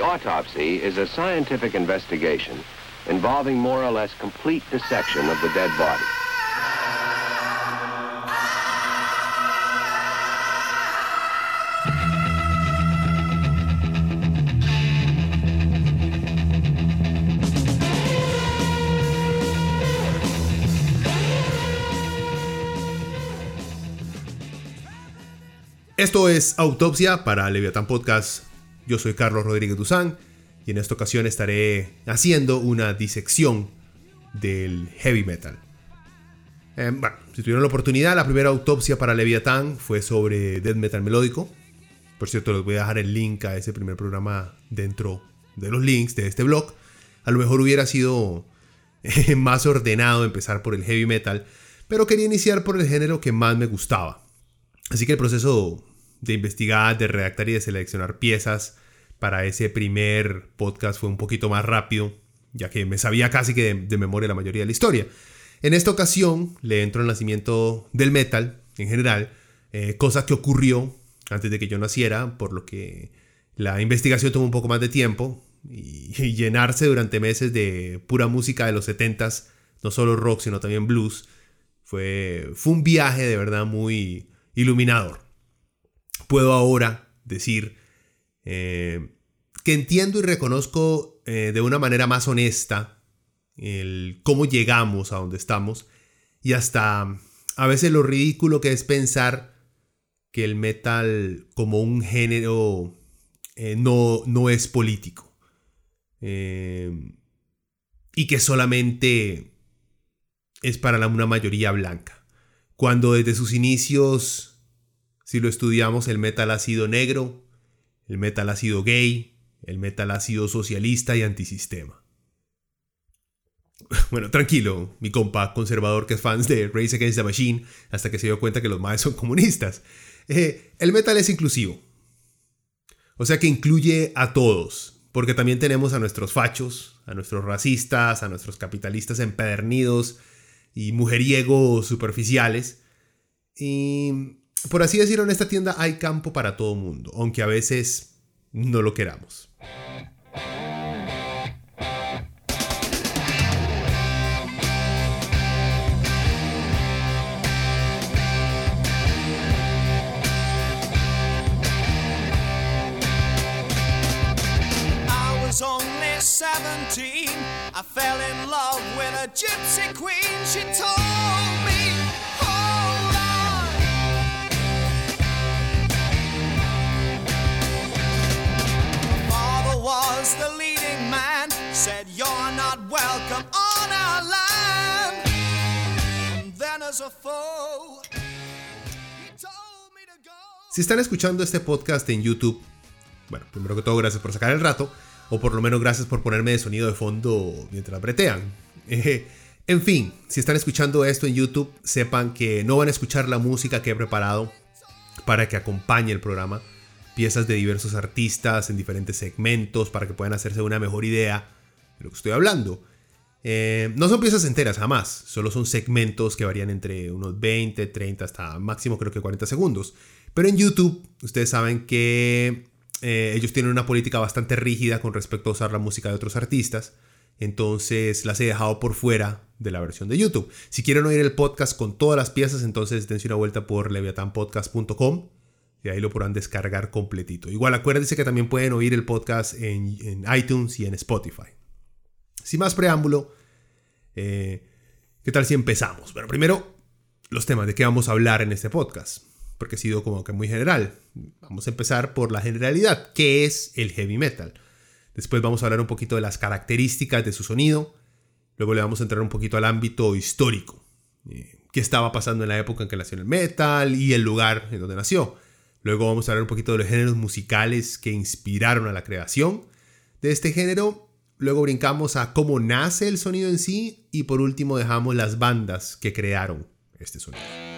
Autopsy is a scientific investigation involving more or less complete dissection of the dead body. Esto es Autopsia para Leviatán Podcast. Yo soy Carlos Rodríguez Duzán y en esta ocasión estaré haciendo una disección del heavy metal. Eh, bueno, si tuvieron la oportunidad, la primera autopsia para Leviatán fue sobre death metal melódico. Por cierto, les voy a dejar el link a ese primer programa dentro de los links de este blog. A lo mejor hubiera sido eh, más ordenado empezar por el heavy metal, pero quería iniciar por el género que más me gustaba. Así que el proceso de investigar, de redactar y de seleccionar piezas para ese primer podcast fue un poquito más rápido, ya que me sabía casi que de, memoria la mayoría de la historia. En esta ocasión le entro al nacimiento del metal en general, eh, cosa que ocurrió antes de que yo naciera, por lo que la investigación tomó un poco más de tiempo y, y llenarse durante meses de pura música de los 70s, no solo rock, sino también blues, fue, fue un viaje de verdad muy iluminador puedo ahora decir eh, que entiendo y reconozco eh, de una manera más honesta el cómo llegamos a donde estamos y hasta a veces lo ridículo que es pensar que el metal como un género eh, no, no, es político y que solamente es para una mayoría blanca. Cuando desde sus inicios si lo estudiamos, el metal ha sido negro, el metal ha sido gay, el metal ha sido socialista y antisistema. Bueno, tranquilo, mi compa conservador que es fans de Race Against the Machine, hasta que se dio cuenta que los maes son comunistas. Eh, el metal es inclusivo. O sea que incluye a todos, porque también tenemos a nuestros fachos, a nuestros racistas, a nuestros capitalistas empedernidos y mujeriegos superficiales. Y por así decirlo, en esta tienda hay campo para todo mundo, aunque a veces no lo queramos. only 17 I fell in love with a gypsy queen She told me Si están escuchando este podcast en YouTube, bueno, primero que todo gracias por sacar el rato, o por lo menos gracias por ponerme de sonido de fondo mientras bretean. en fin, si están escuchando esto en YouTube, sepan que no van a escuchar la música que he preparado para que acompañe el programa piezas de diversos artistas en diferentes segmentos para que puedan hacerse una mejor idea de lo que estoy hablando. Eh, no son piezas enteras, jamás. Solo son segmentos que varían entre unos 20, 30 hasta máximo creo que 40 segundos. Pero en YouTube, ustedes saben que eh, ellos tienen una política bastante rígida con respecto a usar la música de otros artistas. Entonces las he dejado por fuera de la versión de YouTube. Si quieren oír el podcast con todas las piezas, entonces dense una vuelta por leviatanpodcast.com y ahí lo podrán descargar completito. Igual acuérdense que también pueden oír el podcast en, iTunes y en Spotify. Sin más preámbulo, eh, ¿qué tal si empezamos? Bueno, primero, los temas de qué vamos a hablar en este podcast, porque ha sido como que muy general. Vamos a empezar por la generalidad, ¿qué es el heavy metal? Después vamos a hablar un poquito de las características de su sonido. Luego le vamos a entrar un poquito al ámbito histórico. Eh, ¿Qué estaba pasando en la época en que nació el metal y el lugar en donde nació? Luego vamos a hablar un poquito de los géneros musicales que inspiraron a la creación de este género. Luego brincamos a cómo nace el sonido en sí y por último dejamos las bandas que crearon este sonido.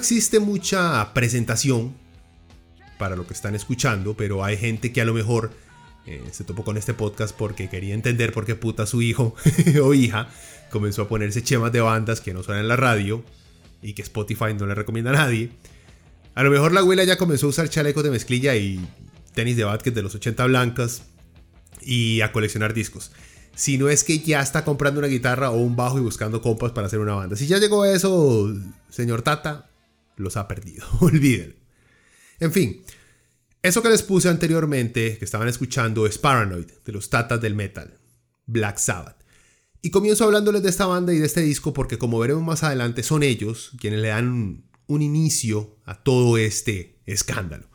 Existe mucha presentación para lo que están escuchando, pero hay gente que a lo mejor eh, se topó con este podcast porque quería entender por qué puta su hijo o hija comenzó a ponerse chemas de bandas que no suenan en la radio y que Spotify no le recomienda a nadie. A lo mejor la abuela ya comenzó a usar chalecos de mezclilla y tenis de básquet de los 80 blancas y a coleccionar discos. Si no es que ya está comprando una guitarra o un bajo y buscando compas para hacer una banda. Si ya llegó a eso, señor Tata, los ha perdido. Olvídenlo. En fin, eso que les puse anteriormente, que estaban escuchando, es Paranoid, de los Tatas del Metal, Black Sabbath. Y comienzo hablándoles de esta banda y de este disco porque como veremos más adelante son ellos quienes le dan un inicio a todo este escándalo.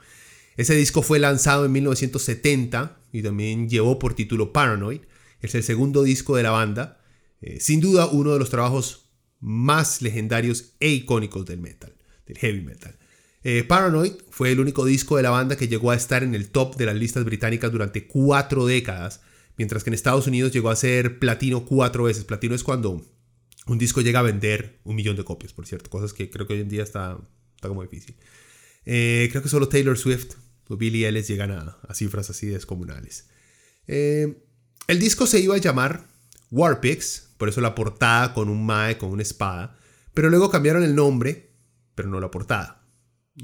Ese disco fue lanzado en 1970 y también llevó por título Paranoid. Es el segundo disco de la banda, eh, sin duda uno de los trabajos más legendarios e icónicos del metal, heavy metal. Eh, Paranoid fue el único disco de la banda que llegó a estar en el top de las listas británicas durante cuatro décadas mientras que en Estados Unidos llegó a ser platino cuatro veces. Platino es cuando un disco llega a vender un millón de copias, por cierto, cosas que creo que hoy en día está, está como difícil. Eh, creo que solo Taylor Swift o Billy Ellis llegan a, cifras así descomunales. Eh, el disco se iba a llamar Warpix, por eso la portada con un Mae con una espada, pero luego cambiaron el nombre, pero no la portada.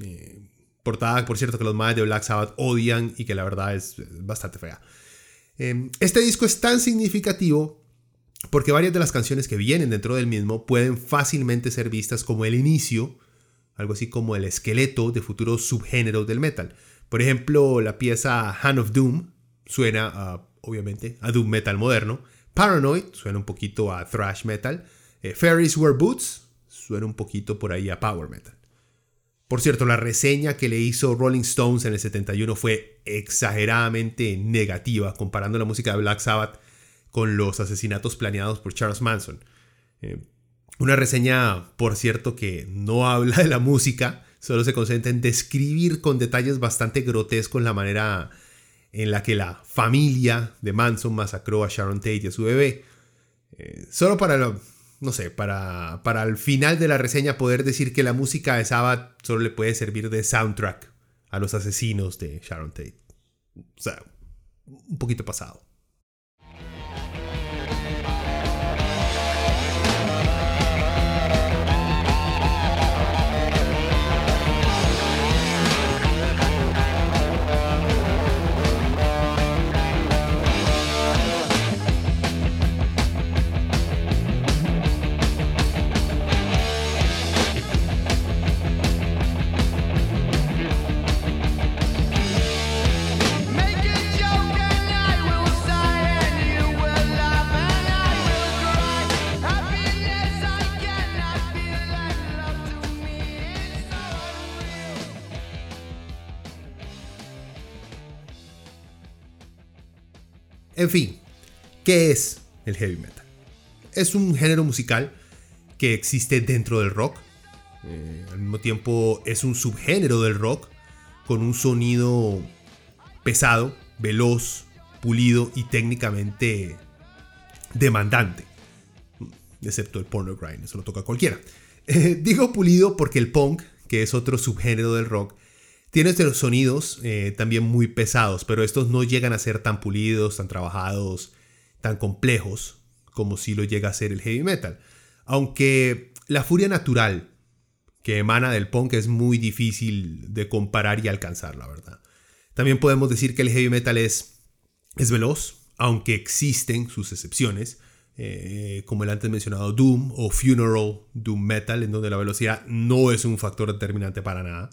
Eh, portada, por cierto, que los Maes de Black Sabbath odian y que la verdad es bastante fea. Em, este disco es tan significativo porque varias de las canciones que vienen dentro del mismo pueden fácilmente ser vistas como el inicio, algo así como el esqueleto de futuros subgéneros del metal. Por ejemplo, la pieza Hand of Doom suena obviamente a Doom Metal moderno, Paranoid suena un poquito a Thrash Metal, eh, Fairies Wear Boots suena un poquito por ahí a Power Metal. Por cierto, la reseña que le hizo Rolling Stones en el 71 fue exageradamente negativa, comparando la música de Black Sabbath con los asesinatos planeados por Charles Manson. Eh, una reseña, por cierto, que no habla de la música, solo se concentra en describir con detalles bastante grotescos la manera en la que la familia de Manson masacró a Sharon Tate y a su bebé. Eh, solo para no sé, para, para al final de la reseña poder decir que la música de Sabbath solo le puede servir de soundtrack a los asesinos de Sharon Tate. O sea, un poquito pasado. En fin, ¿qué es el heavy metal? Es un género musical que existe dentro del rock. Eh, al mismo tiempo es un subgénero del rock con un sonido pesado, veloz, pulido y técnicamente demandante. Excepto el porno grind, eso lo toca cualquiera. Eh, digo pulido porque el punk, que es otro subgénero del rock, tiene estos sonidos eh, también muy pesados, pero estos no llegan a ser tan pulidos, tan trabajados, tan complejos como si lo llega a ser el heavy metal. Aunque la furia natural que emana del punk es muy difícil de comparar y alcanzar, la verdad. También podemos decir que el heavy metal es, es veloz, aunque existen sus excepciones, eh, como el antes mencionado Doom o Funeral Doom Metal, en donde la velocidad no es un factor determinante para nada.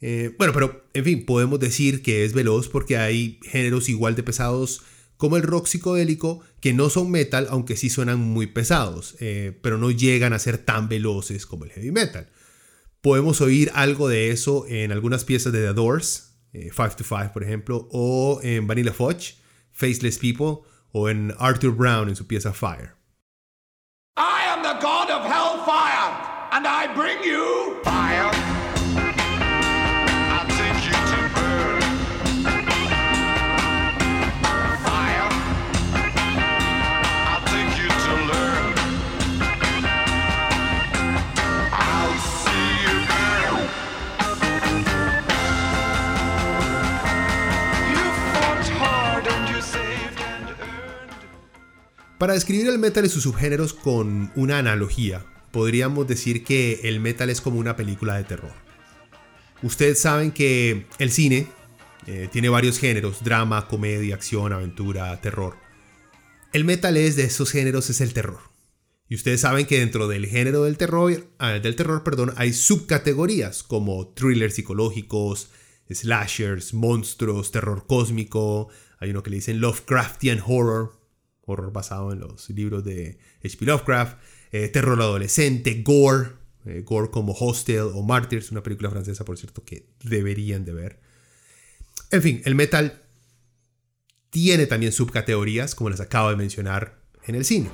Eh, bueno, pero en fin, podemos decir que es veloz porque hay géneros igual de pesados como el rock psicodélico que no son metal, aunque sí suenan muy pesados, eh, pero no llegan a ser tan veloces como el heavy metal. Podemos oír algo de eso en algunas piezas de The Doors, 5 eh, to 5 por ejemplo, o en Vanilla Fudge, Faceless People, o en Arthur Brown en su pieza Fire. I am the god of hellfire, and I bring you Para describir el metal y sus subgéneros con una analogía, podríamos decir que el metal es como una película de terror. Ustedes saben que el cine eh, tiene varios géneros, drama, comedia, acción, aventura, terror. El metal es de esos géneros, es el terror. Y ustedes saben que dentro del género del terror, ah, del terror perdón, hay subcategorías como thrillers psicológicos, slashers, monstruos, terror cósmico. Hay uno que le dicen Lovecraftian horror, horror basado en los libros de H.P. Lovecraft. Eh, terror adolescente, gore, eh, gore como Hostel o Martyrs, una película francesa, por cierto, que deberían de ver. En fin, el metal tiene también subcategorías, como les acabo de mencionar en el cine.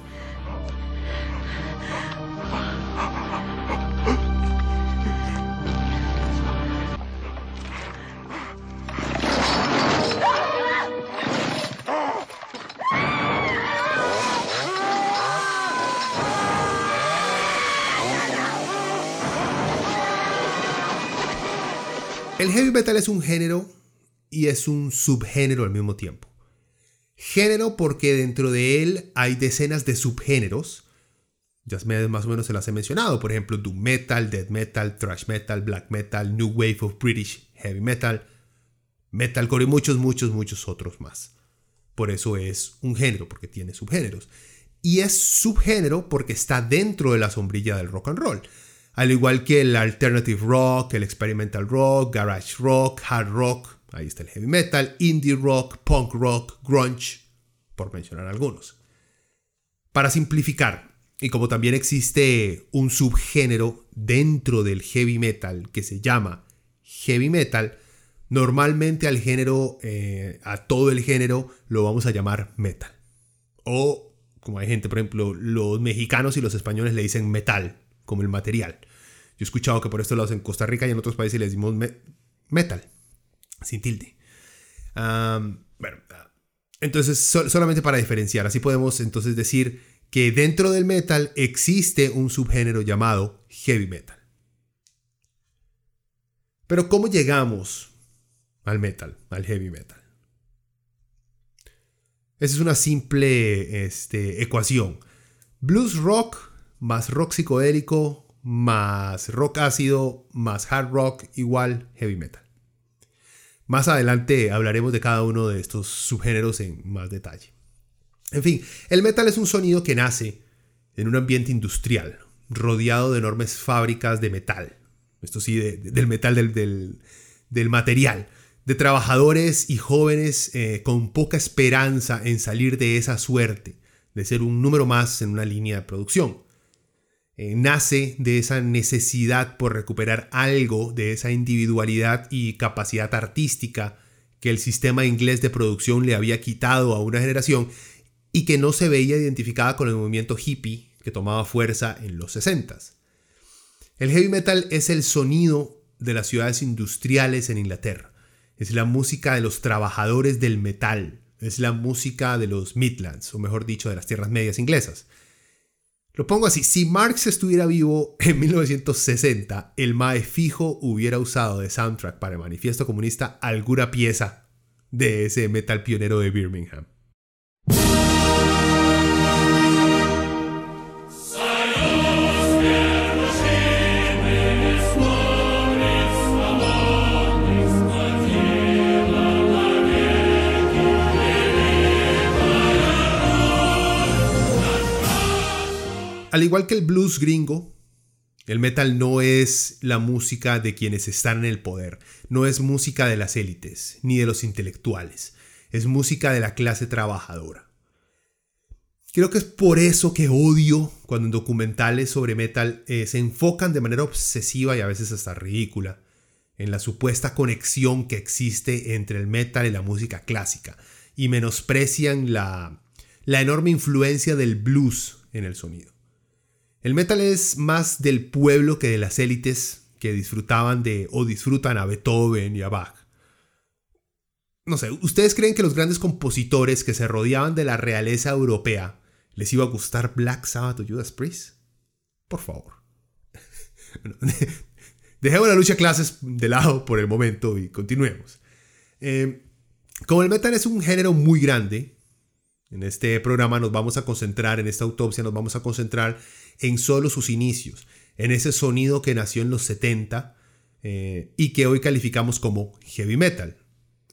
El heavy metal es un género y es un subgénero al mismo tiempo. Género porque dentro de él hay decenas de subgéneros. Ya más o menos se las he mencionado. Por ejemplo, doom metal, death metal, thrash metal, black metal, new wave of British heavy metal, metalcore y muchos, muchos, muchos otros más. Por eso es un género, porque tiene subgéneros. Y es subgénero porque está dentro de la sombrilla del rock and roll al igual que el alternative rock, el experimental rock, garage rock, hard rock, ahí está el heavy metal, indie rock, punk rock, grunge, por mencionar algunos. Para simplificar, y como también existe un subgénero dentro del heavy metal que se llama heavy metal, normalmente al género, eh, a todo el género, lo vamos a llamar metal. O, como hay gente, por ejemplo, los mexicanos y los españoles le dicen metal, como el material. Yo he escuchado que por estos lados en Costa Rica y en otros países les decimos metal, sin tilde. bueno, entonces solamente para diferenciar, así podemos entonces decir que dentro del metal existe un subgénero llamado heavy metal. Pero ¿cómo llegamos al metal, al heavy metal? Esa es una simple este, ecuación. Blues rock más rock psicodélico más rock ácido, más hard rock, igual heavy metal. Más adelante hablaremos de cada uno de estos subgéneros en más detalle. En fin, el metal es un sonido que nace en un ambiente industrial, rodeado de enormes fábricas de metal. Esto sí, del metal, del, material. De trabajadores y jóvenes eh, con poca esperanza en salir de esa suerte, de ser un número más en una línea de producción. Eh, nace de esa necesidad por recuperar algo de esa individualidad y capacidad artística que el sistema inglés de producción le había quitado a una generación y que no se veía identificada con el movimiento hippie que tomaba fuerza en los 60 El heavy metal es el sonido de las ciudades industriales en Inglaterra. Es la música de los trabajadores del metal. Es la música de los Midlands, o mejor dicho, de las tierras medias inglesas. Lo pongo así, si Marx estuviera vivo en 1960, el Mae fijo hubiera usado de soundtrack para el manifiesto comunista alguna pieza de ese metal pionero de Birmingham. Al igual que el blues gringo, el metal no es la música de quienes están en el poder, no es música de las élites, ni de los intelectuales, es música de la clase trabajadora. Creo que es por eso que odio cuando en documentales sobre metal eh, se enfocan de manera obsesiva y a veces hasta ridícula en la supuesta conexión que existe entre el metal y la música clásica y menosprecian la, la enorme influencia del blues en el sonido. El metal es más del pueblo que de las élites que disfrutaban de o disfrutan a Beethoven y a Bach. No sé, ¿ustedes creen que los grandes compositores que se rodeaban de la realeza europea les iba a gustar Black Sabbath o Judas Priest? Por favor. Dejemos la lucha clases de lado por el momento y continuemos. Eh, como el metal es un género muy grande, En este programa nos vamos a concentrar, en esta autopsia nos vamos a concentrar en solo sus inicios, en ese sonido que nació en los 70 eh, y que hoy calificamos como heavy metal.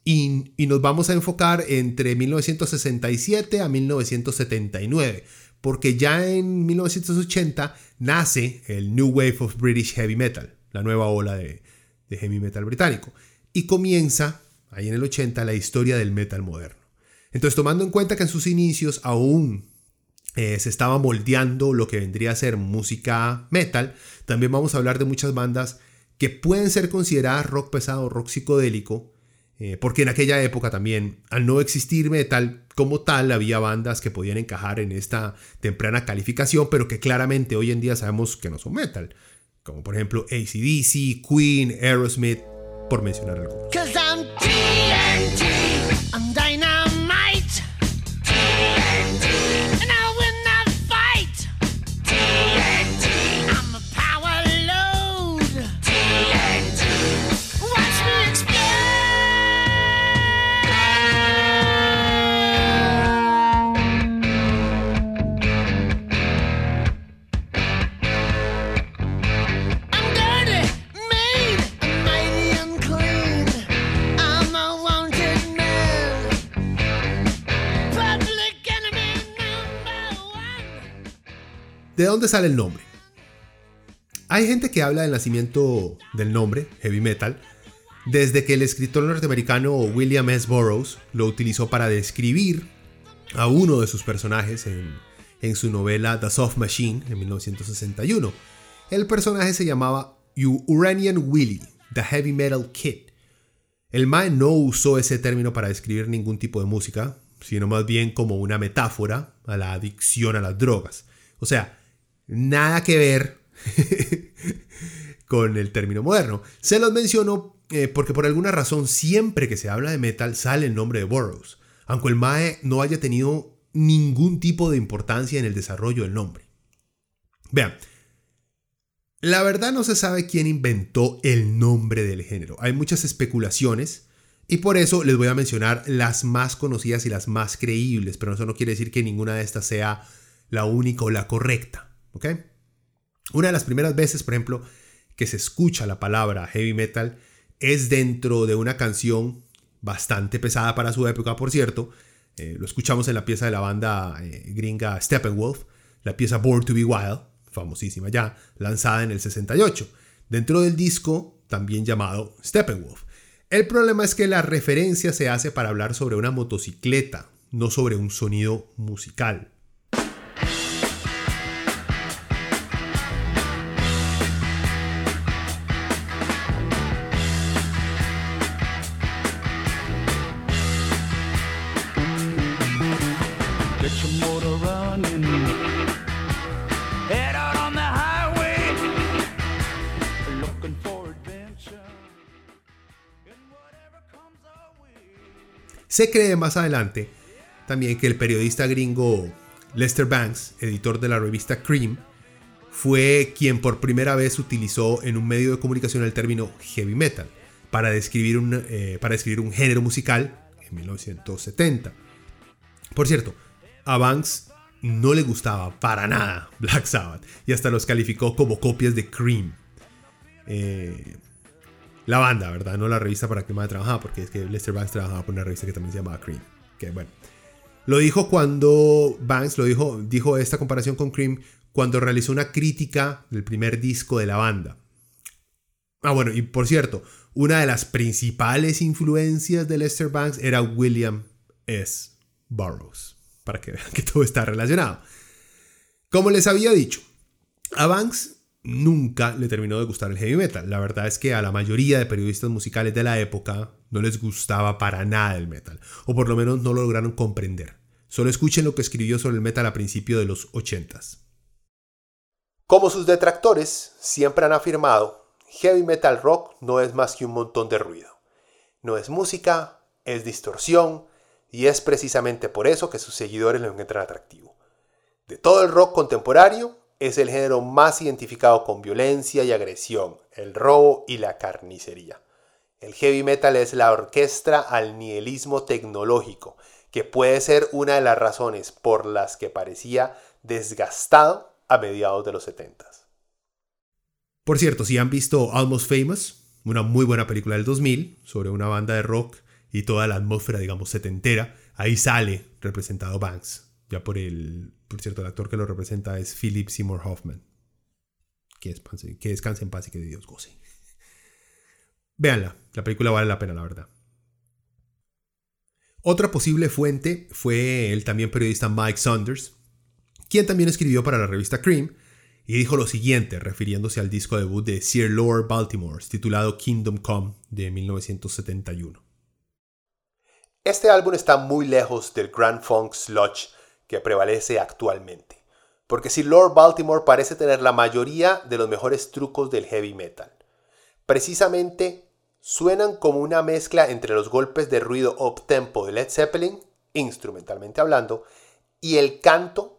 Y, nos vamos a enfocar entre 1967 a 1979, porque ya en 1980 nace el New Wave of British Heavy Metal, la nueva ola de, de heavy metal británico, y comienza ahí en el 80 la historia del metal moderno. Entonces, tomando en cuenta que en sus inicios aún eh, se estaba moldeando lo que vendría a ser música metal, también vamos a hablar de muchas bandas que pueden ser consideradas rock pesado, rock psicodélico, eh, porque en aquella época también, al no existir metal como tal, había bandas que podían encajar en esta temprana calificación, pero que claramente hoy en día sabemos que no son metal, como por ejemplo ACDC, Queen, Aerosmith, por mencionar algunos. ¿De dónde sale el nombre? Hay gente que habla del nacimiento del nombre, heavy metal, desde que el escritor norteamericano William S. Burroughs lo utilizó para describir a uno de sus personajes en, su novela The Soft Machine en 1961. El personaje se llamaba Uranian Willie, The Heavy Metal Kid. El Mae no usó ese término para describir ningún tipo de música, sino más bien como una metáfora a la adicción a las drogas. O sea, nada que ver con el término moderno. Se los menciono eh, porque por alguna razón siempre que se habla de metal sale el nombre de Burroughs, aunque el Mae no haya tenido ningún tipo de importancia en el desarrollo del nombre. Vean, la verdad no se sabe quién inventó el nombre del género. Hay muchas especulaciones y por eso les voy a mencionar las más conocidas y las más creíbles, pero eso no quiere decir que ninguna de estas sea la única o la correcta. Una de las primeras veces, por ejemplo, que se escucha la palabra heavy metal es dentro de una canción bastante pesada para su época, por cierto. Eh, lo escuchamos en la pieza de la banda eh, gringa Steppenwolf, la pieza Born to Be Wild, famosísima ya, lanzada en el 68, dentro del disco también llamado Steppenwolf. El problema es que la referencia se hace para hablar sobre una motocicleta, no sobre un sonido musical. Se cree más adelante también que el periodista gringo Lester Banks, editor de la revista Cream, fue quien por primera vez utilizó en un medio de comunicación el término heavy metal para describir un, eh, para describir un género musical en 1970. Por cierto, a Banks no le gustaba para nada Black Sabbath y hasta los calificó como copias de Cream. Eh, la banda, ¿verdad? No la revista para que más trabajaba, porque es que Lester Banks trabajaba por una revista que también se llamaba Cream. Que bueno. Lo dijo cuando Banks lo dijo, dijo esta comparación con Cream cuando realizó una crítica del primer disco de la banda. Ah, bueno, y por cierto, una de las principales influencias de Lester Banks era William S. Burroughs, para que vean que todo está relacionado. Como les había dicho, a Banks nunca le terminó de gustar el heavy metal. La verdad es que a la mayoría de periodistas musicales de la época no les gustaba para nada el metal, o por lo menos no lo lograron comprender. Solo escuchen lo que escribió sobre el metal a principios de los 80s. Como sus detractores siempre han afirmado, heavy metal rock no es más que un montón de ruido. No es música, es distorsión, y es precisamente por eso que sus seguidores lo encuentran atractivo. De todo el rock contemporáneo, es el género más identificado con violencia y agresión, el robo y la carnicería. El heavy metal es la orquesta al nihilismo tecnológico, que puede ser una de las razones por las que parecía desgastado a mediados de los 70. Por cierto, si han visto Almost Famous, una muy buena película del 2000 sobre una banda de rock y toda la atmósfera, digamos, setentera, ahí sale representado Banks. Ya por el, por cierto, el actor que lo representa es Philip Seymour Hoffman. Que, descanse, que descanse en paz y que Dios goce. Véanla, la película vale la pena, la verdad. Otra posible fuente fue el también periodista Mike Saunders, quien también escribió para la revista Cream y dijo lo siguiente, refiriéndose al disco debut de Sir Lord Baltimore, titulado Kingdom Come de 1971. Este álbum está muy lejos del Grand Funk Sludge que prevalece actualmente, porque Sir Lord Baltimore parece tener la mayoría de los mejores trucos del heavy metal. Precisamente suenan como una mezcla entre los golpes de ruido up-tempo de Led Zeppelin, instrumentalmente hablando, y el canto,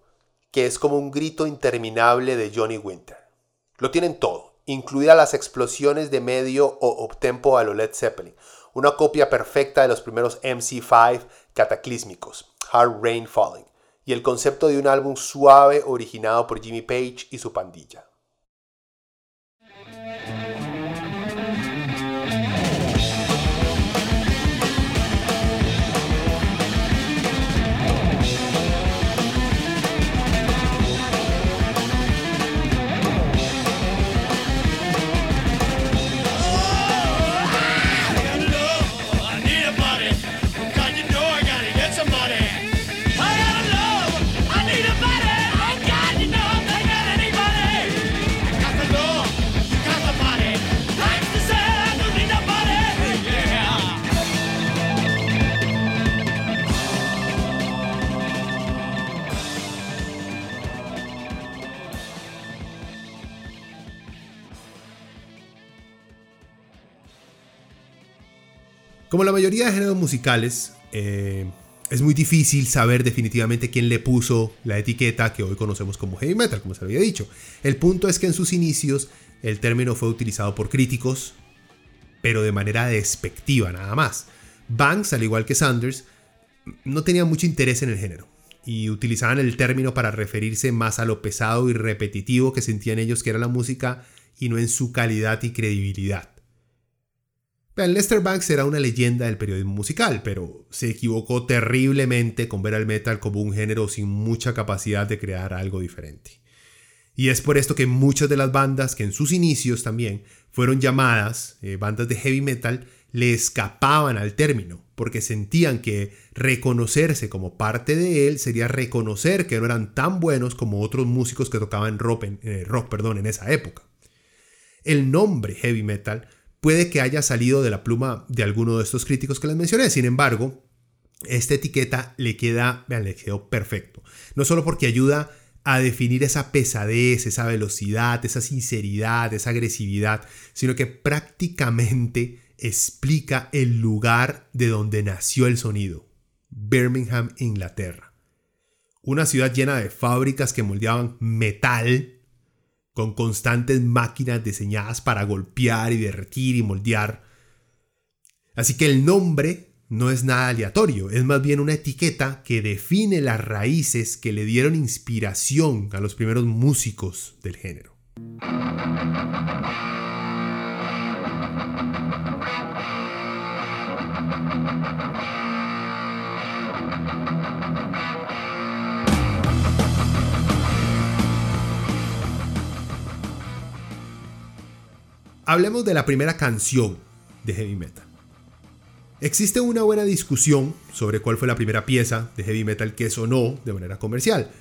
que es como un grito interminable de Johnny Winter. Lo tienen todo, incluidas las explosiones de medio o up-tempo a lo Led Zeppelin, una copia perfecta de los primeros MC5 cataclísmicos, Hard Rain Falling, y el concepto de un álbum suave originado por Jimmy Page y su pandilla. Como la mayoría de géneros musicales, eh, es muy difícil saber definitivamente quién le puso la etiqueta que hoy conocemos como heavy metal, como se había dicho. El punto es que en sus inicios el término fue utilizado por críticos, pero de manera despectiva nada más. Banks, al igual que Sanders, no tenía mucho interés en el género y utilizaban el término para referirse más a lo pesado y repetitivo que sentían ellos que era la música y no en su calidad y credibilidad. Lester Banks era una leyenda del periodismo musical, pero se equivocó terriblemente con ver al metal como un género sin mucha capacidad de crear algo diferente. Y es por esto que muchas de las bandas que en sus inicios también fueron llamadas eh, bandas de heavy metal le escapaban al término, porque sentían que reconocerse como parte de él sería reconocer que no eran tan buenos como otros músicos que tocaban rock, eh, rock perdón, en esa época. El nombre heavy metal puede que haya salido de la pluma de alguno de estos críticos que les mencioné. Sin embargo, esta etiqueta le queda, vean, le quedó perfecto. No solo porque ayuda a definir esa pesadez, esa velocidad, esa sinceridad, esa agresividad, sino que prácticamente explica el lugar de donde nació el sonido. Birmingham, Inglaterra. Una ciudad llena de fábricas que moldeaban metal con constantes máquinas diseñadas para golpear y derretir y moldear. Así que el nombre no es nada aleatorio, es más bien una etiqueta que define las raíces que le dieron inspiración a los primeros músicos del género. Hablemos de la primera canción de heavy metal. Existe una buena discusión sobre cuál fue la primera pieza de heavy metal que sonó de manera comercial.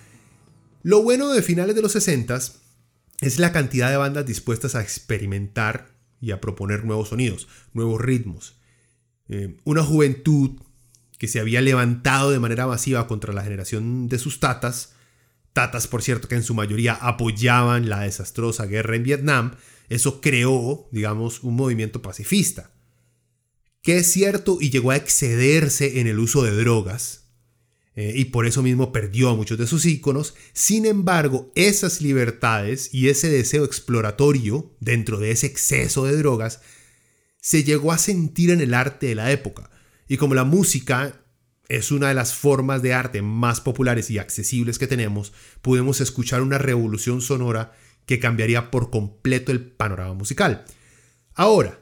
Lo bueno de finales de los 60 es la cantidad de bandas dispuestas a experimentar y a proponer nuevos sonidos, nuevos ritmos. Eh, una juventud que se había levantado de manera masiva contra la generación de sus tatas, tatas por cierto que en su mayoría apoyaban la desastrosa guerra en Vietnam, eso creó, digamos, un movimiento pacifista, que es cierto y llegó a excederse en el uso de drogas, eh, y por eso mismo perdió a muchos de sus íconos. Sin embargo, esas libertades y ese deseo exploratorio dentro de ese exceso de drogas se llegó a sentir en el arte de la época. Y como la música es una de las formas de arte más populares y accesibles que tenemos, podemos escuchar una revolución sonora que cambiaría por completo el panorama musical. Ahora,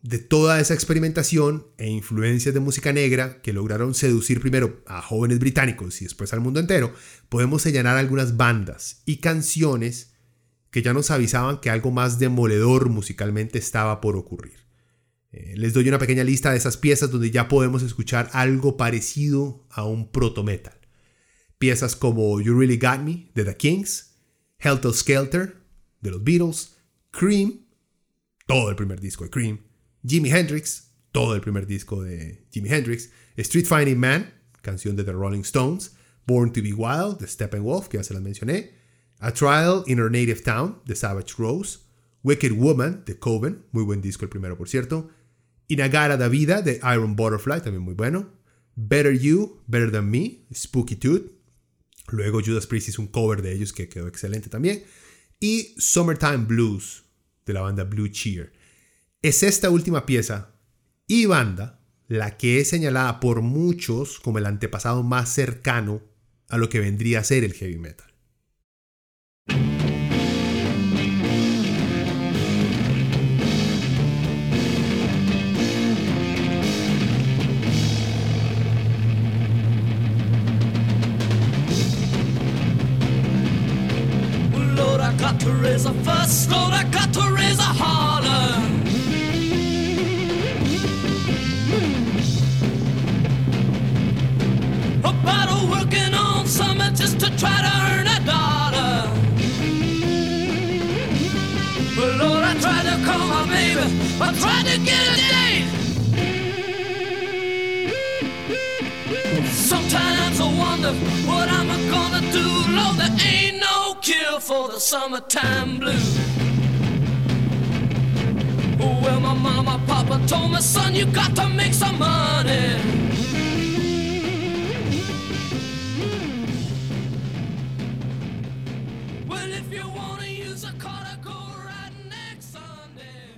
de toda esa experimentación e influencias de música negra que lograron seducir primero a jóvenes británicos y después al mundo entero, podemos señalar algunas bandas y canciones que ya nos avisaban que algo más demoledor musicalmente estaba por ocurrir. Eh, les doy una pequeña lista de esas piezas donde ya podemos escuchar algo parecido a un proto metal. Piezas como You Really Got Me de The Kings, Helter Skelter de los Beatles, Cream, todo el primer disco de Cream, Jimi Hendrix, todo el primer disco de Jimi Hendrix, Street Fighting Man, canción de The Rolling Stones, Born to Be Wild de Steppenwolf, que ya se las mencioné, A Trial in Our Native Town de Savage Rose, Wicked Woman de Coven, muy buen disco el primero por cierto, Inagara da Vida de Iron Butterfly, también muy bueno, Better You, Better Than Me, Spooky Tooth, luego Judas Priest hizo un cover de ellos que quedó excelente también, y Summertime Blues de la banda Blue Cheer. Es esta última pieza y banda la que es señalada por muchos como el antepasado más cercano a lo que vendría a ser el heavy metal. Got to raise a fuss. Lord, I got to raise a holler. About a working on something just to try to earn a dollar. Well, Lord, I tried to call my baby. I tried to get a date. Sometimes I wonder what I'm gonna do. Lord, there ain't for the summertime blues. Well, my mama, papa told son, you got to make some money.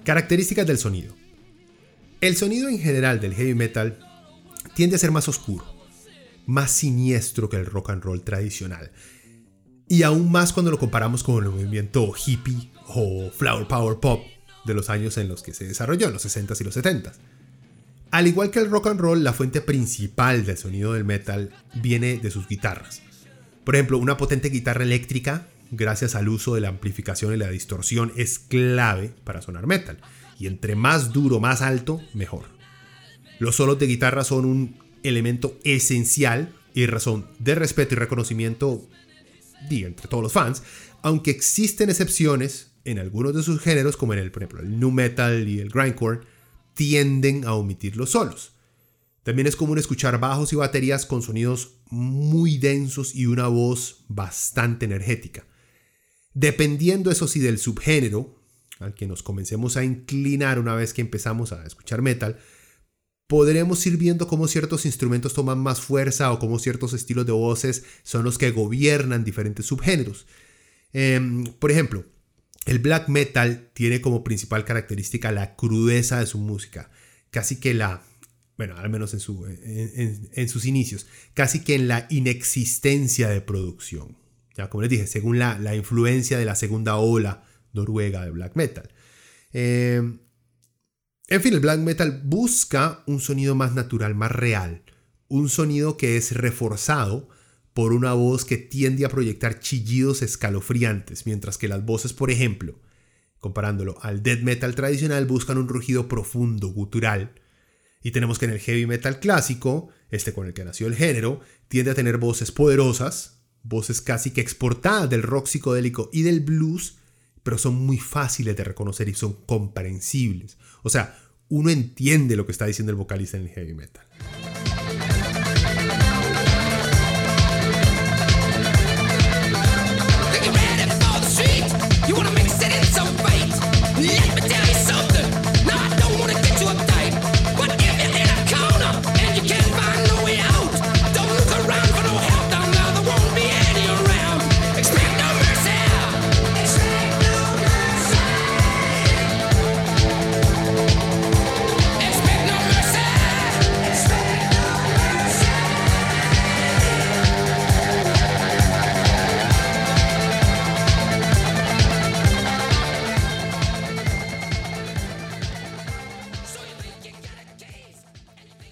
Características del sonido. El sonido en general del heavy metal tiende a ser más oscuro, más siniestro que el rock and roll tradicional. Y aún más cuando lo comparamos con el movimiento hippie o flower power pop de los años en los que se desarrolló, en los 60s y los 70s. Al igual que el rock and roll, la fuente principal del sonido del metal viene de sus guitarras. Por ejemplo, una potente guitarra eléctrica, gracias al uso de la amplificación y la distorsión, es clave para sonar metal. Y entre más duro, más alto, mejor. Los solos de guitarra son un elemento esencial y razón de respeto y reconocimiento di, entre todos los fans, aunque existen excepciones en algunos de sus géneros, como en el, por ejemplo, el nu metal y el grindcore, tienden a omitir los solos. También es común escuchar bajos y baterías con sonidos muy densos y una voz bastante energética. Dependiendo eso sí del subgénero al que nos comencemos a inclinar una vez que empezamos a escuchar metal, podremos ir viendo cómo ciertos instrumentos toman más fuerza o cómo ciertos estilos de voces son los que gobiernan diferentes subgéneros. Em, por ejemplo, el black metal tiene como principal característica la crudeza de su música, casi que la, bueno, al menos en, su, en, sus inicios, casi que en la inexistencia de producción. Ya, como les dije, según la, la influencia de la segunda ola noruega de black metal. Em, en fin, el black metal busca un sonido más natural, más real, un sonido que es reforzado por una voz que tiende a proyectar chillidos escalofriantes, mientras que las voces, por ejemplo, comparándolo al death metal tradicional, buscan un rugido profundo, gutural. Y tenemos que en el heavy metal clásico, este con el que nació el género, tiende a tener voces poderosas, voces casi que exportadas del rock psicodélico y del blues, pero son muy fáciles de reconocer y son comprensibles. O sea, uno entiende lo que está diciendo el vocalista en el heavy metal.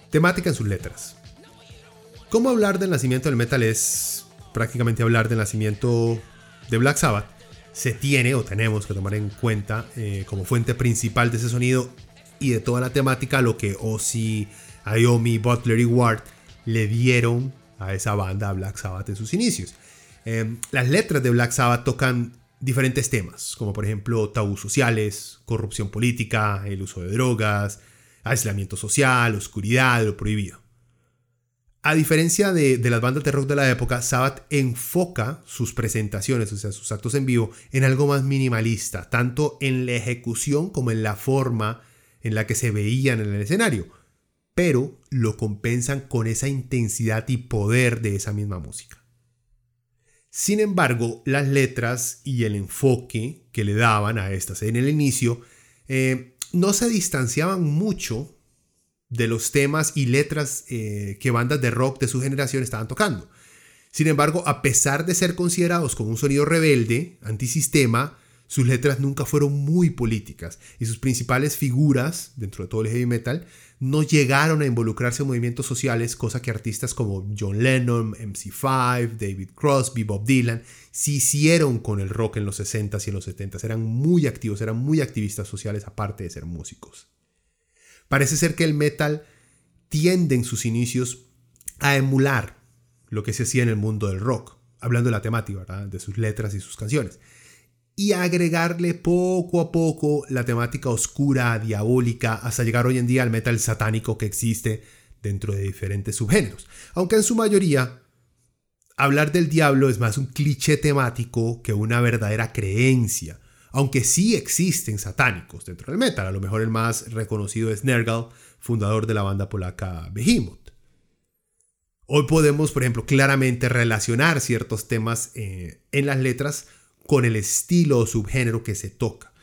Temática en sus letras. ¿Cómo hablar del nacimiento del metal es prácticamente hablar del nacimiento de Black Sabbath? Se tiene o tenemos que tomar en cuenta eh, como fuente principal de ese sonido y de toda la temática lo que Ozzy, Iommi, Butler y Ward le dieron a esa banda Black Sabbath en sus inicios. Eh, las letras de Black Sabbath tocan diferentes temas, como por ejemplo tabús sociales, corrupción política, el uso de drogas, aislamiento social, oscuridad, lo prohibido. A diferencia de, de, las bandas de rock de la época, Sabbath enfoca sus presentaciones, o sea, sus actos en vivo, en algo más minimalista, tanto en la ejecución como en la forma en la que se veían en el escenario, pero lo compensan con esa intensidad y poder de esa misma música. Sin embargo, las letras y el enfoque que le daban a estas en el inicio eh, no se distanciaban mucho de los temas y letras eh, que bandas de rock de su generación estaban tocando. Sin embargo, a pesar de ser considerados como un sonido rebelde, antisistema, sus letras nunca fueron muy políticas y sus principales figuras dentro de todo el heavy metal no llegaron a involucrarse en movimientos sociales, cosa que artistas como John Lennon, MC5, David Crosby, Bob Dylan sí hicieron con el rock en los 60s y en los 70s. Eran muy activos, eran muy activistas sociales aparte de ser músicos. Parece ser que el metal tiende en sus inicios a emular lo que se hacía en el mundo del rock, hablando de la temática, de sus letras y sus canciones y agregarle poco a poco la temática oscura, diabólica, hasta llegar hoy en día al metal satánico que existe dentro de diferentes subgéneros. Aunque en su mayoría, hablar del diablo es más un cliché temático que una verdadera creencia. Aunque sí existen satánicos dentro del metal, a lo mejor el más reconocido es Nergal, fundador de la banda polaca Behemoth. Hoy podemos, por ejemplo, claramente relacionar ciertos temas eh, en las letras con el estilo o subgénero que se toca.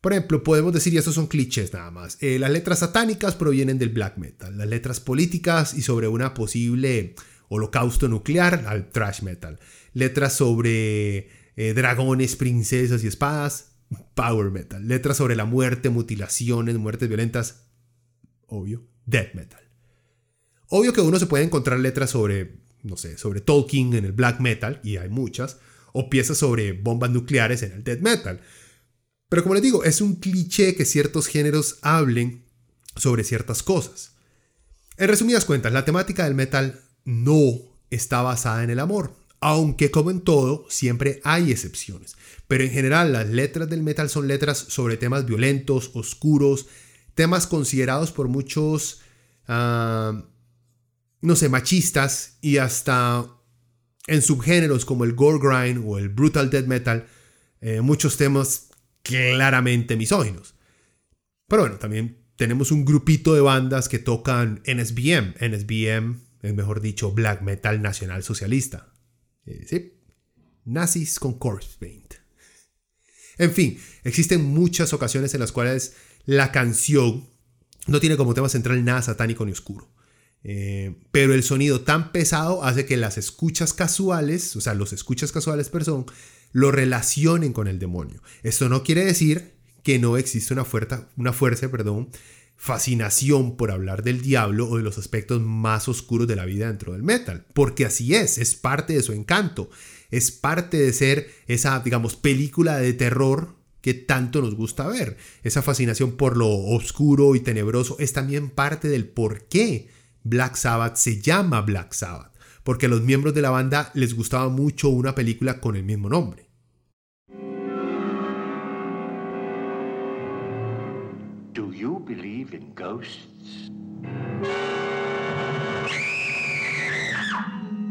Por ejemplo, podemos decir, y estos son clichés nada más, eh, las letras satánicas provienen del black metal, las letras políticas y sobre una posible holocausto nuclear al thrash metal, letras sobre eh, dragones, princesas y espadas, power metal, letras sobre la muerte, mutilaciones, muertes violentas, obvio, death metal. Obvio que uno se puede encontrar letras sobre, no sé, sobre Tolkien en el black metal, y hay muchas, o piezas sobre bombas nucleares en el death metal. Pero como les digo, es un cliché que ciertos géneros hablen sobre ciertas cosas. En resumidas cuentas, la temática del metal no está basada en el amor, aunque como en todo, siempre hay excepciones. Pero en general, las letras del metal son letras sobre temas violentos, oscuros, temas considerados por muchos, ah, no sé, machistas y hasta en subgéneros como el gore grind o el brutal death metal, eh, muchos temas claramente misóginos. Pero bueno, también tenemos un grupito de bandas que tocan NSBM. NSBM es mejor dicho black metal nacional socialista. Eh, sí, nazis con corpse paint. En fin, existen muchas ocasiones en las cuales la canción no tiene como tema central nada satánico ni oscuro. Eh, pero el sonido tan pesado hace que las escuchas casuales, o sea, los escuchas casuales, perdón, lo relacionen con el demonio. Esto no quiere decir que no existe una fuerza, una fuerza, perdón, fascinación por hablar del diablo o de los aspectos más oscuros de la vida dentro del metal, porque así es, es parte de su encanto, es parte de ser esa, digamos, película de terror que tanto nos gusta ver. Esa fascinación por lo oscuro y tenebroso es también parte del por qué Black Sabbath se llama Black Sabbath, porque a los miembros de la banda les gustaba mucho una película con el mismo nombre. Do you believe in ghosts?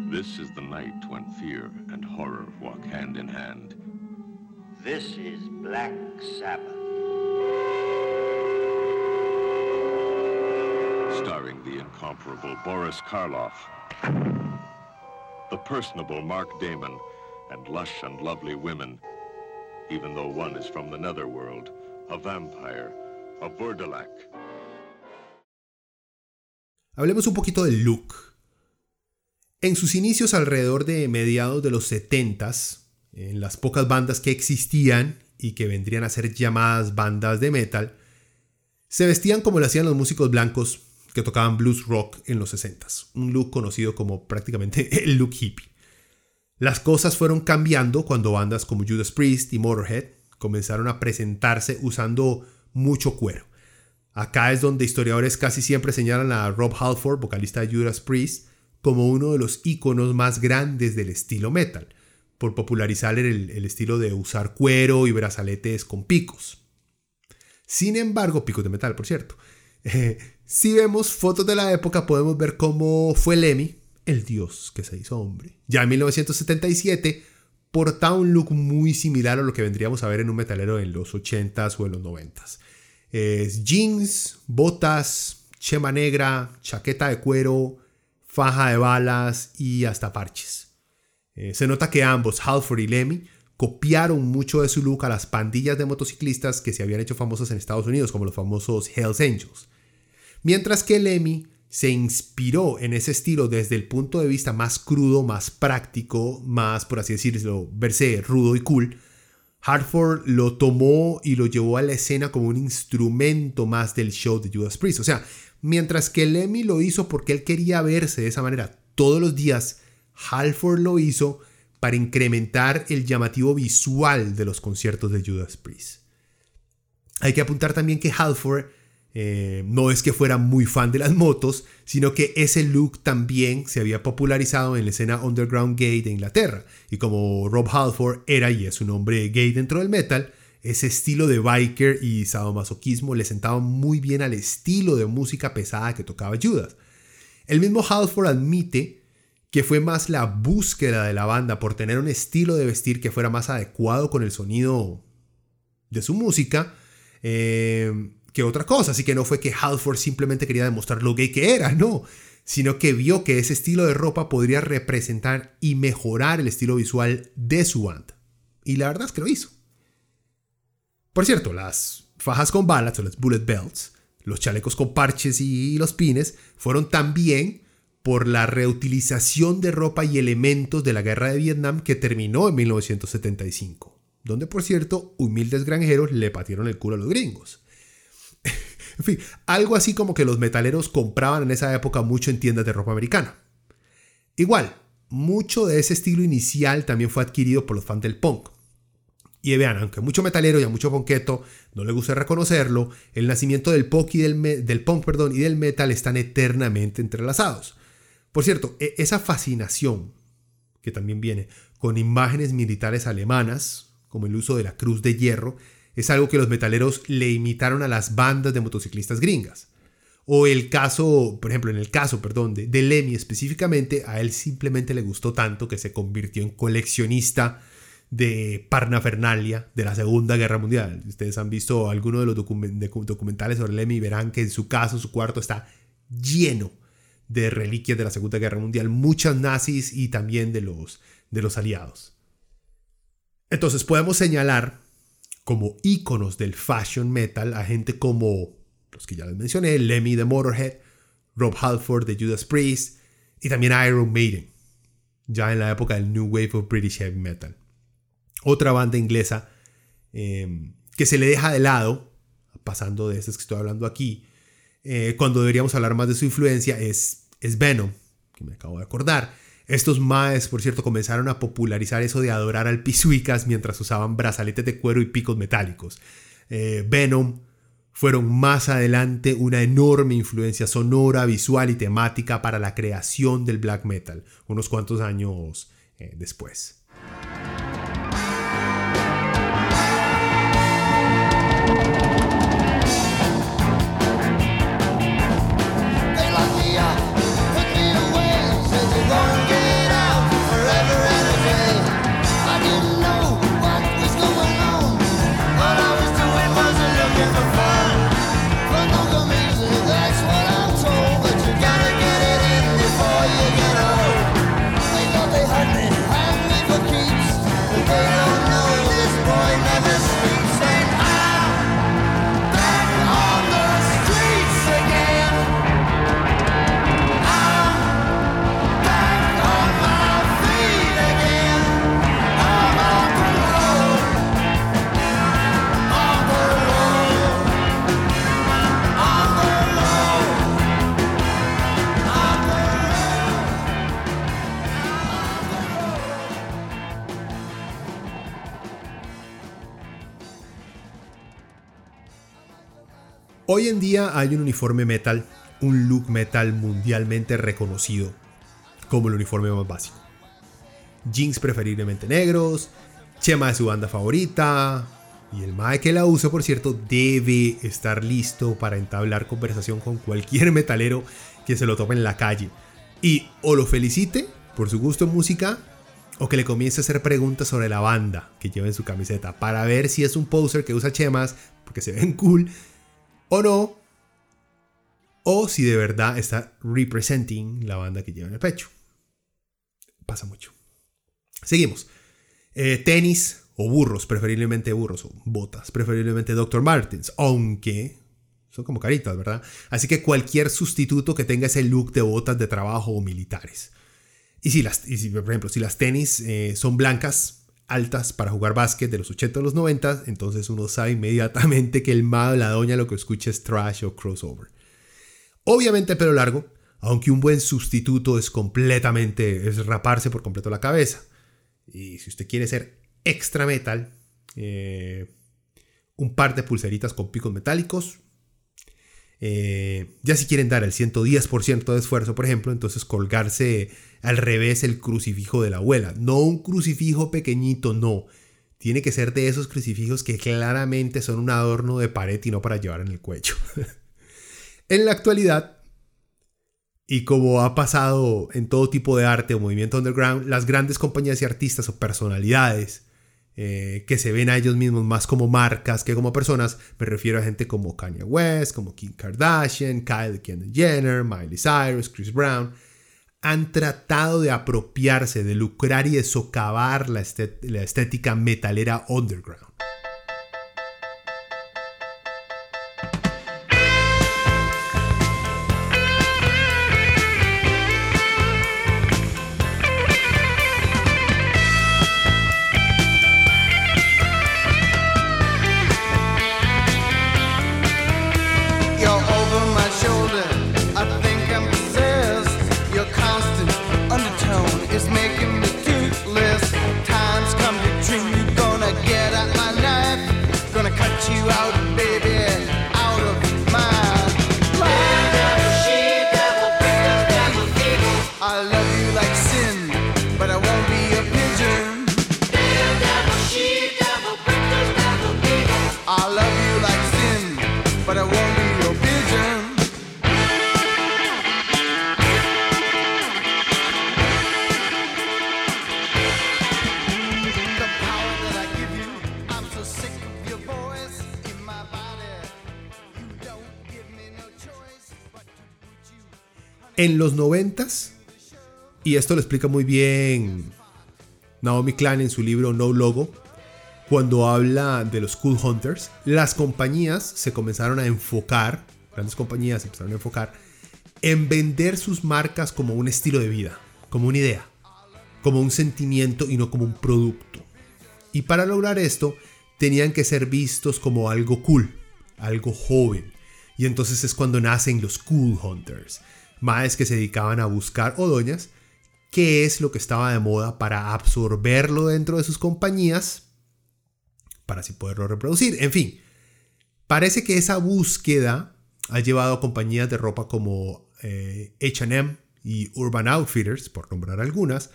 This is the night when fear and horror walk hand in hand. This is Black Sabbath. Starring the incomparable Boris Karloff, the personable Mark Damon, and lush and lovely women, even though one is from the netherworld, a vampire, a Burdelac. Hablemos un poquito del look. En sus inicios alrededor de mediados de los 70s, en las pocas bandas que existían y que vendrían a ser llamadas bandas de metal, se vestían como lo hacían los músicos blancos que tocaban blues rock en los 60s, un look conocido como prácticamente el look hippie. Las cosas fueron cambiando cuando bandas como Judas Priest y Motorhead comenzaron a presentarse usando mucho cuero. Acá es donde historiadores casi siempre señalan a Rob Halford, vocalista de Judas Priest, como uno de los íconos más grandes del estilo metal, por popularizar el, estilo de usar cuero y brazaletes con picos. Sin embargo, picos de metal, por cierto. Eh, si vemos fotos de la época, podemos ver cómo fue Lemmy, el dios que se hizo hombre. Ya en 1977 portaba un look muy similar a lo que vendríamos a ver en un metalero en los 80s o en los 90s. Es jeans, botas, chema negra, chaqueta de cuero, faja de balas y hasta parches. Eh, se nota que ambos, Halford y Lemmy, copiaron mucho de su look a las pandillas de motociclistas que se habían hecho famosas en Estados Unidos, como los famosos Hells Angels. Mientras que Lemmy se inspiró en ese estilo desde el punto de vista más crudo, más práctico, más, por así decirlo, verse rudo y cool, Hartford lo tomó y lo llevó a la escena como un instrumento más del show de Judas Priest. O sea, mientras que Lemmy lo hizo porque él quería verse de esa manera todos los días, Halford lo hizo para incrementar el llamativo visual de los conciertos de Judas Priest. Hay que apuntar también que Halford eh, no es que fuera muy fan de las motos, sino que ese look también se había popularizado en la escena underground gay de Inglaterra. Y como Rob Halford era y es un hombre gay dentro del metal, ese estilo de biker y sadomasoquismo le sentaba muy bien al estilo de música pesada que tocaba Judas. El mismo Halford admite que fue más la búsqueda de la banda por tener un estilo de vestir que fuera más adecuado con el sonido de su música. Eh, que otra cosa. Así que no fue que Halford simplemente quería demostrar lo gay que era, no. Sino que vio que ese estilo de ropa podría representar y mejorar el estilo visual de su banda. Y la verdad es que lo hizo. Por cierto, las fajas con balas o las bullet belts, los chalecos con parches y los pines fueron también por la reutilización de ropa y elementos de la guerra de Vietnam que terminó en 1975, donde por cierto humildes granjeros le patieron el culo a los gringos. En fin, algo así como que los metaleros compraban en esa época mucho en tiendas de ropa americana. Igual, mucho de ese estilo inicial también fue adquirido por los fans del punk. Y vean, aunque mucho metalero y a mucho ponqueto no le gusta reconocerlo, el nacimiento del punk y del metal están eternamente entrelazados. Por cierto, e, esa fascinación que también viene con imágenes militares alemanas, como el uso de la cruz de hierro, es algo que los metaleros le imitaron a las bandas de motociclistas gringas. O el caso, por ejemplo, en el caso, perdón, de, de Lemmy específicamente, a él simplemente le gustó tanto que se convirtió en coleccionista de Parnafernalia de la Segunda Guerra Mundial. Ustedes han visto alguno de los documentales sobre Lemmy y verán que en su caso, su cuarto está lleno de reliquias de la Segunda Guerra Mundial, muchas nazis y también de los, de los aliados. Entonces podemos señalar como íconos del fashion metal a gente como los que ya les mencioné, Lemmy de Motorhead, Rob Halford de Judas Priest y también Iron Maiden, ya en la época del New Wave of British Heavy Metal. Otra banda inglesa em, que se le deja de lado, pasando de estas que estoy hablando aquí, eh, cuando deberíamos hablar más de su influencia, es, es Venom, que me acabo de acordar. Estos maes, por cierto, comenzaron a popularizar eso de adorar al pisuicas mientras usaban brazaletes de cuero y picos metálicos. Eh, Venom fueron más adelante una enorme influencia sonora, visual y temática para la creación del black metal, unos cuantos años eh, después. Hoy en día hay un uniforme metal, un look metal mundialmente reconocido como el uniforme más básico. Jeans preferiblemente negros, chema de su banda favorita, y el mae que la usa, por cierto, debe estar listo para entablar conversación con cualquier metalero que se lo tope en la calle. Y o lo felicite por su gusto en música, o que le comience a hacer preguntas sobre la banda que lleva en su camiseta para ver si es un poser que usa chemas porque se ven cool o no, o si de verdad está representing la banda que lleva en el pecho. Pasa mucho. Seguimos. Eh, tenis o burros, preferiblemente burros, o botas, preferiblemente Dr. Martens, aunque son como caritas, ¿verdad? Así que cualquier sustituto que tenga ese look de botas de trabajo o militares. Y si, las, y si por ejemplo, si las tenis eh, son blancas, altas para jugar básquet de los 80 o los 90, entonces uno sabe inmediatamente que el ma la doña lo que escucha es trash o crossover. Obviamente el pelo largo, aunque un buen sustituto es completamente, es raparse por completo la cabeza. Y si usted quiere ser extra metal, eh, un par de pulseritas con picos metálicos. Eh, ya si quieren dar el 110% de esfuerzo, por ejemplo, entonces colgarse al revés el crucifijo de la abuela. No un crucifijo pequeñito, no. Tiene que ser de esos crucifijos que claramente son un adorno de pared y no para llevar en el cuello. en la actualidad, y como ha pasado en todo tipo de arte o movimiento underground, las grandes compañías y artistas o personalidades eh, que se ven a ellos mismos más como marcas que como personas, me refiero a gente como Kanye West, como Kim Kardashian, Kyle Jenner, Miley Cyrus, Chris Brown, han tratado de apropiarse, de lucrar y de socavar la estética metalera underground. En los noventas, y esto lo explica muy bien Naomi Klein en su libro No Logo, cuando habla de los Cool Hunters, las compañías se comenzaron a enfocar, grandes compañías se empezaron a enfocar en vender sus marcas como un estilo de vida, como una idea, como un sentimiento y no como un producto. Y para lograr esto, tenían que ser vistos como algo cool, algo joven. Y entonces es cuando nacen los Cool Hunters, maes que se dedicaban a buscar o doñas qué es lo que estaba de moda para absorberlo dentro de sus compañías para así poderlo reproducir. En fin, parece que esa búsqueda ha llevado a compañías de ropa como HM y Urban Outfitters, por nombrar algunas,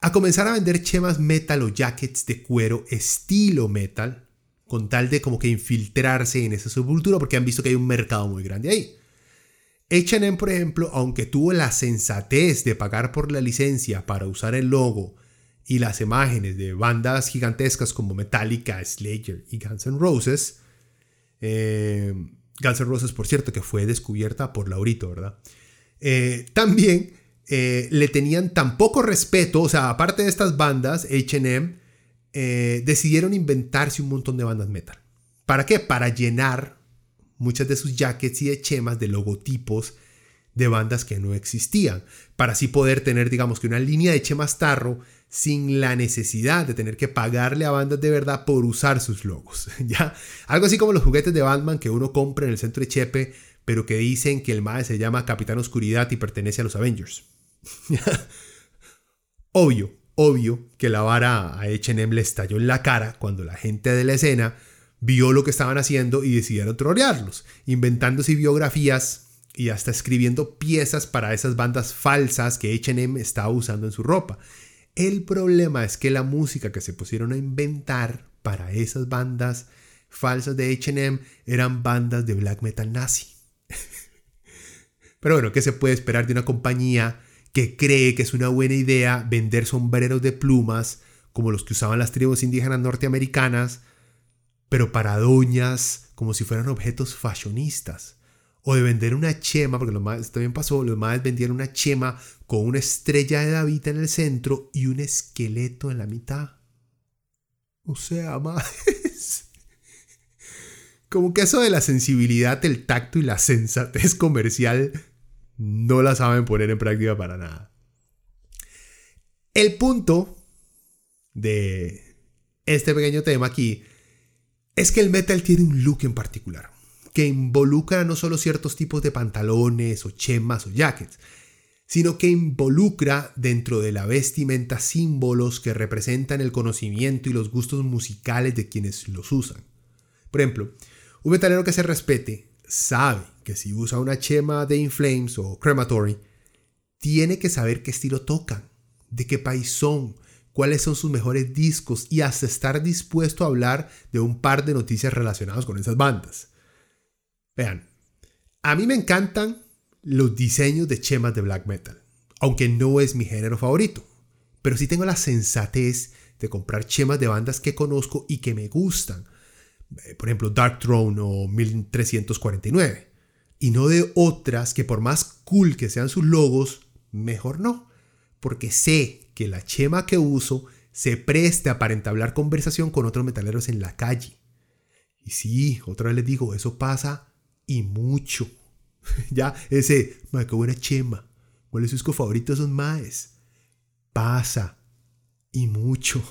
a comenzar a vender chemas metal o jackets de cuero estilo metal, con tal de como que infiltrarse en esa subcultura, porque han visto que hay un mercado muy grande ahí. HM, por ejemplo, aunque tuvo la sensatez de pagar por la licencia para usar el logo y las imágenes de bandas gigantescas como Metallica, Slayer y Guns N' Roses, eh, Guns N' Roses, por cierto, que fue descubierta por Laurito, ¿verdad? Eh, también eh, le tenían tan poco respeto, o sea, aparte de estas bandas, HM, decidieron inventarse un montón de bandas metal. ¿Para qué? Para llenar muchas de sus jackets y de chemas de logotipos de bandas que no existían, para así poder tener, digamos que una línea de chemas tarro sin la necesidad de tener que pagarle a bandas de verdad por usar sus logos. ¿ya? Algo así como los juguetes de Batman que uno compra en el centro de Chepe, pero que dicen que el MAE se llama Capitán Oscuridad y pertenece a los Avengers. obvio, obvio que la vara a H&M le estalló en la cara cuando la gente de la escena vio lo que estaban haciendo y decidieron trolearlos, inventándose biografías y hasta escribiendo piezas para esas bandas falsas que HM estaba usando en su ropa. El problema es que la música que se pusieron a inventar para esas bandas falsas de HM eran bandas de black metal nazi. Pero bueno, ¿qué se puede esperar de una compañía que cree que es una buena idea vender sombreros de plumas como los que usaban las tribus indígenas norteamericanas, pero para doñas como si fueran objetos fashionistas? O de vender una chema, porque lo más también pasó, los más vendían una chema con una estrella de David en el centro y un esqueleto en la mitad. O sea, más. Como que eso de la sensibilidad, el tacto y la sensatez comercial no la saben poner en práctica para nada. El punto de este pequeño tema aquí es que el metal tiene un look en particular que involucra no solo ciertos tipos de pantalones o chemas o jackets, sino que involucra dentro de la vestimenta símbolos que representan el conocimiento y los gustos musicales de quienes los usan. Por ejemplo, un metalero que se respete sabe que si usa una chema de Inflames o Crematory, tiene que saber qué estilo tocan, de qué país son, cuáles son sus mejores discos y hasta estar dispuesto a hablar de un par de noticias relacionadas con esas bandas. Vean, a mí me encantan los diseños de chemas de black metal, aunque no es mi género favorito, pero sí tengo la sensatez de comprar chemas de bandas que conozco y que me gustan, eh, por ejemplo Dark Throne o 1349, y no de otras que por más cool que sean sus logos, mejor no, porque sé que la chema que uso se presta para entablar conversación con otros metaleros en la calle. Y sí, otra vez les digo, eso pasa y mucho. ya, ese, mae, qué buena chema. ¿Cuál es su disco favorito esos maes? Pasa. Y mucho.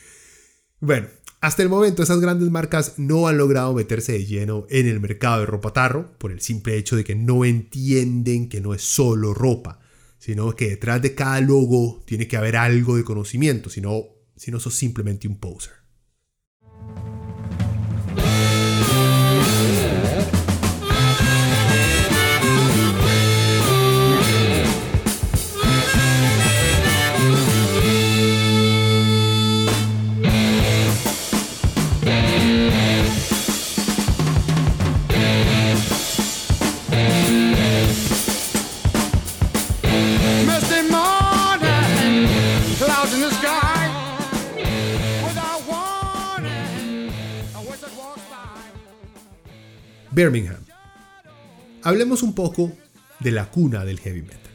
bueno, hasta el momento esas grandes marcas no han logrado meterse de lleno en el mercado de ropa tarro por el simple hecho de que no entienden que no es solo ropa, sino que detrás de cada logo tiene que haber algo de conocimiento, si no, sos simplemente un poser. Birmingham. Hablemos un poco de la cuna del heavy metal.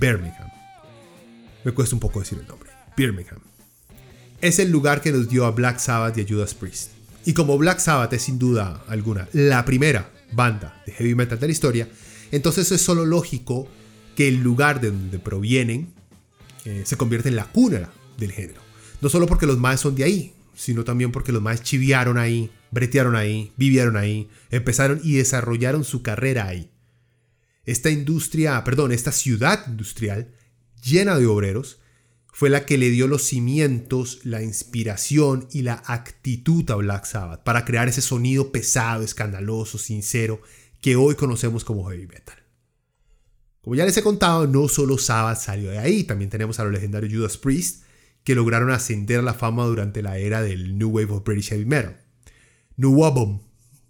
Birmingham. Me cuesta un poco decir el nombre. Birmingham. Es el lugar que nos dio a Black Sabbath y a Judas Priest. Y como Black Sabbath es sin duda alguna la primera banda de heavy metal de la historia, entonces es solo lógico que el lugar de donde provienen eh, se convierte en la cuna del género. No solo porque los maes son de ahí, sino también porque los maes chiviaron ahí, bretearon ahí, vivieron ahí, empezaron y desarrollaron su carrera ahí. Esta industria, perdón, esta ciudad industrial llena de obreros fue la que le dio los cimientos, la inspiración y la actitud a Black Sabbath para crear ese sonido pesado, escandaloso, sincero que hoy conocemos como heavy metal. Como ya les he contado, no solo Sabbath salió de ahí, también tenemos a los legendarios Judas Priest, que lograron ascender a la fama durante la era del New Wave of British Heavy Metal. New Wabom,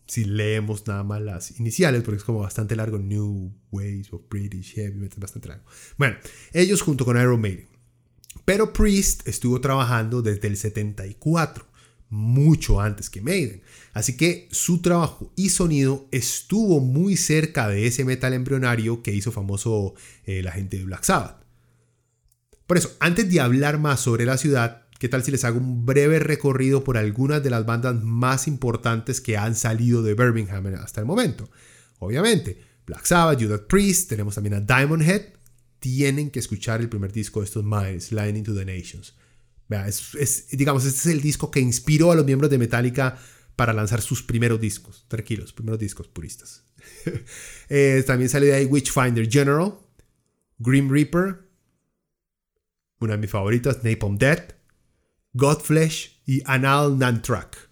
si leemos nada más las iniciales, porque es como bastante largo, New Waves of British Heavy Metal, bastante largo. Bueno, ellos junto con Iron Maiden. Pero Priest estuvo trabajando desde el 74, mucho antes que Maiden. Así que su trabajo y sonido estuvo muy cerca de ese metal embrionario que hizo famoso eh, la gente de Black Sabbath. Por eso, antes de hablar más sobre la ciudad, ¿qué tal si les hago un breve recorrido por algunas de las bandas más importantes que han salido de Birmingham hasta el momento? Obviamente, Black Sabbath, Judas Priest, tenemos también a Diamond Head. Tienen que escuchar el primer disco de estos Miles, Line into the Nations. Es, es- digamos, este es el disco que inspiró a los miembros de Metallica para lanzar sus primeros discos. Tranquilos, primeros discos puristas. Eh, también salió de ahí Witchfinder General, Grim Reaper, una de mis favoritas, Napalm Death, Godflesh y Anal Nantrak.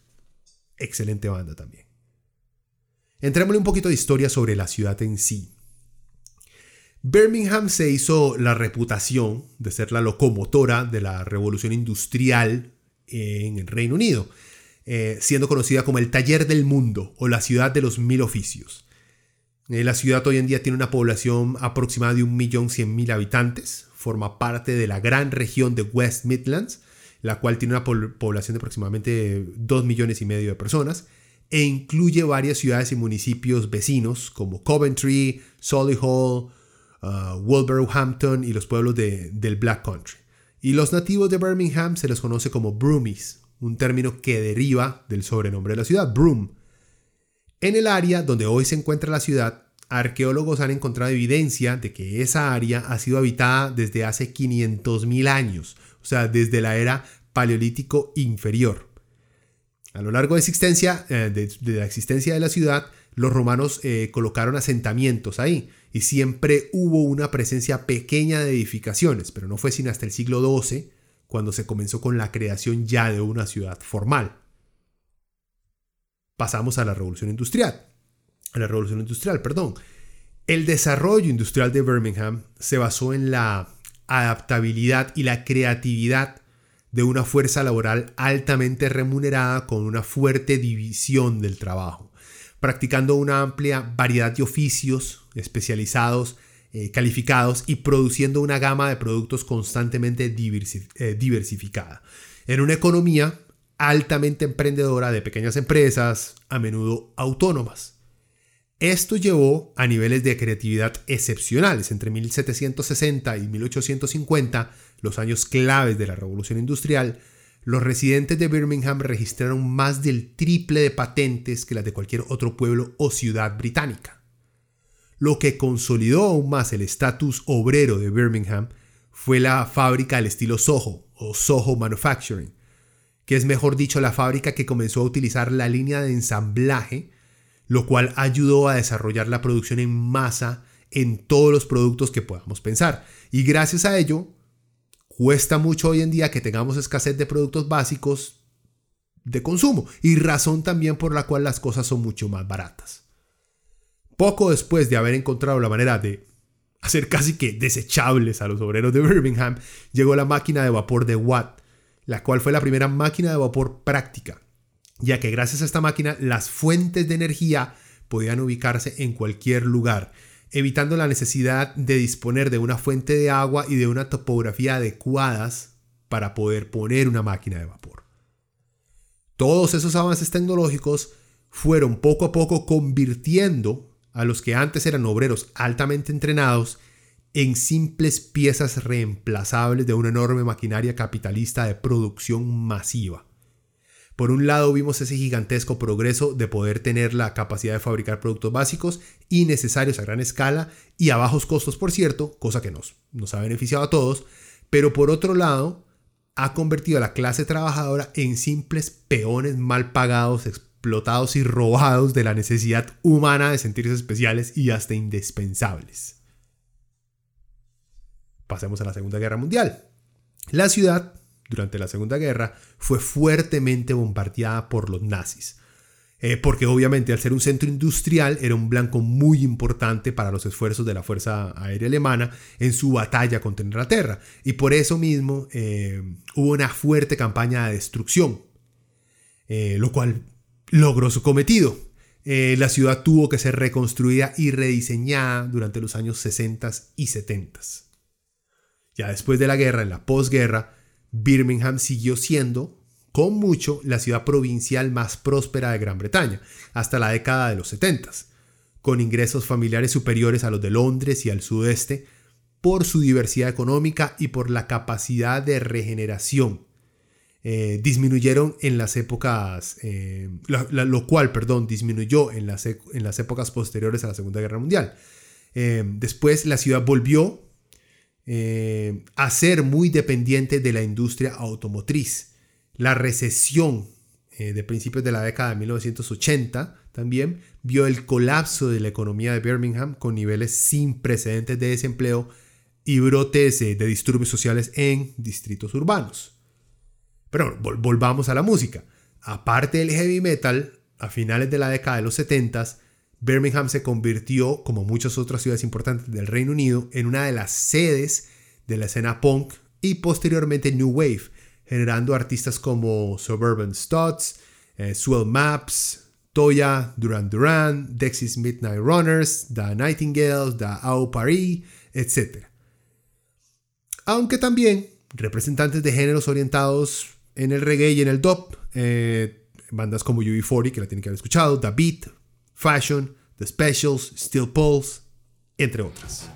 excelente banda también. Entrémosle un poquito de historia sobre la ciudad en sí. Birmingham se hizo la reputación de ser la locomotora de la revolución industrial en el Reino Unido, eh, siendo conocida como el taller del mundo o la ciudad de los mil oficios. Eh, la ciudad hoy en día tiene una población aproximada de 1.100.000 habitantes, forma parte de la gran región de West Midlands, la cual tiene una población de aproximadamente 2 millones y medio de personas, e incluye varias ciudades y municipios vecinos como Coventry, Solihull, uh, Wolverhampton y los pueblos del Black Country. Y los nativos de Birmingham se les conoce como Broomies, un término que deriva del sobrenombre de la ciudad, Broom. En el área donde hoy se encuentra la ciudad, arqueólogos han encontrado evidencia de que esa área ha sido habitada desde hace 500.000 años, o sea, desde la era paleolítico inferior. A lo largo de, existencia, eh, de, la existencia de la ciudad, los romanos eh, colocaron asentamientos ahí y siempre hubo una presencia pequeña de edificaciones, pero no fue sino hasta el siglo XII cuando se comenzó con la creación ya de una ciudad formal. Pasamos a la revolución industrial. A la revolución industrial, perdón. El desarrollo industrial de Birmingham se basó en la adaptabilidad y la creatividad de una fuerza laboral altamente remunerada con una fuerte división del trabajo, practicando una amplia variedad de oficios especializados, eh, calificados y produciendo una gama de productos constantemente eh, diversificada. En una economía altamente emprendedora de pequeñas empresas, a menudo autónomas. Esto llevó a niveles de creatividad excepcionales. Entre 1760 y 1850, los años claves de la revolución industrial, los residentes de Birmingham registraron más del triple de patentes que las de cualquier otro pueblo o ciudad británica. Lo que consolidó aún más el estatus obrero de Birmingham fue la fábrica del estilo Soho o Soho Manufacturing, que es mejor dicho la fábrica que comenzó a utilizar la línea de ensamblaje lo cual ayudó a desarrollar la producción en masa en todos los productos que podamos pensar. Y gracias a ello, cuesta mucho hoy en día que tengamos escasez de productos básicos de consumo y razón también por la cual las cosas son mucho más baratas. Poco después de haber encontrado la manera de hacer casi que desechables a los obreros de Birmingham, llegó la máquina de vapor de Watt, la cual fue la primera máquina de vapor práctica ya que gracias a esta máquina las fuentes de energía podían ubicarse en cualquier lugar, evitando la necesidad de disponer de una fuente de agua y de una topografía adecuadas para poder poner una máquina de vapor. Todos esos avances tecnológicos fueron poco a poco convirtiendo a los que antes eran obreros altamente entrenados en simples piezas reemplazables de una enorme maquinaria capitalista de producción masiva. Por un lado vimos ese gigantesco progreso de poder tener la capacidad de fabricar productos básicos y necesarios a gran escala y a bajos costos, por cierto, cosa que nos, nos ha beneficiado a todos, pero por otro lado ha convertido a la clase trabajadora en simples peones mal pagados, explotados y robados de la necesidad humana de sentirse especiales y hasta indispensables. Pasemos a la Segunda Guerra Mundial. La ciudad durante la Segunda Guerra fue fuertemente bombardeada por los nazis. Eh, porque obviamente al ser un centro industrial era un blanco muy importante para los esfuerzos de la Fuerza Aérea Alemana en su batalla contra Inglaterra. Y por eso mismo eh, hubo una fuerte campaña de destrucción, eh, lo cual logró su cometido. la ciudad tuvo que ser reconstruida y rediseñada durante los años 60 y 70. Ya después de la guerra, en la posguerra, Birmingham siguió siendo, con mucho, la ciudad provincial más próspera de Gran Bretaña, hasta la década de los 70, con ingresos familiares superiores a los de Londres y al sudeste, por su diversidad económica y por la capacidad de regeneración. Eh, disminuyeron en las épocas, eh, lo, cual, perdón, disminuyó en las, en las, épocas posteriores a la Segunda Guerra Mundial. Eh, después la ciudad volvió eh, a ser muy dependiente de la industria automotriz. La recesión eh, de principios de la década de 1980 también vio el colapso de la economía de Birmingham con niveles sin precedentes de desempleo y brotes de disturbios sociales en distritos urbanos. Pero volvamos a la música. aparte del heavy metal, a finales de la década de los 70, Birmingham se convirtió, como muchas otras ciudades importantes del Reino Unido, en una de las sedes de la escena punk y posteriormente New Wave, generando artistas como Suburban Studs, eh, Swell Maps, Toya, Duran Duran, Dexys Midnight Runners, The Nightingales, The Au Paris, etc. Aunque también representantes de géneros orientados en el reggae y en el dub, eh, bandas como UB40, que la tienen que haber escuchado, The Beat, Fashion, The Specials, Steel Pulse, entre otras.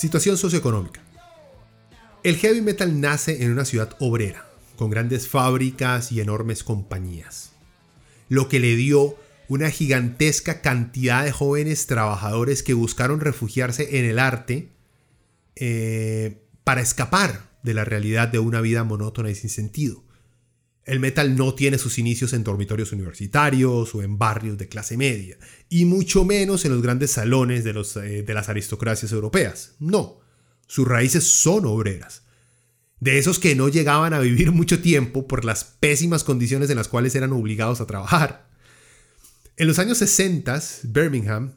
Situación socioeconómica. El heavy metal nace en una ciudad obrera, con grandes fábricas y enormes compañías, lo que le dio una gigantesca cantidad de jóvenes trabajadores que buscaron refugiarse en el arte eh, para escapar de la realidad de una vida monótona y sin sentido. El metal no tiene sus inicios en dormitorios universitarios o en barrios de clase media, y mucho menos en los grandes salones de, eh, las aristocracias europeas. No, sus raíces son obreras. De esos que no llegaban a vivir mucho tiempo por las pésimas condiciones en las cuales eran obligados a trabajar. En los años 60, Birmingham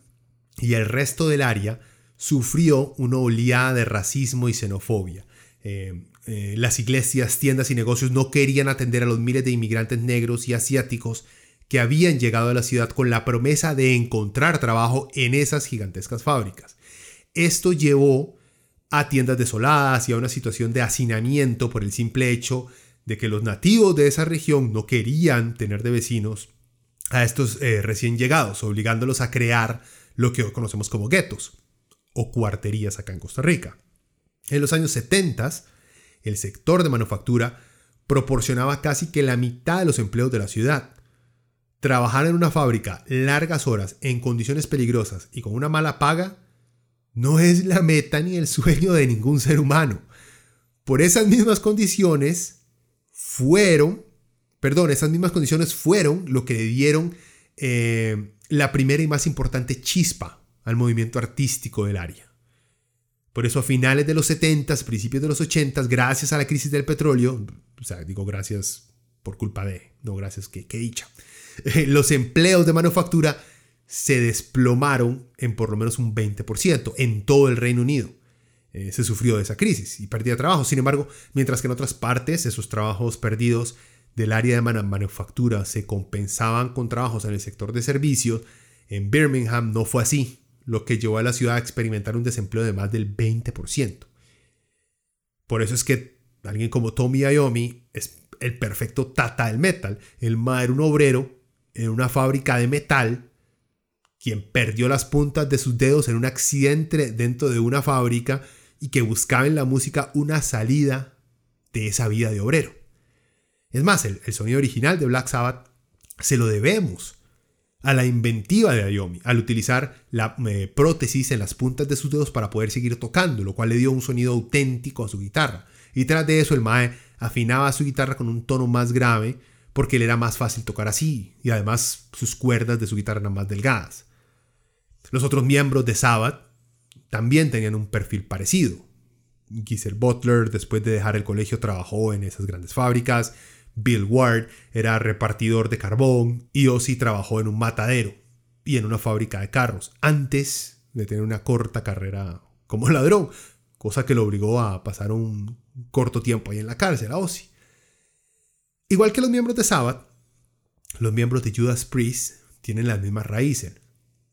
y el resto del área sufrió una oleada de racismo y xenofobia. Eh, eh, las iglesias, tiendas y negocios no querían atender a los miles de inmigrantes negros y asiáticos que habían llegado a la ciudad con la promesa de encontrar trabajo en esas gigantescas fábricas. Esto llevó a tiendas desoladas y a una situación de hacinamiento por el simple hecho de que los nativos de esa región no querían tener de vecinos a estos eh, recién llegados, obligándolos a crear lo que hoy conocemos como guetos o cuarterías acá en Costa Rica. En los años 70, el sector de manufactura proporcionaba casi que la mitad de los empleos de la ciudad. Trabajar en una fábrica largas horas en condiciones peligrosas y con una mala paga no es la meta ni el sueño de ningún ser humano. Por esas mismas condiciones fueron, perdón, esas mismas condiciones fueron lo que le dieron eh, la primera y más importante chispa al movimiento artístico del área. Por eso a finales de los 70, principios de los 80, gracias a la crisis del petróleo, o sea, digo gracias por culpa de, no gracias que, dicha, los empleos de manufactura se desplomaron en por lo menos un 20% en todo el Reino Unido. Eh, se sufrió de esa crisis y perdía trabajo. Sin embargo, mientras que en otras partes esos trabajos perdidos del área de man- manufactura se compensaban con trabajos en el sector de servicios, en Birmingham no fue así, lo que llevó a la ciudad a experimentar un desempleo de más del 20%. Por eso es que alguien como Tommy Iommi es el perfecto tata del metal. El ma era un obrero en una fábrica de metal quien perdió las puntas de sus dedos en un accidente dentro de una fábrica y que buscaba en la música una salida de esa vida de obrero. Es más, el, el sonido original de Black Sabbath se lo debemos a la inventiva de Ayomi, al utilizar la eh, prótesis en las puntas de sus dedos para poder seguir tocando, lo cual le dio un sonido auténtico a su guitarra. Y tras de eso, el Mae afinaba su guitarra con un tono más grave porque le era más fácil tocar así, y además sus cuerdas de su guitarra eran más delgadas. Los otros miembros de Sabbath también tenían un perfil parecido. Geezer Butler, después de dejar el colegio, trabajó en esas grandes fábricas. Bill Ward era repartidor de carbón y Ozzy trabajó en un matadero y en una fábrica de carros antes de tener una corta carrera como ladrón, cosa que lo obligó a pasar un corto tiempo ahí en la cárcel a Ozzy. Igual que los miembros de Sabbath, los miembros de Judas Priest tienen las mismas raíces,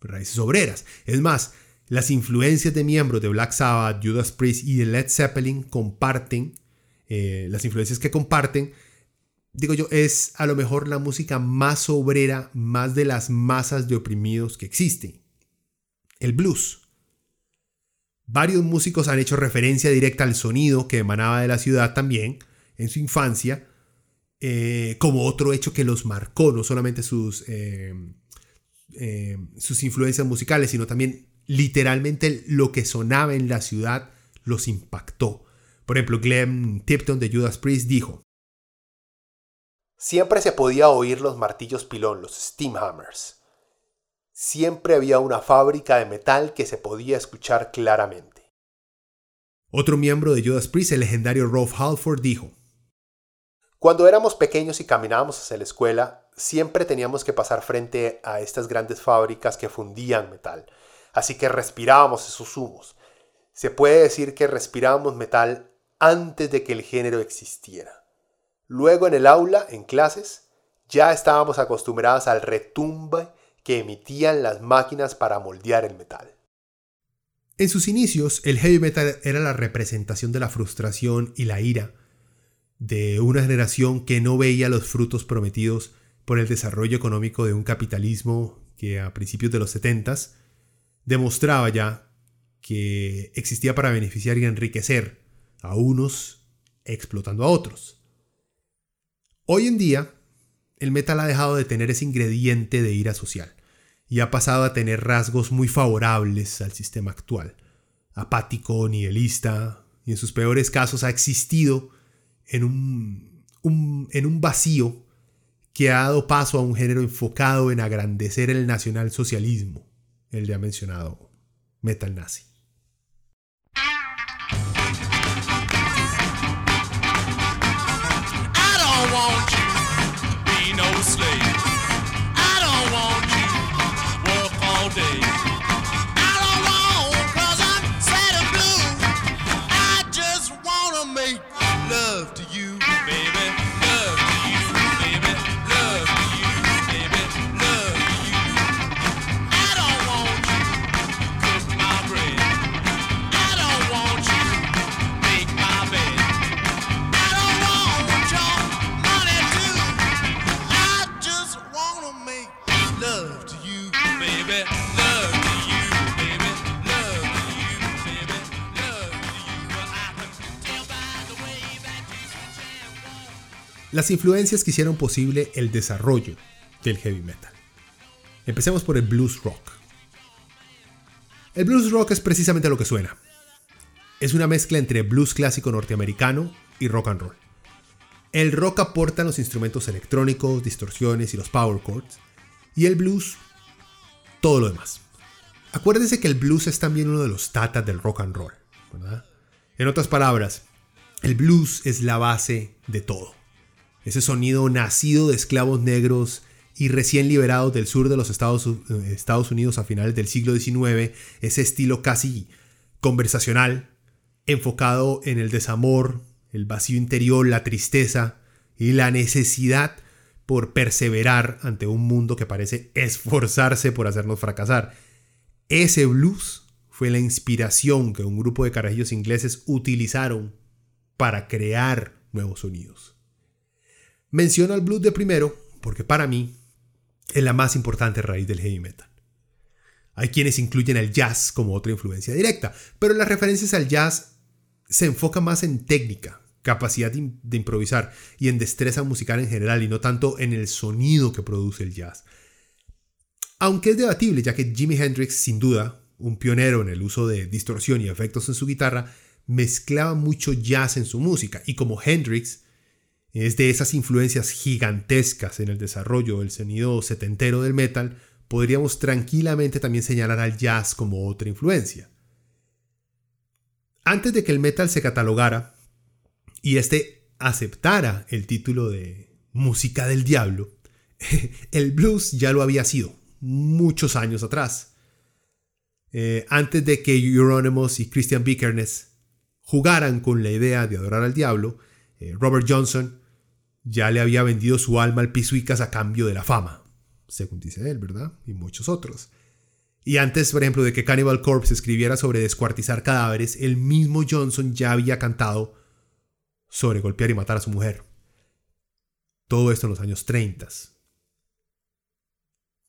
raíces obreras. Es más, Las influencias de miembros de Black Sabbath, Judas Priest y de Led Zeppelin comparten, eh, las influencias que comparten, digo yo, es a lo mejor la música más obrera, más de las masas de oprimidos que existen. El blues. Varios músicos han hecho referencia directa al sonido que emanaba de la ciudad también en su infancia, eh, como otro hecho que los marcó, no solamente sus, eh, eh, sus influencias musicales, sino también literalmente lo que sonaba en la ciudad los impactó. Por ejemplo, Glenn Tipton de Judas Priest dijo, Siempre se podía oír los martillos pilón, los steamhammers. Siempre había una fábrica de metal que se podía escuchar claramente. Otro miembro de Judas Priest, el legendario Rolf Halford, dijo, Cuando éramos pequeños y caminábamos hacia la escuela, siempre teníamos que pasar frente a estas grandes fábricas que fundían metal, así que respirábamos esos humos. Se puede decir que respirábamos metal antes de que el género existiera. Luego en el aula, en clases, ya estábamos acostumbrados al retumbe que emitían las máquinas para moldear el metal. En sus inicios, el heavy metal era la representación de la frustración y la ira de una generación que no veía los frutos prometidos por el desarrollo económico de un capitalismo que a principios de los 70 demostraba ya que existía para beneficiar y enriquecer a unos explotando a otros. Hoy en día, el metal ha dejado de tener ese ingrediente de ira social y ha pasado a tener rasgos muy favorables al sistema actual. Apático, nihilista, y en sus peores casos ha existido en un, vacío que ha dado paso a un género enfocado en agrandecer el nacionalsocialismo, el ya mencionado metal nazi. Las influencias que hicieron posible el desarrollo del heavy metal. Empecemos por el blues rock. El blues rock es precisamente lo que suena. Es una mezcla entre blues clásico norteamericano y rock and roll. El rock aporta los instrumentos electrónicos, distorsiones y los power chords, y el blues todo lo demás. Acuérdense que el blues es también uno de los tatas del rock and roll. En otras palabras, el blues es la base de todo. Ese sonido nacido de esclavos negros y recién liberados del sur de los Estados, eh, Unidos a finales del siglo XIX, ese estilo casi conversacional, enfocado en el desamor, el vacío interior, la tristeza y la necesidad por perseverar ante un mundo que parece esforzarse por hacernos fracasar. Ese blues fue la inspiración que un grupo de carajillos ingleses utilizaron para crear nuevos sonidos. Menciono al blues de primero porque para mí es la más importante raíz del heavy metal. Hay quienes incluyen el jazz como otra influencia directa, pero las referencias al jazz se enfocan más en técnica, capacidad de improvisar y en destreza musical en general y no tanto en el sonido que produce el jazz. Aunque es debatible, ya que Jimi Hendrix, sin duda, un pionero en el uso de distorsión y efectos en su guitarra, mezclaba mucho jazz en su música y como Hendrix es de esas influencias gigantescas en el desarrollo del sonido setentero del metal, podríamos tranquilamente también señalar al jazz como otra influencia. Antes de que el metal se catalogara y este aceptara el título de música del diablo, el blues ya lo había sido muchos años atrás. Eh, antes de que Euronymous y Christian Vikernes jugaran con la idea de adorar al diablo, eh, Robert Johnson ya le había vendido su alma al pisuicas a cambio de la fama, según dice él, ¿verdad? Y muchos otros. Y antes, por ejemplo, de que Cannibal Corpse escribiera sobre descuartizar cadáveres, el mismo Johnson ya había cantado sobre golpear y matar a su mujer. Todo esto en los años 30.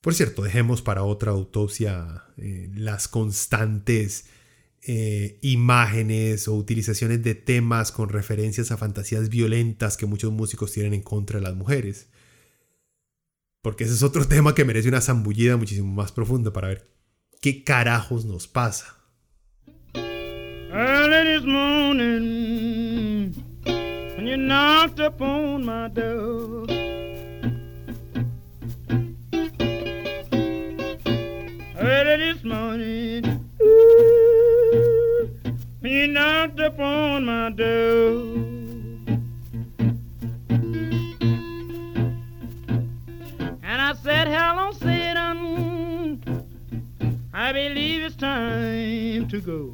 Por cierto, dejemos para otra autopsia eh, las constantes eh, imágenes o utilizaciones de temas con referencias a fantasías violentas que muchos músicos tienen en contra de las mujeres. Porque ese es otro tema que merece una zambullida muchísimo más profunda para ver qué carajos nos pasa. Early this morning, when you knocked upon my door. You knocked upon my door. And I said, Hello, Satan. I believe it's time to go.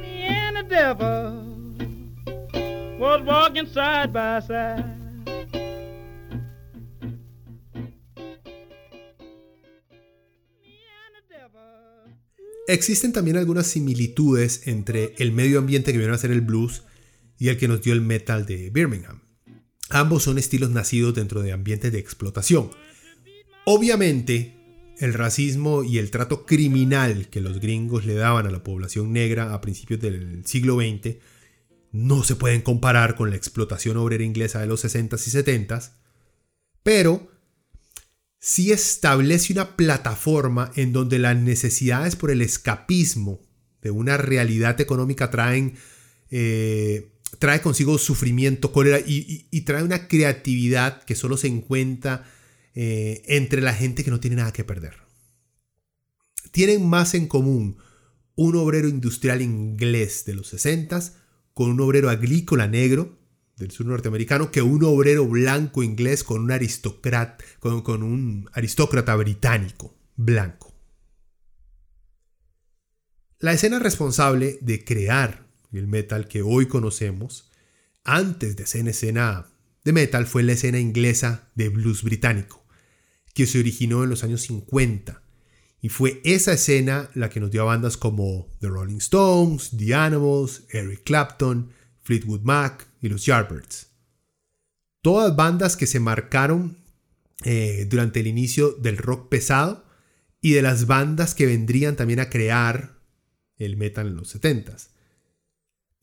Me and the devil was walking side by side. Existen también algunas similitudes entre el medio ambiente que vino a ser el blues y el que nos dio el metal de Birmingham. Ambos son estilos nacidos dentro de ambientes de explotación. Obviamente, el racismo y el trato criminal que los gringos le daban a la población negra a principios del siglo XX no se pueden comparar con la explotación obrera inglesa de los 60s y 70s, pero sí establece una plataforma en donde las necesidades por el escapismo de una realidad económica traen, eh, trae consigo sufrimiento, cólera y, y- trae una creatividad que solo se encuentra eh, entre la gente que no tiene nada que perder. Tienen más en común un obrero industrial inglés de los 60s con un obrero agrícola negro del sur norteamericano que un obrero blanco inglés con un aristócrata, con, un aristócrata británico blanco. La escena responsable de crear el metal que hoy conocemos, antes de ser escena de metal, fue la escena inglesa de blues británico, que se originó en los años 50. Y fue esa escena la que nos dio a bandas como The Rolling Stones, The Animals, Eric Clapton, Fleetwood Mac y los Yardbirds. Todas bandas que se marcaron eh, durante el inicio del rock pesado y de las bandas que vendrían también a crear el metal en los 70s.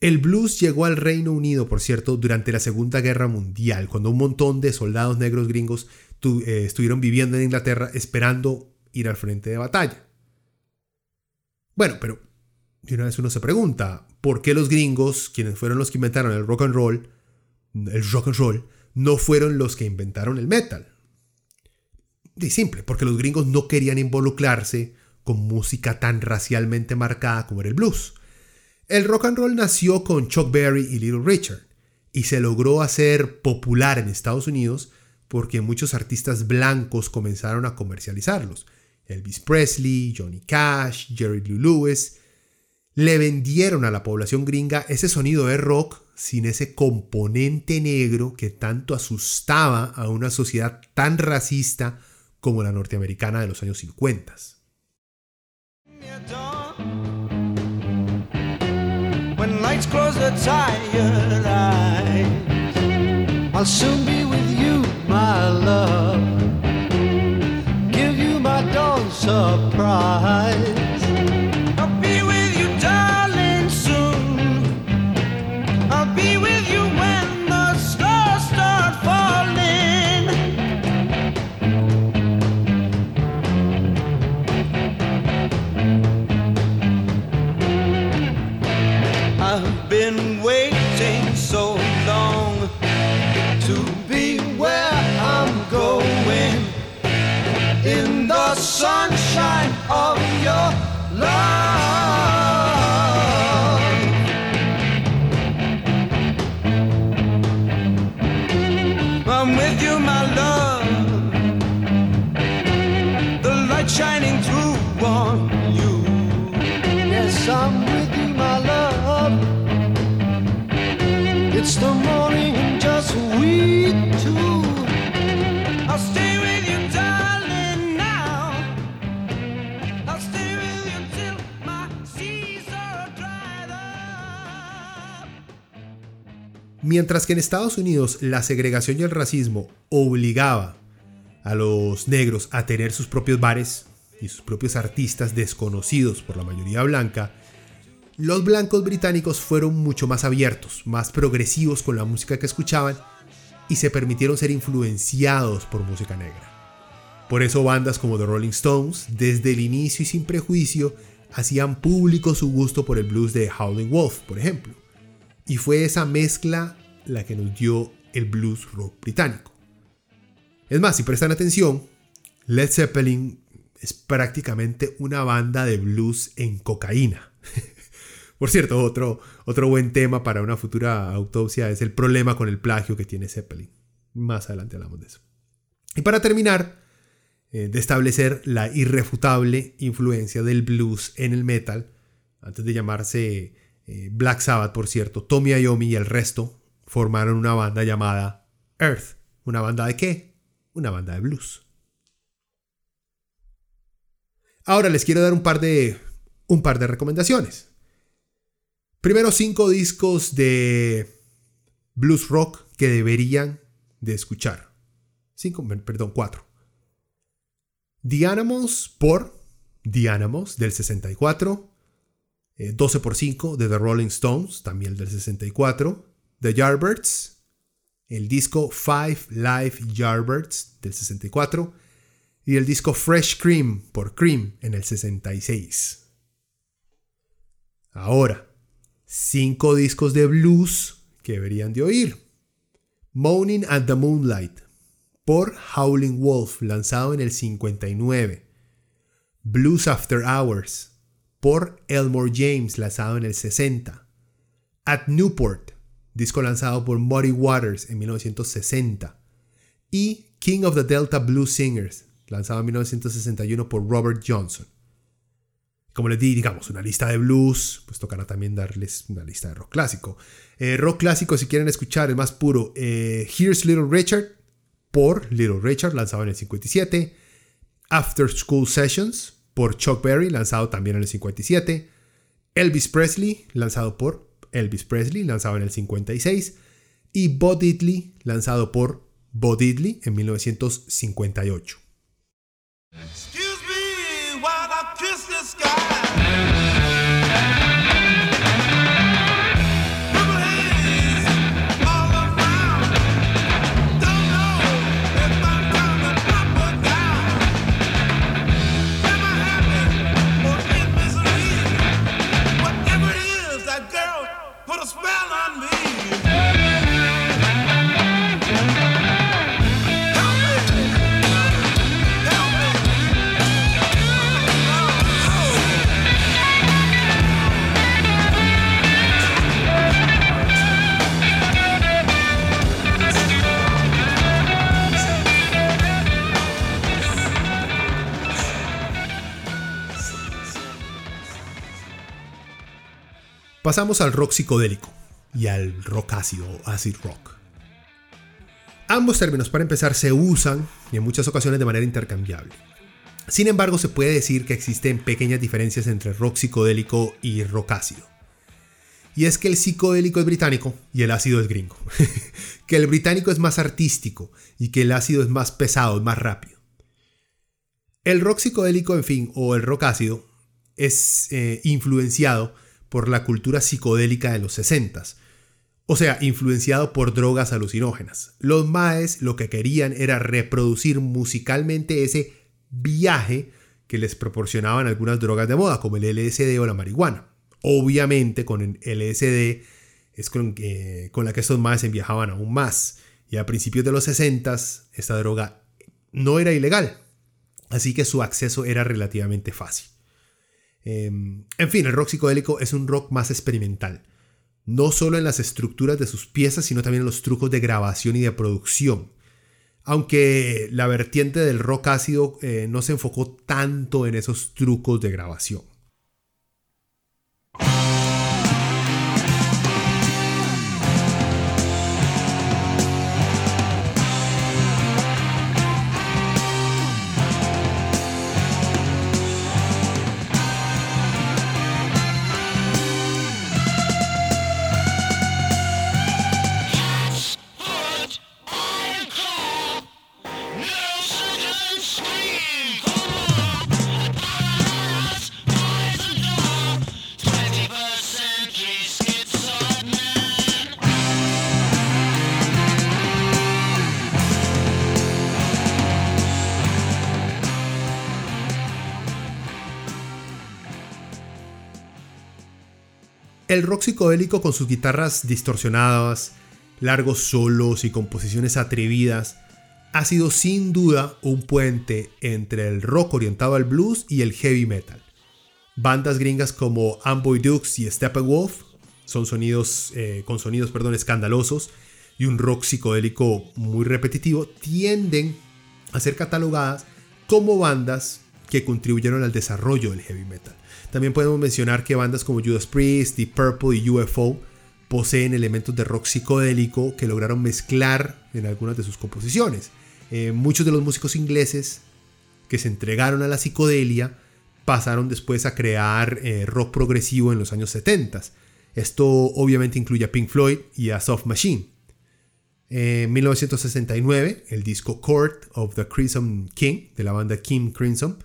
El blues llegó al Reino Unido, por cierto, durante la Segunda Guerra Mundial, cuando un montón de soldados negros gringos eh, estuvieron viviendo en Inglaterra esperando ir al frente de batalla. Bueno, pero de una vez uno se pregunta, ¿por qué los gringos, quienes fueron los que inventaron el rock and roll, el rock and roll, no fueron los que inventaron el metal? Y simple, porque los gringos no querían involucrarse con música tan racialmente marcada como era el blues. El rock and roll nació con Chuck Berry y Little Richard y se logró hacer popular en Estados Unidos porque muchos artistas blancos comenzaron a comercializarlos. Elvis Presley, Johnny Cash, Jerry Lee Lewis le vendieron a la población gringa ese sonido de rock sin ese componente negro que tanto asustaba a una sociedad tan racista como la norteamericana de los años 50. When Mientras que en Estados Unidos la segregación y el racismo obligaba a los negros a tener sus propios bares y sus propios artistas desconocidos por la mayoría blanca, los blancos británicos fueron mucho más abiertos, más progresivos con la música que escuchaban y se permitieron ser influenciados por música negra. Por eso bandas como The Rolling Stones, desde el inicio y sin prejuicio, hacían público su gusto por el blues de Howlin' Wolf, por ejemplo. Y fue esa mezcla la que nos dio el blues rock británico. Es más, si prestan atención, Led Zeppelin es prácticamente una banda de blues en cocaína. Por cierto, otro, otro buen tema para una futura autopsia es el problema con el plagio que tiene Zeppelin. Más adelante hablamos de eso. Y para terminar, eh, de establecer la irrefutable influencia del blues en el metal, antes de llamarse eh, Black Sabbath, por cierto, Tommy Iommi y el resto formaron una banda llamada Earth. ¿Una banda de qué? Una banda de blues. Ahora les quiero dar un par de, un par de recomendaciones. Primero, cinco discos de blues rock que deberían de escuchar. Cinco, perdón, cuatro. The por The del 64. 12 x 5 de The Rolling Stones, también del 64. The Yardbirds. El disco Five Live Yardbirds del 64. Y el disco Fresh Cream por Cream en el 66. Ahora, cinco discos de blues que deberían de oír. Moaning at the Moonlight por Howling Wolf, lanzado en el 59. Blues After Hours por Elmore James, lanzado en el 60. At Newport, disco lanzado por Muddy Waters en 1960. Y King of the Delta Blues Singers, lanzado en 1961 por Robert Johnson. Como les di, digamos, una lista de blues, pues tocará también darles una lista de rock clásico. Eh, rock clásico, si quieren escuchar el más puro, eh, Here's Little Richard por Little Richard, lanzado en el 57. After School Sessions por Chuck Berry, lanzado también en el 57. Elvis Presley, lanzado por Elvis Presley, lanzado en el 56. Y Bo Diddley, lanzado por Bo Diddley en 1958. Bye. Pasamos al rock psicodélico y al rock ácido, acid rock. Ambos términos, para empezar, se usan y en muchas ocasiones de manera intercambiable. Sin embargo, se puede decir que existen pequeñas diferencias entre rock psicodélico y rock ácido. Y es que el psicodélico es británico y el ácido es gringo. que el británico es más artístico y que el ácido es más pesado, es más rápido. El rock psicodélico, en fin, o el rock ácido, es eh, influenciado por la cultura psicodélica de los 60 o sea, influenciado por drogas alucinógenas. Los maes lo que querían era reproducir musicalmente ese viaje que les proporcionaban algunas drogas de moda, como el LSD o la marihuana. Obviamente con el LSD es con, eh, con la que estos maes viajaban aún más. Y a principios de los 60 esta droga no era ilegal, así que su acceso era relativamente fácil. Eh, en fin, el rock psicodélico es un rock más experimental no solo en las estructuras de sus piezas, sino también en los trucos de grabación y de producción. Aunque la vertiente del rock ácido eh, no se enfocó tanto en esos trucos de grabación. El rock psicodélico con sus guitarras distorsionadas, largos solos y composiciones atrevidas ha sido sin duda un puente entre el rock orientado al blues y el heavy metal. Bandas gringas como Amboy Dukes y Steppenwolf son sonidos eh, con sonidos perdón, escandalosos y un rock psicodélico muy repetitivo tienden a ser catalogadas como bandas que contribuyeron al desarrollo del heavy metal. También podemos mencionar que bandas como Judas Priest, Deep Purple y UFO poseen elementos de rock psicodélico que lograron mezclar en algunas de sus composiciones. Eh, muchos de los músicos ingleses que se entregaron a la psicodelia pasaron después a crear eh, rock progresivo en los años 70. Esto obviamente incluye a Pink Floyd y a Soft Machine. En 1969, el disco Court of the Crimson King de la banda King Crimson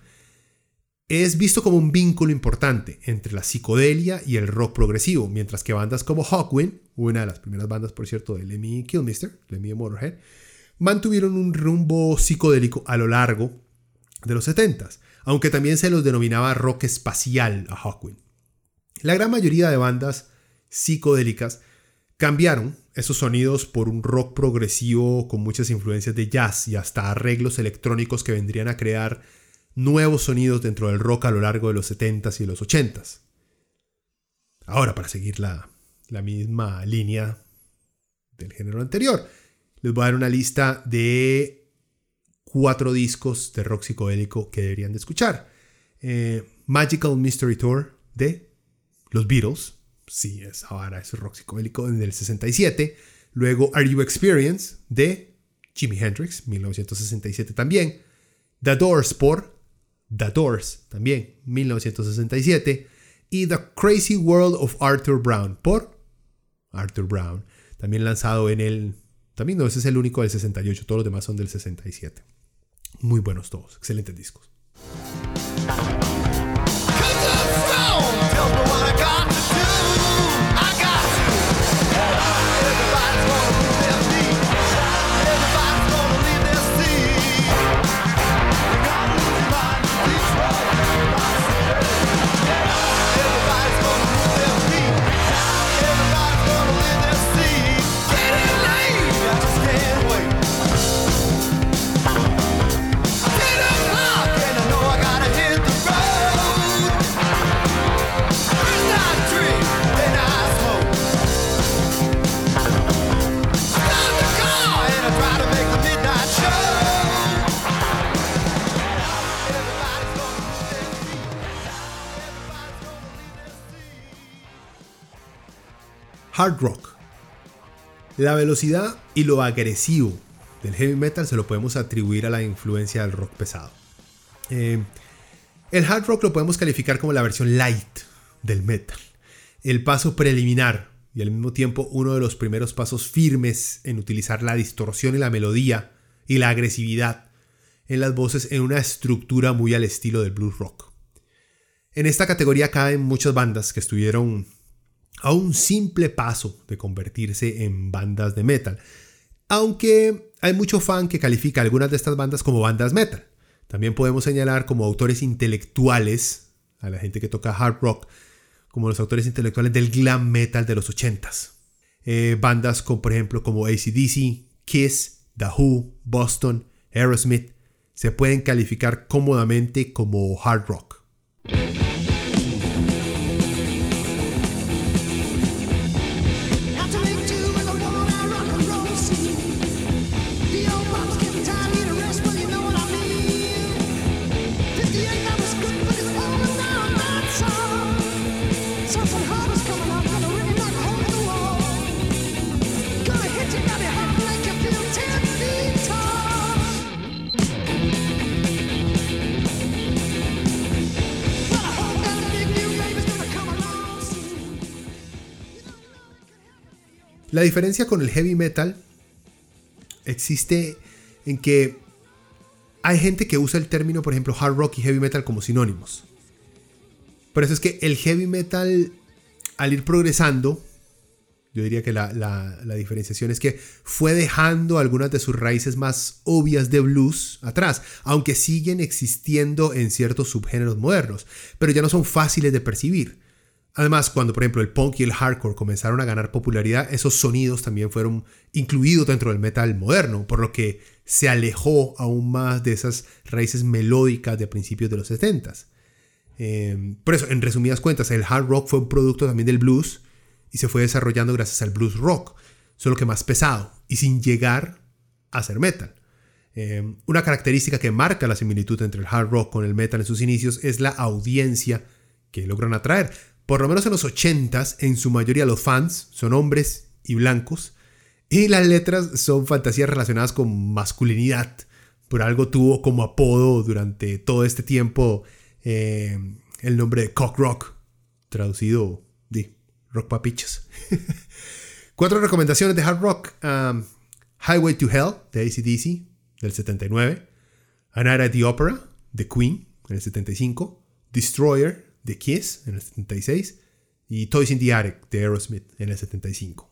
es visto como un vínculo importante entre la psicodelia y el rock progresivo, mientras que bandas como Hawkwind, una de las primeras bandas por cierto de Lemmy Kilmister, Lemmy Motorhead, mantuvieron un rumbo psicodélico a lo largo de los 70s, aunque también se los denominaba rock espacial a Hawkwind. La gran mayoría de bandas psicodélicas cambiaron esos sonidos por un rock progresivo con muchas influencias de jazz y hasta arreglos electrónicos que vendrían a crear nuevos sonidos dentro del rock a lo largo de los 70s y los 80s. Ahora, para seguir la, la misma línea del género anterior, les voy a dar una lista de cuatro discos de rock psicodélico que deberían de escuchar. Eh, Magical Mystery Tour de los Beatles. Sí, es ahora es rock psicodélico en el 67. Luego Are You Experience de Jimi Hendrix, 1967 también. The Doors por The Doors también, 1967. Y The Crazy World of Arthur Brown por Arthur Brown, también lanzado en el también no, ese es el único del 68, todos los demás son del 67. Muy buenos todos, excelentes discos. Hard rock. La velocidad y lo agresivo del heavy metal se lo podemos atribuir a la influencia del rock pesado. Eh, el hard rock lo podemos calificar como la versión light del metal. El paso preliminar y al mismo tiempo uno de los primeros pasos firmes en utilizar la distorsión y la melodía y la agresividad en las voces en una estructura muy al estilo del blues rock. En esta categoría caen muchas bandas que estuvieron a un simple paso de convertirse en bandas de metal. Aunque hay mucho fan que califica algunas de estas bandas como bandas metal. También podemos señalar como autores intelectuales a la gente que toca hard rock, como los autores intelectuales del glam metal de los 80s. Eh, bandas como, por ejemplo, como ACDC, Kiss, The Who, Boston, Aerosmith, se pueden calificar cómodamente como hard rock. La diferencia con el heavy metal existe en que hay gente que usa el término, por ejemplo, hard rock y heavy metal como sinónimos. Por eso es que el heavy metal, al ir progresando, yo diría que la, la, diferenciación es que fue dejando algunas de sus raíces más obvias de blues atrás, aunque siguen existiendo en ciertos subgéneros modernos, pero ya no son fáciles de percibir. Además, cuando por ejemplo el punk y el hardcore comenzaron a ganar popularidad, esos sonidos también fueron incluidos dentro del metal moderno, por lo que se alejó aún más de esas raíces melódicas de principios de los 70s. Eh, por eso, en resumidas cuentas, el hard rock fue un producto también del blues y se fue desarrollando gracias al blues rock, solo que más pesado y sin llegar a ser metal. Eh, una característica que marca la similitud entre el hard rock con el metal en sus inicios es la audiencia que logran atraer. Por lo menos en los 80s, en su mayoría los fans son hombres y blancos, y las letras son fantasías relacionadas con masculinidad. Por algo tuvo como apodo durante todo este tiempo eh, el nombre de cock rock, traducido de rock papichos. Cuatro recomendaciones de hard rock. Um, Highway to Hell de ACDC del 79. A Night at the Opera de Queen en el 75. Destroyer de Kiss en el 76. Y Toys in the Attic de Aerosmith en el 75.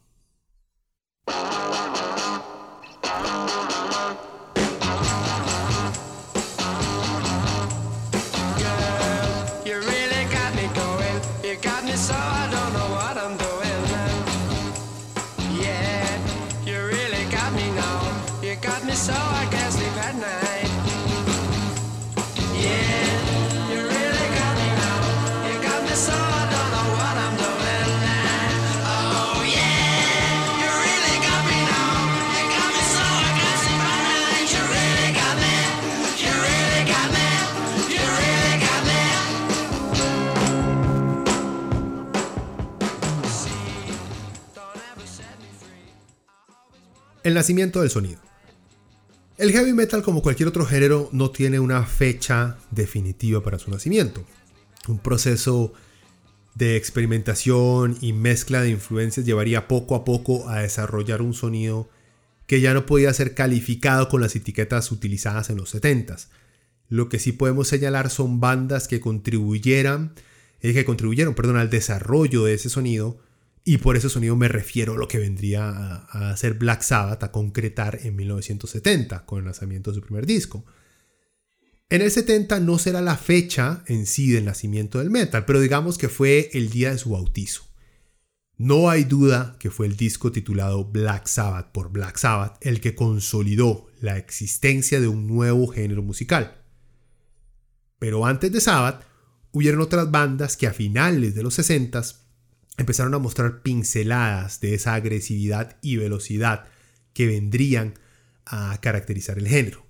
El nacimiento del sonido. El heavy metal, como cualquier otro género, no tiene una fecha definitiva para su nacimiento. Un proceso de experimentación y mezcla de influencias llevaría poco a poco a desarrollar un sonido que ya no podía ser calificado con las etiquetas utilizadas en los 70s. Lo que sí podemos señalar son bandas que contribuyeran, eh, que contribuyeron, perdón, al desarrollo de ese sonido y por ese sonido me refiero a lo que vendría a, a ser Black Sabbath a concretar en 1970 con el lanzamiento de su primer disco. En el 70 no será la fecha en sí del nacimiento del metal, pero digamos que fue el día de su bautizo. No hay duda que fue el disco titulado Black Sabbath por Black Sabbath el que consolidó la existencia de un nuevo género musical. Pero antes de Sabbath, hubieron otras bandas que a finales de los 60 empezaron a mostrar pinceladas de esa agresividad y velocidad que vendrían a caracterizar el género.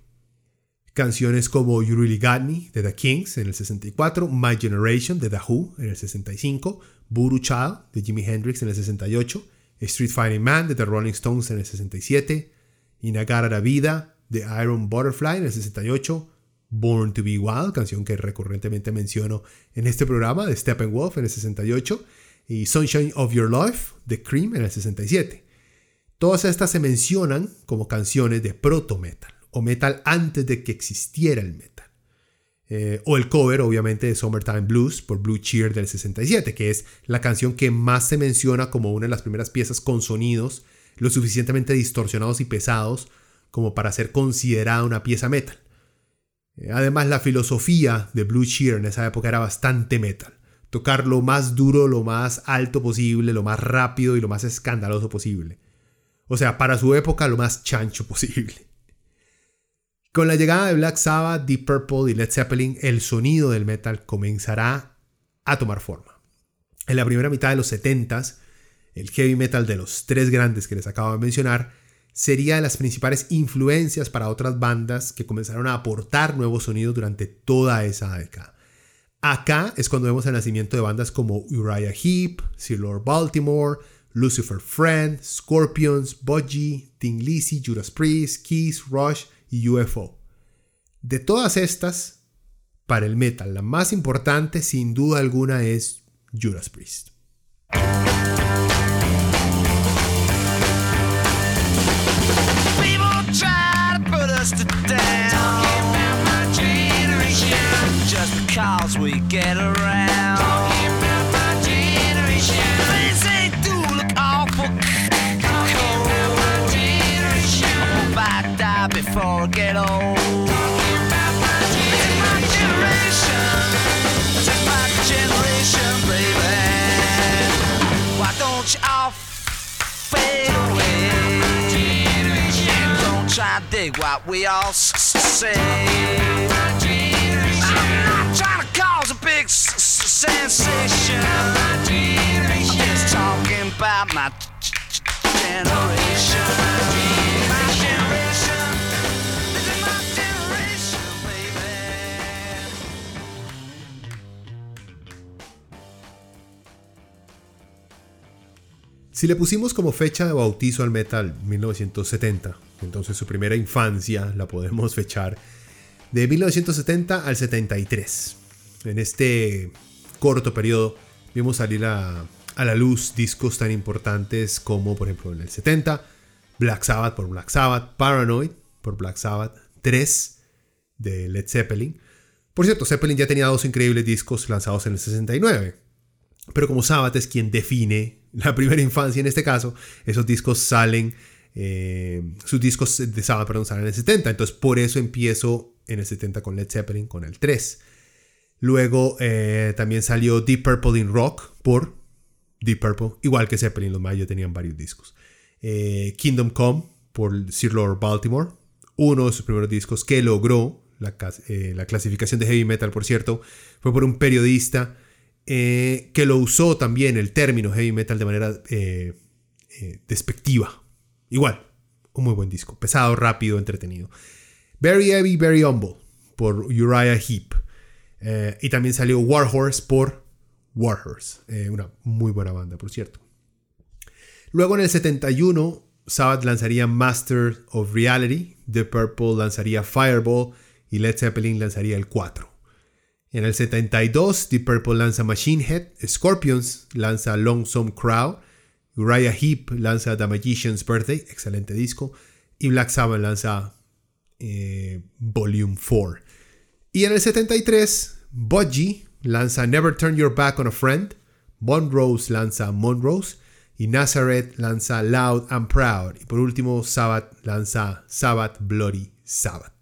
Canciones como You Really Got Me de The Kings en el 64, My Generation de The Who en el 65, Voodoo Child de Jimi Hendrix en el 68, Street Fighting Man de The Rolling Stones en el 67, Inagara la Vida de Iron Butterfly en el 68, Born to Be Wild, canción que recurrentemente menciono en este programa de Steppenwolf en el 68, y Sunshine of Your Life de Cream en el 67. Todas estas se mencionan como canciones de proto metal o metal antes de que existiera el metal. Eh, o el cover, obviamente, de Summertime Blues por Blue Cheer del 67, que es la canción que más se menciona como una de las primeras piezas con sonidos lo suficientemente distorsionados y pesados como para ser considerada una pieza metal. Eh, Además, la filosofía de Blue Cheer en esa época era bastante metal. Tocar lo más duro, lo más alto posible, lo más rápido y lo más escandaloso posible. O sea, para su época, lo más chancho posible. Con la llegada de Black Sabbath, Deep Purple y Led Zeppelin, el sonido del metal comenzará a tomar forma. En la primera mitad de los 70s, el heavy metal de los tres grandes que les acabo de mencionar sería de las principales influencias para otras bandas que comenzaron a aportar nuevos sonidos durante toda esa década. Acá es cuando vemos el nacimiento de bandas como Uriah Heep, Sir Lord Baltimore, Lucifer Friend, Scorpions, Budgie, Ting Lizzy, Judas Priest, Kiss, Rush y UFO. De todas estas, para el metal, la más importante sin duda alguna es Judas Priest. we get around. Talking about my generation. Things ain't do look awful. Talking about my generation. I hope die before I get old. My generation. my generation, baby. Why don't you all fade away? Don't try to dig what we all say. To cause a big. Si le pusimos como fecha de bautizo al metal 1970, entonces su primera infancia la podemos fechar de 1970 al 73. En este corto periodo vimos salir a, a la luz discos tan importantes como por ejemplo en el 70, Black Sabbath por Black Sabbath, Paranoid por Black Sabbath, 3 de Led Zeppelin. Por cierto, Zeppelin ya tenía dos increíbles discos lanzados en el 69. Pero como Sabbath es quien define la primera infancia en este caso, esos discos salen, eh, sus discos de Sabbath, perdón, salen en el 70. Entonces por eso empiezo en el 70 con Led Zeppelin, con el 3. Luego eh, también salió Deep Purple in Rock por Deep Purple, igual que Zeppelin, los mayas tenían varios discos. Eh, Kingdom Come por Sir Lord Baltimore, uno de sus primeros discos que logró la, eh, la clasificación de heavy metal, por cierto, fue por un periodista que lo usó también el término heavy metal de manera despectiva. Igual, un muy buen disco, pesado, rápido, entretenido. Very Heavy, Very Humble por Uriah Heep. Eh, y también salió Warhorse por Warhorse, eh, una muy buena banda, por cierto. Luego en el 71, Sabbath lanzaría Master of Reality, The Purple lanzaría Fireball y Led Zeppelin lanzaría el 4. En el 72, Deep Purple lanza Machine Head, Scorpions lanza Lonesome Crowd, Uriah Heep lanza The Magician's Birthday, excelente disco, y Black Sabbath lanza eh, Volume 4. Y en el 73, Budgie lanza Never Turn Your Back on a Friend, Monrose lanza Monrose, y Nazareth lanza Loud and Proud. Y por último, Sabbath lanza Sabbath Bloody Sabbath.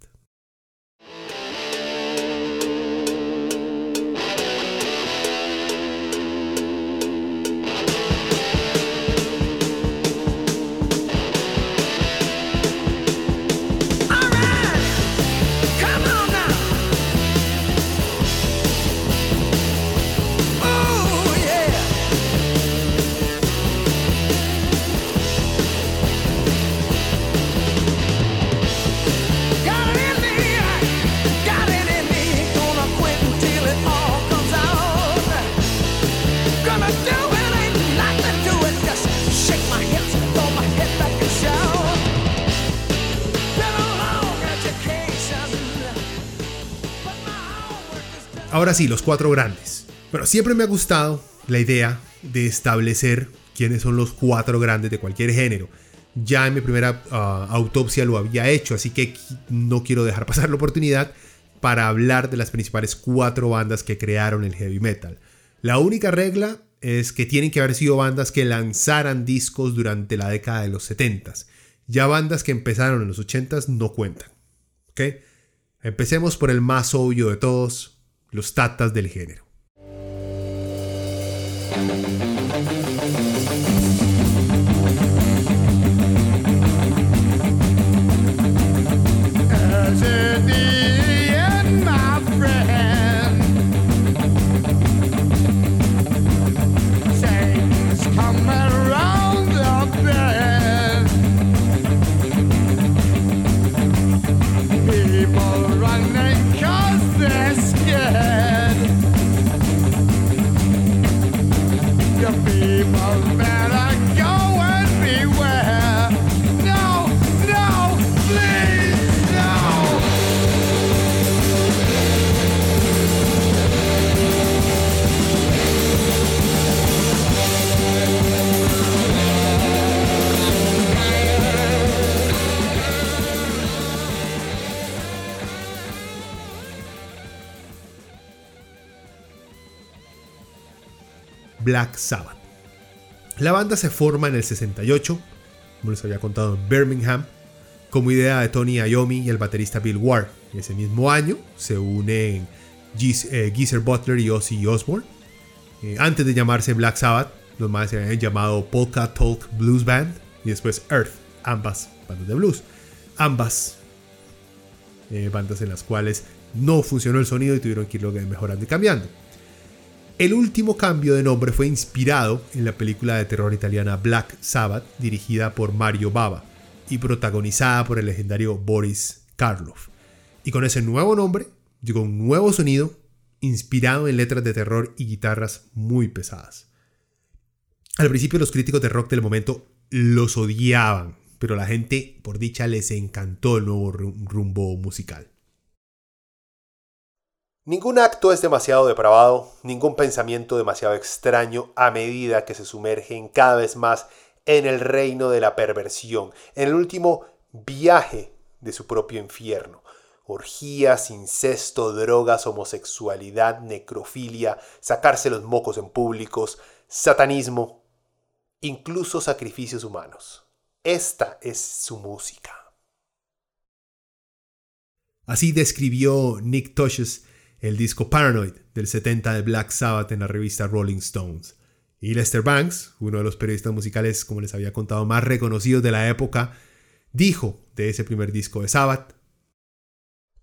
Ahora sí, los cuatro grandes. Pero siempre me ha gustado la idea de establecer quiénes son los cuatro grandes de cualquier género. Ya en mi primera ah, autopsia lo había hecho, así que no quiero dejar pasar la oportunidad para hablar de las principales cuatro bandas que crearon el heavy metal. La única regla es que tienen que haber sido bandas que lanzaran discos durante la década de los 70s. Ya bandas que empezaron en los 80s no cuentan. Empecemos por el más obvio de todos, los tatas del género. Black Sabbath. La banda se forma en el 68, como les había contado en Birmingham, como idea de Tony Iommi y el baterista Bill Ward. Ese mismo año se unen eh, Geezer Butler y Ozzy Osbourne. Eh, antes de llamarse Black Sabbath, los más se habían llamado Polka Talk Blues Band y después Earth, ambas bandas de blues. Ambas eh, bandas en las cuales no funcionó el sonido y tuvieron que irlo mejorando y cambiando. El último cambio de nombre fue inspirado en la película de terror italiana Black Sabbath, dirigida por Mario Bava y protagonizada por el legendario Boris Karloff. Y con ese nuevo nombre llegó un nuevo sonido inspirado en letras de terror y guitarras muy pesadas. Al principio los críticos de rock del momento los odiaban, pero la gente, por dicha, les encantó el nuevo rumbo musical. Ningún acto es demasiado depravado, ningún pensamiento demasiado extraño a medida que se sumergen cada vez más en el reino de la perversión, en el último viaje de su propio infierno. Orgías, incesto, drogas, homosexualidad, necrofilia, sacarse los mocos en públicos, satanismo, incluso sacrificios humanos. Esta es su música. Así describió Nick Tosches el disco Paranoid del 70 de Black Sabbath en la revista Rolling Stones. Y Lester Banks, uno de los periodistas musicales, como les había contado, más reconocidos de la época, dijo de ese primer disco de Sabbath.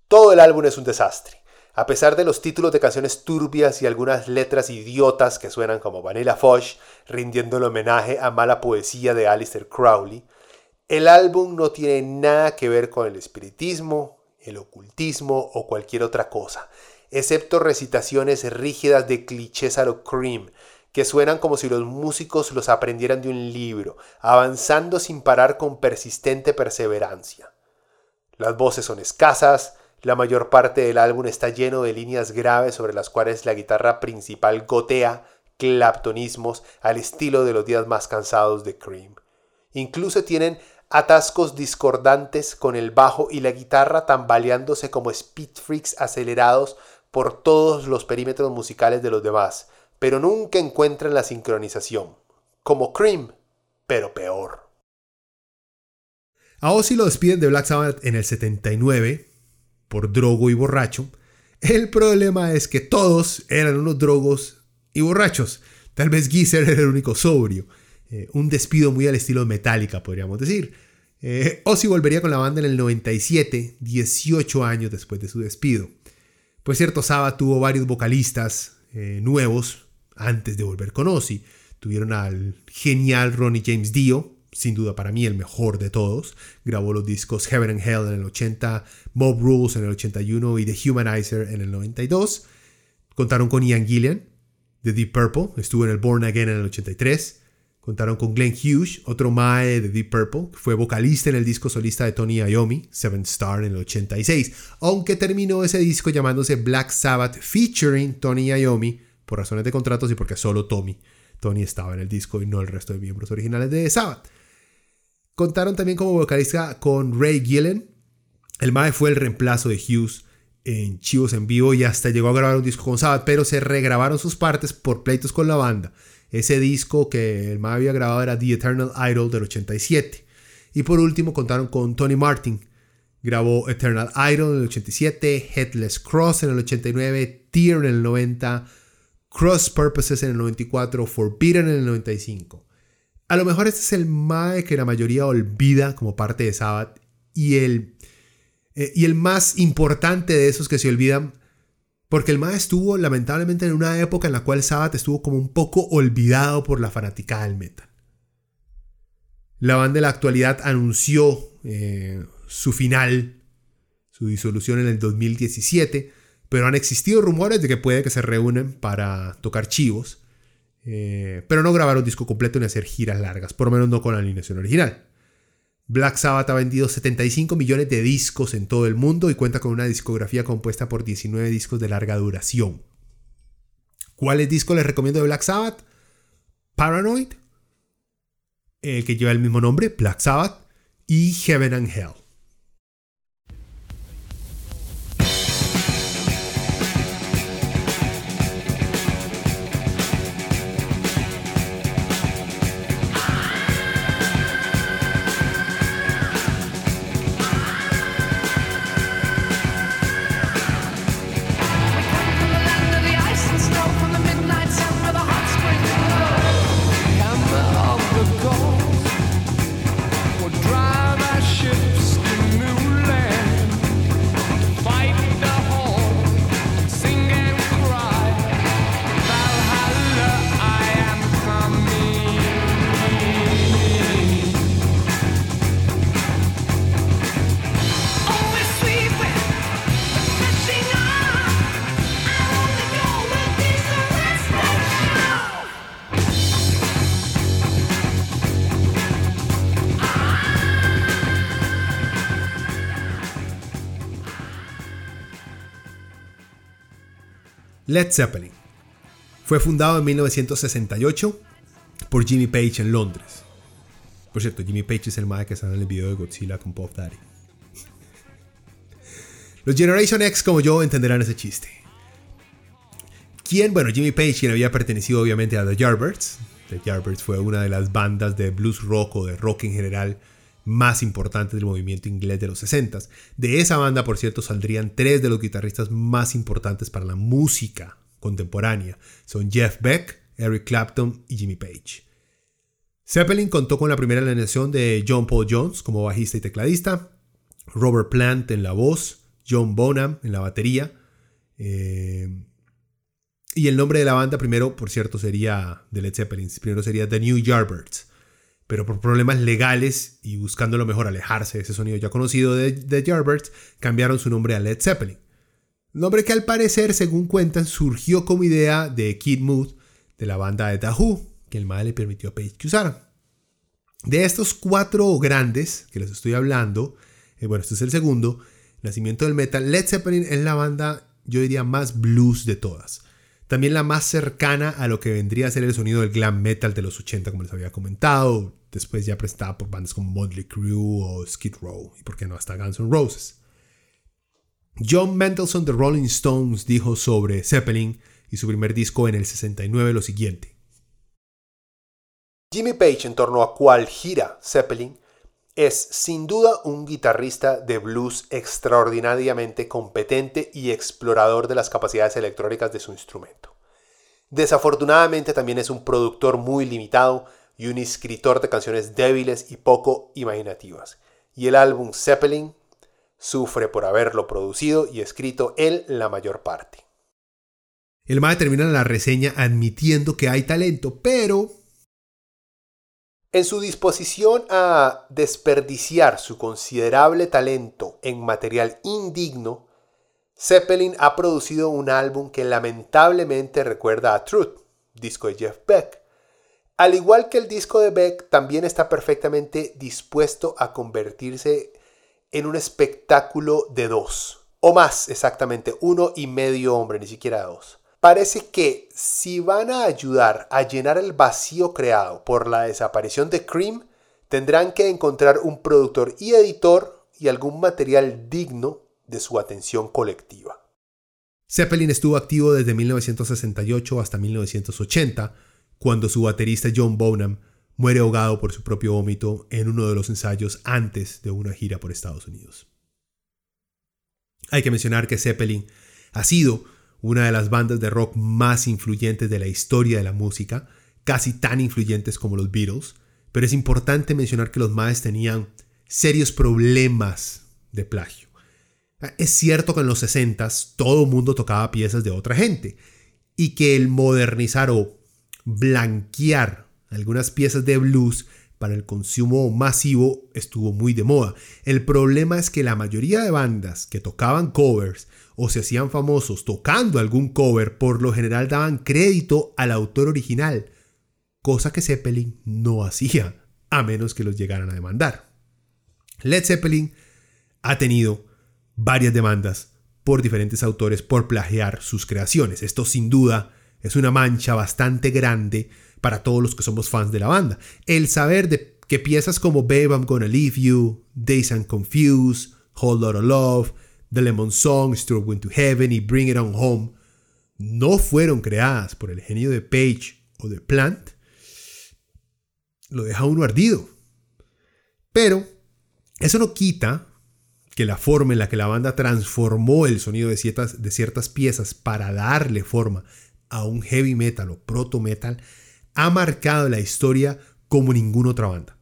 Todo el álbum es un desastre. A pesar de los títulos de canciones turbias y algunas letras idiotas que suenan como Vanilla Foch, rindiendo el homenaje a mala poesía de Aleister Crowley, el álbum no tiene nada que ver con el espiritismo, el ocultismo o cualquier otra cosa, excepto recitaciones rígidas de clichés a lo cream, que suenan como si los músicos los aprendieran de un libro, avanzando sin parar con persistente perseverancia. Las voces son escasas, la mayor parte del álbum está lleno de líneas graves sobre las cuales la guitarra principal gotea claptonismos al estilo de los días más cansados de Cream. Incluso tienen atascos discordantes con el bajo y la guitarra tambaleándose como speed freaks acelerados por todos los perímetros musicales de los demás, pero nunca encuentran la sincronización, como Cream, pero peor. A Ozzy lo despiden de Black Sabbath en el 79 por drogo y borracho. El problema es que todos eran unos drogos y borrachos. Tal vez Geezer era el único sobrio. Eh, un despido muy al estilo Metallica, podríamos decir. Eh, Ozzy volvería con la banda en el 97, 18 años después de su despido. Pues cierto, Saba tuvo varios vocalistas eh, nuevos antes de volver con Ozzy. Tuvieron al genial Ronnie James Dio, sin duda para mí el mejor de todos. Grabó los discos Heaven and Hell en el 80, Mob Rules en el 81 y The Humanizer en el 92. Contaron con Ian Gillian de Deep Purple, estuvo en el Born Again en el 83. Contaron con Glenn Hughes, otro Mae de Deep Purple, que fue vocalista en el disco solista de Tony Iommi, Seven Star, en el 86, aunque terminó ese disco llamándose Black Sabbath featuring Tony Iommi por razones de contratos y porque solo Tommy, Tony estaba en el disco y no el resto de miembros originales de Sabbath. Contaron también como vocalista con Ray Gillen. El Mae fue el reemplazo de Hughes en Chivos en vivo y hasta llegó a grabar un disco con Sabbath, pero se regrabaron sus partes por pleitos con la banda. Ese disco que el Mae había grabado era The Eternal Idol del 87. Y por último contaron con Tony Martin. Grabó Eternal Idol en el 87, Headless Cross en el 89, Tear en el 90, Cross Purposes en el 94, Forbidden en el 95. A lo mejor este es el Mae que la mayoría olvida como parte de Sabbath y el, eh, y el más importante de esos que se olvidan porque el Mae estuvo lamentablemente en una época en la cual Sabbath estuvo como un poco olvidado por la fanática del metal. La banda de la actualidad anunció eh, su final, su disolución en el 2017, pero han existido rumores de que puede que se reúnen para tocar chivos. Eh, pero no grabar un disco completo ni hacer giras largas, por lo menos no con la alineación original. Black Sabbath ha vendido 75 millones de discos en todo el mundo y cuenta con una discografía compuesta por 19 discos de larga duración. ¿Cuáles discos les recomiendo de Black Sabbath? Paranoid, el que lleva el mismo nombre, Black Sabbath, y Heaven and Hell. Led Zeppelin. Fue fundado en 1968 por Jimmy Page en Londres. Por cierto, Jimmy Page es el mae que sale en el video de Godzilla con Pop Daddy. Los Generation X como yo entenderán ese chiste. ¿Quién? Bueno, Jimmy Page, quien había pertenecido obviamente a The Yardbirds. The Yardbirds fue una de las bandas de blues rock o de rock en general más importantes del movimiento inglés de los 60. De esa banda, por cierto, saldrían tres de los guitarristas más importantes para la música contemporánea. Son Jeff Beck, Eric Clapton y Jimmy Page. Zeppelin contó con la primera alineación de John Paul Jones como bajista y tecladista, Robert Plant en la voz, John Bonham en la batería. eh, y el nombre de la banda primero, por cierto, sería de Led Zeppelin. Primero sería The New Yardbirds. Pero por problemas legales y buscando lo mejor alejarse de ese sonido ya conocido de The Yardbirds, cambiaron su nombre a Led Zeppelin. Nombre que al parecer, según cuentan, surgió como idea de Kid Mood, de la banda de Who, que el mal le permitió a Page que usaran. De estos cuatro grandes que les estoy hablando, eh, bueno, este es el segundo, nacimiento del metal, Led Zeppelin es la banda, yo diría, más blues de todas. También la más cercana a lo que vendría a ser el sonido del glam metal de los 80, como les había comentado. Después ya prestada por bandas como Motley Crue o Skid Row, y por qué no hasta Guns N' Roses. John Mendelssohn de Rolling Stones dijo sobre Zeppelin y su primer disco en el 69 lo siguiente. Jimmy Page, en torno a cual gira Zeppelin, es sin duda un guitarrista de blues extraordinariamente competente y explorador de las capacidades electrónicas de su instrumento. Desafortunadamente también es un productor muy limitado y un escritor de canciones débiles y poco imaginativas. Y el álbum Zeppelin sufre por haberlo producido y escrito él la mayor parte. El MAE termina la reseña admitiendo que hay talento, pero En su disposición a desperdiciar su considerable talento en material indigno, Zeppelin ha producido un álbum que lamentablemente recuerda a Truth, disco de Jeff Beck. Al igual que el disco de Beck, también está perfectamente dispuesto a convertirse en un espectáculo de dos, o más exactamente, uno y medio hombre, ni siquiera dos. Parece que si van a ayudar a llenar el vacío creado por la desaparición de Cream, tendrán que encontrar un productor y editor y algún material digno de su atención colectiva. Zeppelin estuvo activo desde 1968 hasta 1980, cuando su baterista John Bonham muere ahogado por su propio vómito en uno de los ensayos antes de una gira por Estados Unidos. Hay que mencionar que Zeppelin ha sido una de las bandas de rock más influyentes de la historia de la música, casi tan influyentes como los Beatles, pero es importante mencionar que los Maes tenían serios problemas de plagio. Es cierto que en los 60s todo el mundo tocaba piezas de otra gente y que el modernizar o blanquear algunas piezas de blues para el consumo masivo estuvo muy de moda. El problema es que la mayoría de bandas que tocaban covers o se hacían famosos tocando algún cover por lo general daban crédito al autor original, cosa que Zeppelin no hacía, a menos que los llegaran a demandar. Led Zeppelin ha tenido varias demandas por diferentes autores por plagiar sus creaciones. Esto sin duda es una mancha bastante grande para todos los que somos fans de la banda. El saber de que piezas como Babe I'm Gonna Leave You, Days and Confused, Whole Lotta Love, The Lemon Song, Stuart Went to Heaven y Bring It On Home no fueron creadas por el genio de Page o de Plant, lo deja uno ardido. Pero eso no quita que la forma en la que la banda transformó el sonido de ciertas, de ciertas piezas para darle forma a un heavy metal o proto metal ha marcado la historia como ninguna otra banda.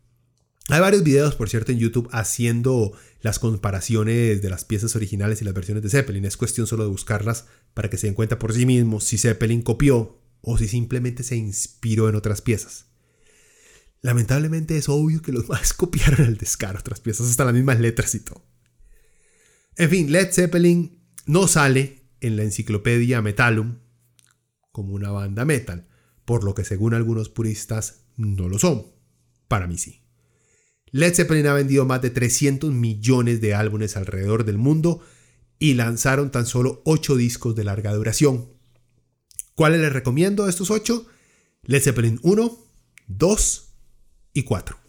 Hay varios videos, por cierto, en YouTube haciendo las comparaciones de las piezas originales y las versiones de Zeppelin. Es cuestión solo de buscarlas para que se den cuenta por sí mismos si Zeppelin copió o si simplemente se inspiró en otras piezas. Lamentablemente es obvio que los más copiaron al descaro otras piezas, hasta las mismas letras y todo. En fin, Led Zeppelin no sale en la enciclopedia Metallum como una banda metal, por lo que según algunos puristas no lo son. Para mí sí. Led Zeppelin ha vendido más de 300 millones de álbumes alrededor del mundo y lanzaron tan solo 8 discos de larga duración. ¿Cuáles les recomiendo de estos ocho? Led Zeppelin 1, 2 y 4.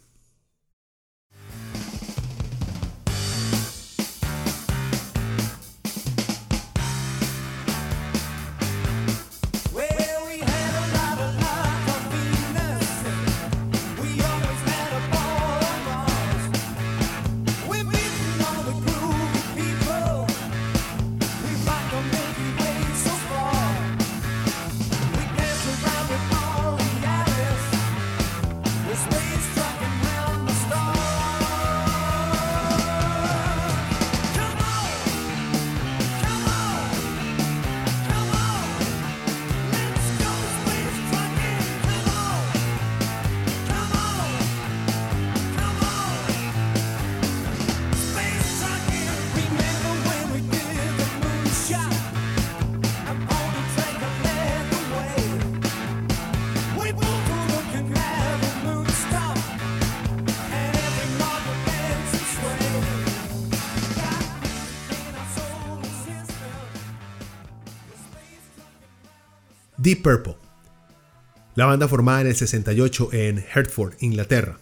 La banda formada en el 68 en Hertford, Inglaterra.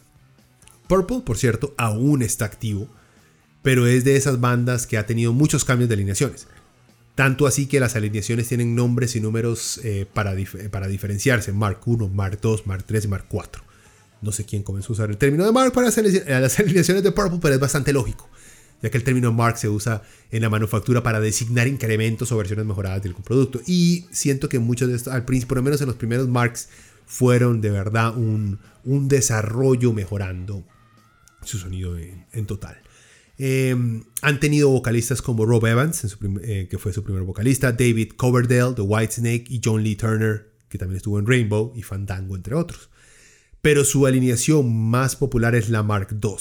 Purple, por cierto, aún está activo, pero es de esas bandas que ha tenido muchos cambios de alineaciones. Tanto así que las alineaciones tienen nombres y números eh, para, para diferenciarse. Mark 1, Mark 2, Mark 3 y Mark 4. No sé quién comenzó a usar el término de Mark para las las alineaciones de Purple, pero es bastante lógico, ya que el término Mark se usa en la manufactura para designar incrementos o versiones mejoradas de algún producto. Y siento que muchos de estos, al principio, por lo menos en los primeros Marks, fueron de verdad un, un desarrollo mejorando su sonido en, total. Eh, han tenido vocalistas como Rob Evans, eh, que fue su primer vocalista, David Coverdale de Whitesnake y John Lee Turner, que también estuvo en Rainbow y Fandango, entre otros. Pero su alineación más popular es la Mark II,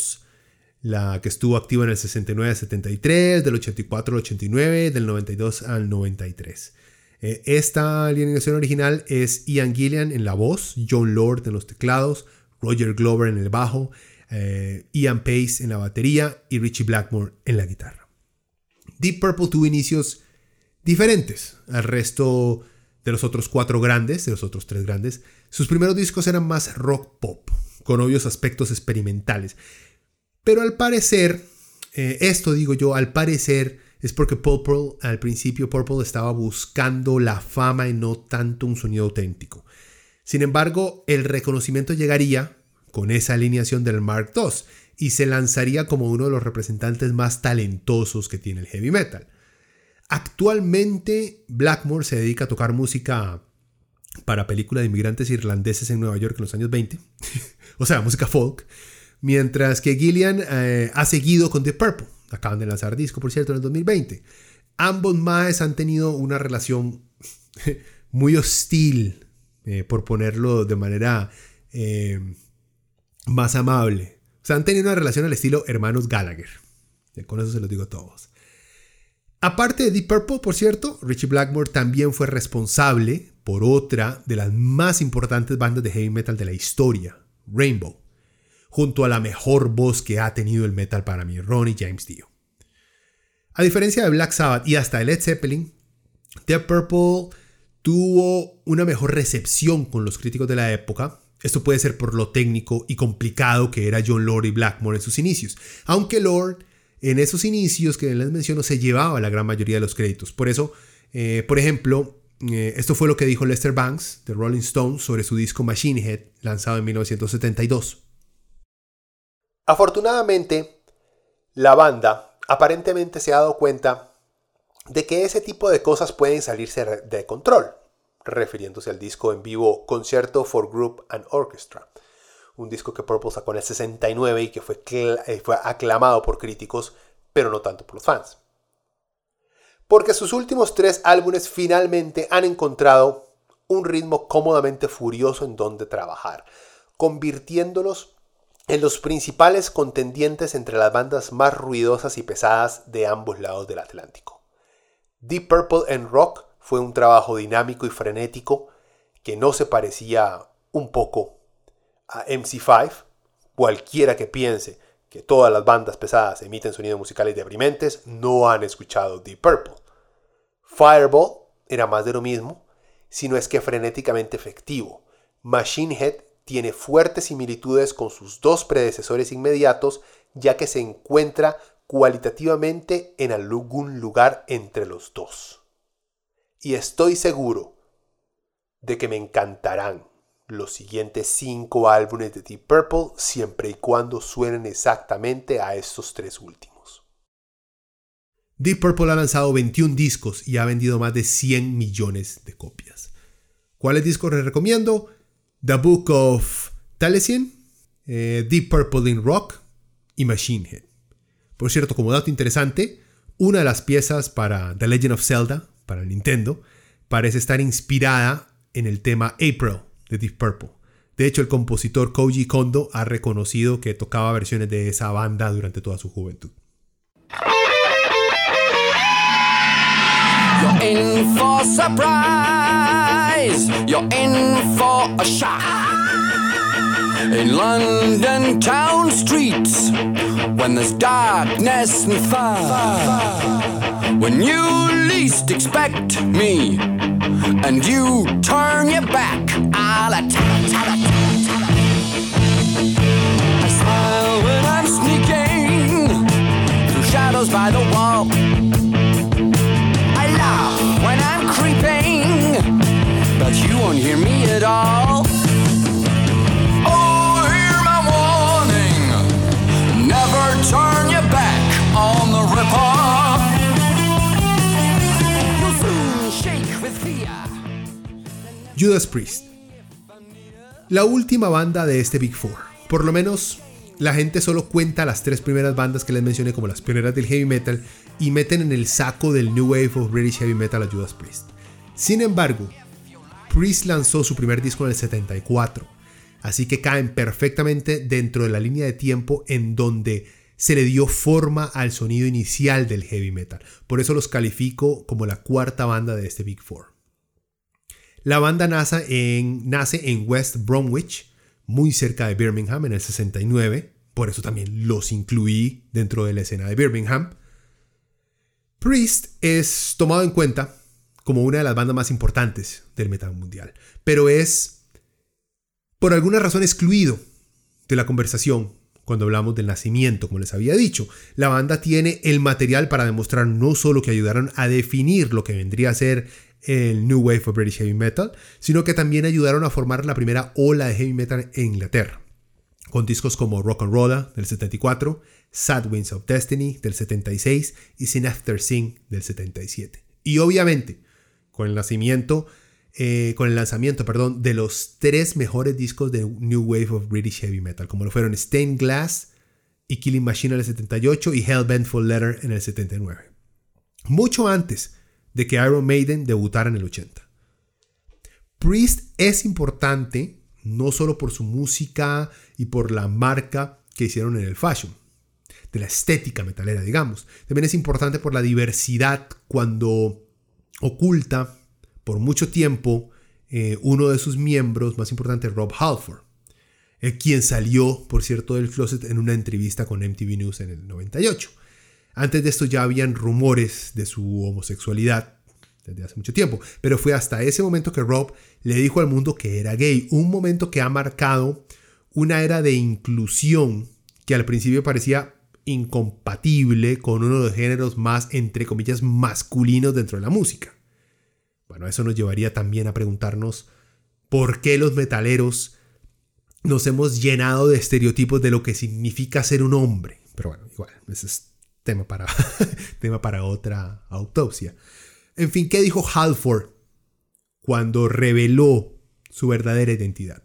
la que estuvo activa en el 69 al 73, del 84 al 89, del 92 al 93. Eh, esta alineación original es Ian Gillian en la voz, John Lord en los teclados, Roger Glover en el bajo, eh, Ian Pace en la batería y Richie Blackmore en la guitarra. Deep Purple tuvo inicios diferentes al resto de los otros cuatro grandes, de los otros tres grandes. Sus primeros discos eran más rock pop, con obvios aspectos experimentales. Pero al parecer, eh, esto digo yo, al parecer es porque Purple, al principio Purple estaba buscando la fama y no tanto un sonido auténtico. Sin embargo, el reconocimiento llegaría con esa alineación del Mark II y se lanzaría como uno de los representantes más talentosos que tiene el heavy metal. Actualmente, Blackmore se dedica a tocar música para películas de inmigrantes irlandeses en Nueva York en los años 20, o sea, música folk, mientras que Gillian eh, ha seguido con The Purple. Acaban de lanzar disco, por cierto, en el 2020. Ambos maes han tenido una relación muy hostil, eh, por ponerlo de manera eh, más amable. O sea, han tenido una relación al estilo hermanos Gallagher. Eh, Con eso se los digo a todos. Aparte de Deep Purple, por cierto, Richie Blackmore también fue responsable por otra de las más importantes bandas de heavy metal de la historia, Rainbow, junto a la mejor voz que ha tenido el metal para mí, Ronnie James Dio. A diferencia de Black Sabbath y hasta Led Zeppelin, Deep Purple tuvo una mejor recepción con los críticos de la época. Esto puede ser por lo técnico y complicado que era John Lord y Blackmore en sus inicios, aunque Lord en esos inicios que les menciono se llevaba la gran mayoría de los créditos. Por eso, eh, por ejemplo, eh, esto fue lo que dijo Lester Banks de Rolling Stones sobre su disco Machine Head, lanzado en 1972. Afortunadamente, la banda aparentemente se ha dado cuenta de que ese tipo de cosas pueden salirse de control, refiriéndose al disco en vivo Concierto for Group and Orchestra, un disco que Purple sacó en el 69 y que fue, eh, fue aclamado por críticos, pero no tanto por los fans. Porque sus últimos tres álbumes finalmente han encontrado un ritmo cómodamente furioso en donde trabajar, convirtiéndolos en los principales contendientes entre las bandas más ruidosas y pesadas de ambos lados del Atlántico. Deep Purple en rock fue un trabajo dinámico y frenético que no se parecía un poco a MC5. Cualquiera que piense que todas las bandas pesadas emiten sonidos musicales deprimentes no han escuchado Deep Purple. Fireball era más de lo mismo sino es que frenéticamente efectivo. Machine Head tiene fuertes similitudes con sus dos predecesores inmediatos, ya que se encuentra cualitativamente en algún lugar entre los dos. Y estoy seguro de que me encantarán los siguientes cinco álbumes de Deep Purple siempre y cuando suenen exactamente a estos tres últimos. Deep Purple ha lanzado 21 discos y ha vendido más de 100 millones de copias. ¿Cuáles discos les recomiendo? The Book of Taliesin, eh, Deep Purple in Rock y Machine Head. Por cierto, como dato interesante, una de las piezas para The Legend of Zelda, para Nintendo, parece estar inspirada en el tema April de Deep Purple. De hecho, el compositor Koji Kondo ha reconocido que tocaba versiones de esa banda durante toda su juventud. For surprise. You're in for a shock. In London town streets, when there's darkness and fog, when you least expect me, and you turn your back, I'll attack. I'll attack. I smile when I'm sneaking through shadows by the wall. Hear me at all. Oh, hear my warning. Never turn your back on the. Judas Priest. La última banda de este Big Four. Por lo menos la gente solo cuenta las tres primeras bandas que les mencioné como las pioneras del heavy metal y meten en el saco del New Wave of British Heavy Metal a Judas Priest. Sin embargo, Priest lanzó su primer disco en el 74, así que caen perfectamente dentro de la línea de tiempo en donde se le dio forma al sonido inicial del heavy metal. Por eso los califico como la cuarta banda de este Big Four. La banda nace en, nace en West Bromwich, muy cerca de Birmingham, en el 69. Por eso también los incluí dentro de la escena de Birmingham. Priest es tomado en cuenta como una de las bandas más importantes del metal mundial, pero es por alguna razón excluido de la conversación cuando hablamos del nacimiento, como les había dicho. La banda tiene el material para demostrar no solo que ayudaron a definir lo que vendría a ser el New Wave of British Heavy Metal, sino que también ayudaron a formar la primera ola de heavy metal en Inglaterra, con discos como Rock and Rolla del 74, Sad Winds of Destiny del 76 y Sin After Sing del 77. Y obviamente, con el nacimiento, eh, con el lanzamiento, perdón, de los tres mejores discos de New Wave of British Heavy Metal, como lo fueron Stained Glass y Killing Machine en el 78 y Hellbent for Letter en el 79. Mucho antes de que Iron Maiden debutara en el 80. Priest es importante no solo por su música y por la marca que hicieron en el fashion, de la estética metalera, digamos. También es importante por la diversidad cuando oculta por mucho tiempo eh, uno de sus miembros más importantes, Rob Halford, eh, quien salió, por cierto, del closet en una entrevista con MTV News en el 98. Antes de esto ya habían rumores de su homosexualidad desde hace mucho tiempo, pero fue hasta ese momento que Rob le dijo al mundo que era gay, un momento que ha marcado una era de inclusión que al principio parecía incompatible con uno de los géneros más, entre comillas, masculinos dentro de la música. Bueno, eso nos llevaría también a preguntarnos por qué los metaleros nos hemos llenado de estereotipos de lo que significa ser un hombre. Pero bueno, igual, ese es tema para, tema para otra autopsia. En fin, ¿qué dijo Halford cuando reveló su verdadera identidad?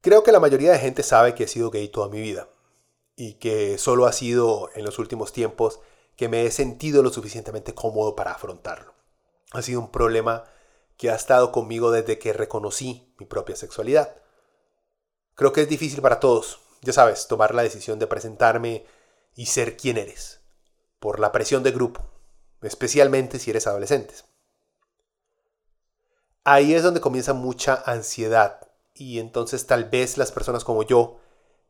Creo que la mayoría de gente sabe que he sido gay toda mi vida y que solo ha sido en los últimos tiempos que me he sentido lo suficientemente cómodo para afrontarlo. Ha sido un problema que ha estado conmigo desde que reconocí mi propia sexualidad. Creo que es difícil para todos, ya sabes, tomar la decisión de presentarme y ser quien eres, por la presión de grupo, especialmente si eres adolescente. Ahí es donde comienza mucha ansiedad y entonces tal vez las personas como yo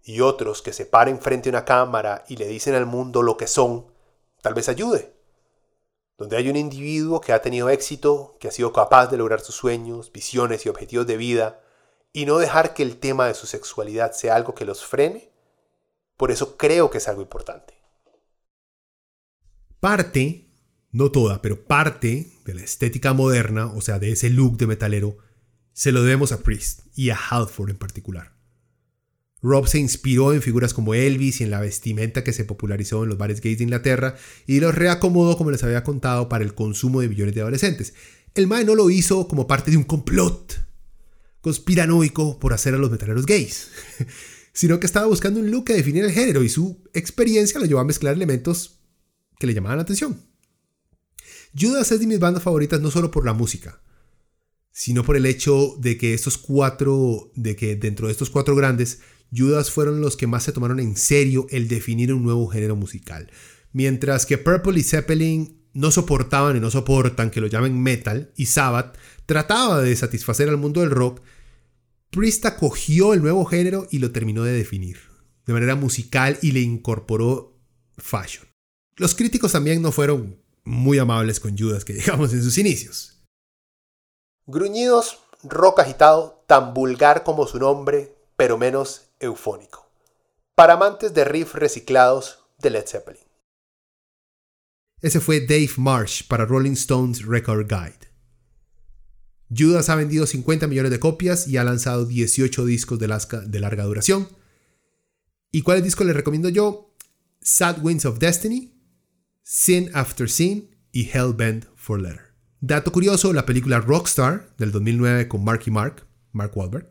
y otros que se paren frente a una cámara y le dicen al mundo lo que son, tal vez ayude. donde hay un individuo que ha tenido éxito, que ha sido capaz de lograr sus sueños, visiones y objetivos de vida, y no dejar que el tema de su sexualidad sea algo que los frene, por eso creo que es algo importante. Parte, no toda, pero parte de la estética moderna, o sea, de ese look de metalero, se lo debemos a Priest y a Halford en particular. Rob se inspiró en figuras como Elvis y en la vestimenta que se popularizó en los bares gays de Inglaterra y los reacomodó, como les había contado, para el consumo de millones de adolescentes. El Mae no lo hizo como parte de un complot conspiranoico por hacer a los metaleros gays, sino que estaba buscando un look que definiera el género y su experiencia lo llevó a mezclar elementos que le llamaban la atención. Judas es de mis bandas favoritas no solo por la música, sino por el hecho de que estos cuatro, de que dentro de estos cuatro grandes, Judas fueron los que más se tomaron en serio el definir un nuevo género musical. Mientras que Purple y Zeppelin no soportaban y no soportan que lo llamen metal, y Sabbath trataba de satisfacer al mundo del rock, Priest acogió el nuevo género y lo terminó de definir de manera musical y le incorporó fashion. Los críticos también no fueron muy amables con Judas que digamos en sus inicios. Gruñidos, rock agitado, tan vulgar como su nombre, pero menos eufónico. Para amantes de riffs reciclados de Led Zeppelin. Ese fue Dave Marsh para Rolling Stones Record Guide. Judas ha vendido 50 millones de copias y ha lanzado 18 discos de larga duración. ¿Y cuáles discos les recomiendo yo? Sad Winds of Destiny, Sin After Sin y Hellbent for Letter. Dato curioso, la película Rockstar del 2009 con Marky Mark, Mark Wahlberg,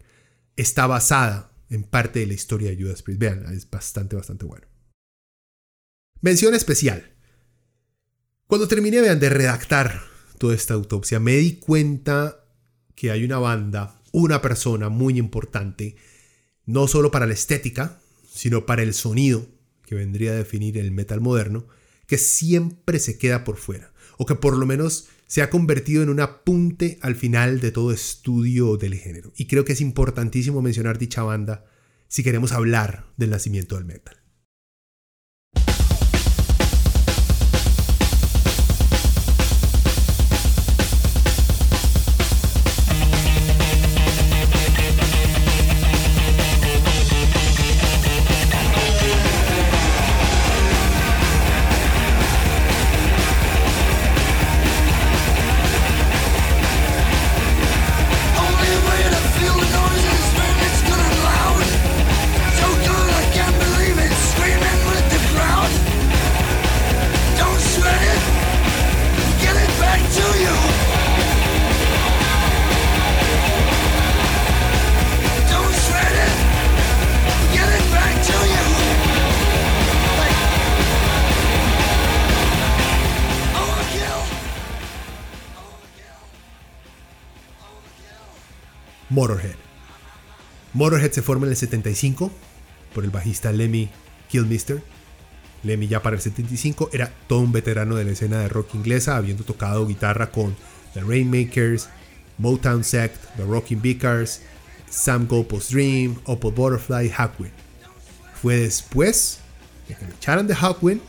está basada en parte de la historia de Judas Priest. Vean, es bastante, bastante bueno. Mención especial. Cuando terminé vean, de redactar toda esta autopsia, me di cuenta que hay una banda, una persona muy importante, no solo para la estética, sino para el sonido, que vendría a definir el metal moderno, que siempre se queda por fuera, o que por lo menos se ha convertido en un apunte al final de todo estudio del género. Y creo que es importantísimo mencionar dicha banda si queremos hablar del nacimiento del metal. Motorhead. Motorhead se forma en el 75 por el bajista Lemmy Kilmister. Lemmy ya para el 75 era todo un veterano de la escena de rock inglesa, habiendo tocado guitarra con The Rainmakers, Motown Sect, The Rocking Vicars, Sam Goldpost Dream, Opal Butterfly Hawkwind. Fue después de que echaran de Hawkwind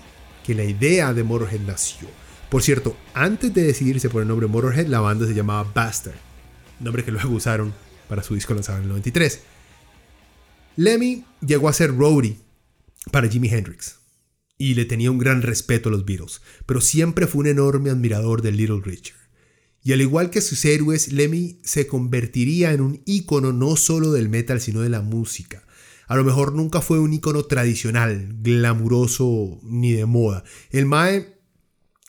que la idea de Motorhead nació. Por cierto, antes de decidirse por el nombre Motorhead, la banda se llamaba Bastard, nombre que luego usaron para su disco lanzado en el 93. Lemmy llegó a ser roadie para Jimi Hendrix y le tenía un gran respeto a los Beatles, pero siempre fue un enorme admirador de Little Richard. Y al igual que sus héroes, Lemmy se convertiría en un ícono no solo del metal, sino de la música. A lo mejor nunca fue un ícono tradicional, glamuroso ni de moda. El Mae,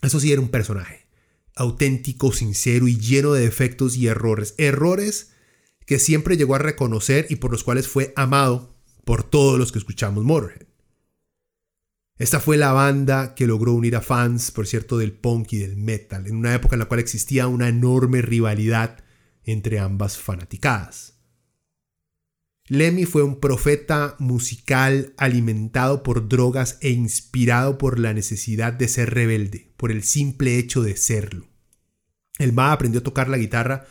eso sí, era un personaje. Auténtico, sincero y lleno de defectos y errores. Errores que siempre llegó a reconocer y por los cuales fue amado por todos los que escuchamos Motorhead. Esta fue la banda que logró unir a fans, por cierto, del punk y del metal, en una época en la cual existía una enorme rivalidad entre ambas fanaticadas. Lemmy fue un profeta musical alimentado por drogas e inspirado por la necesidad de ser rebelde, por el simple hecho de serlo. El Ma aprendió a tocar la guitarra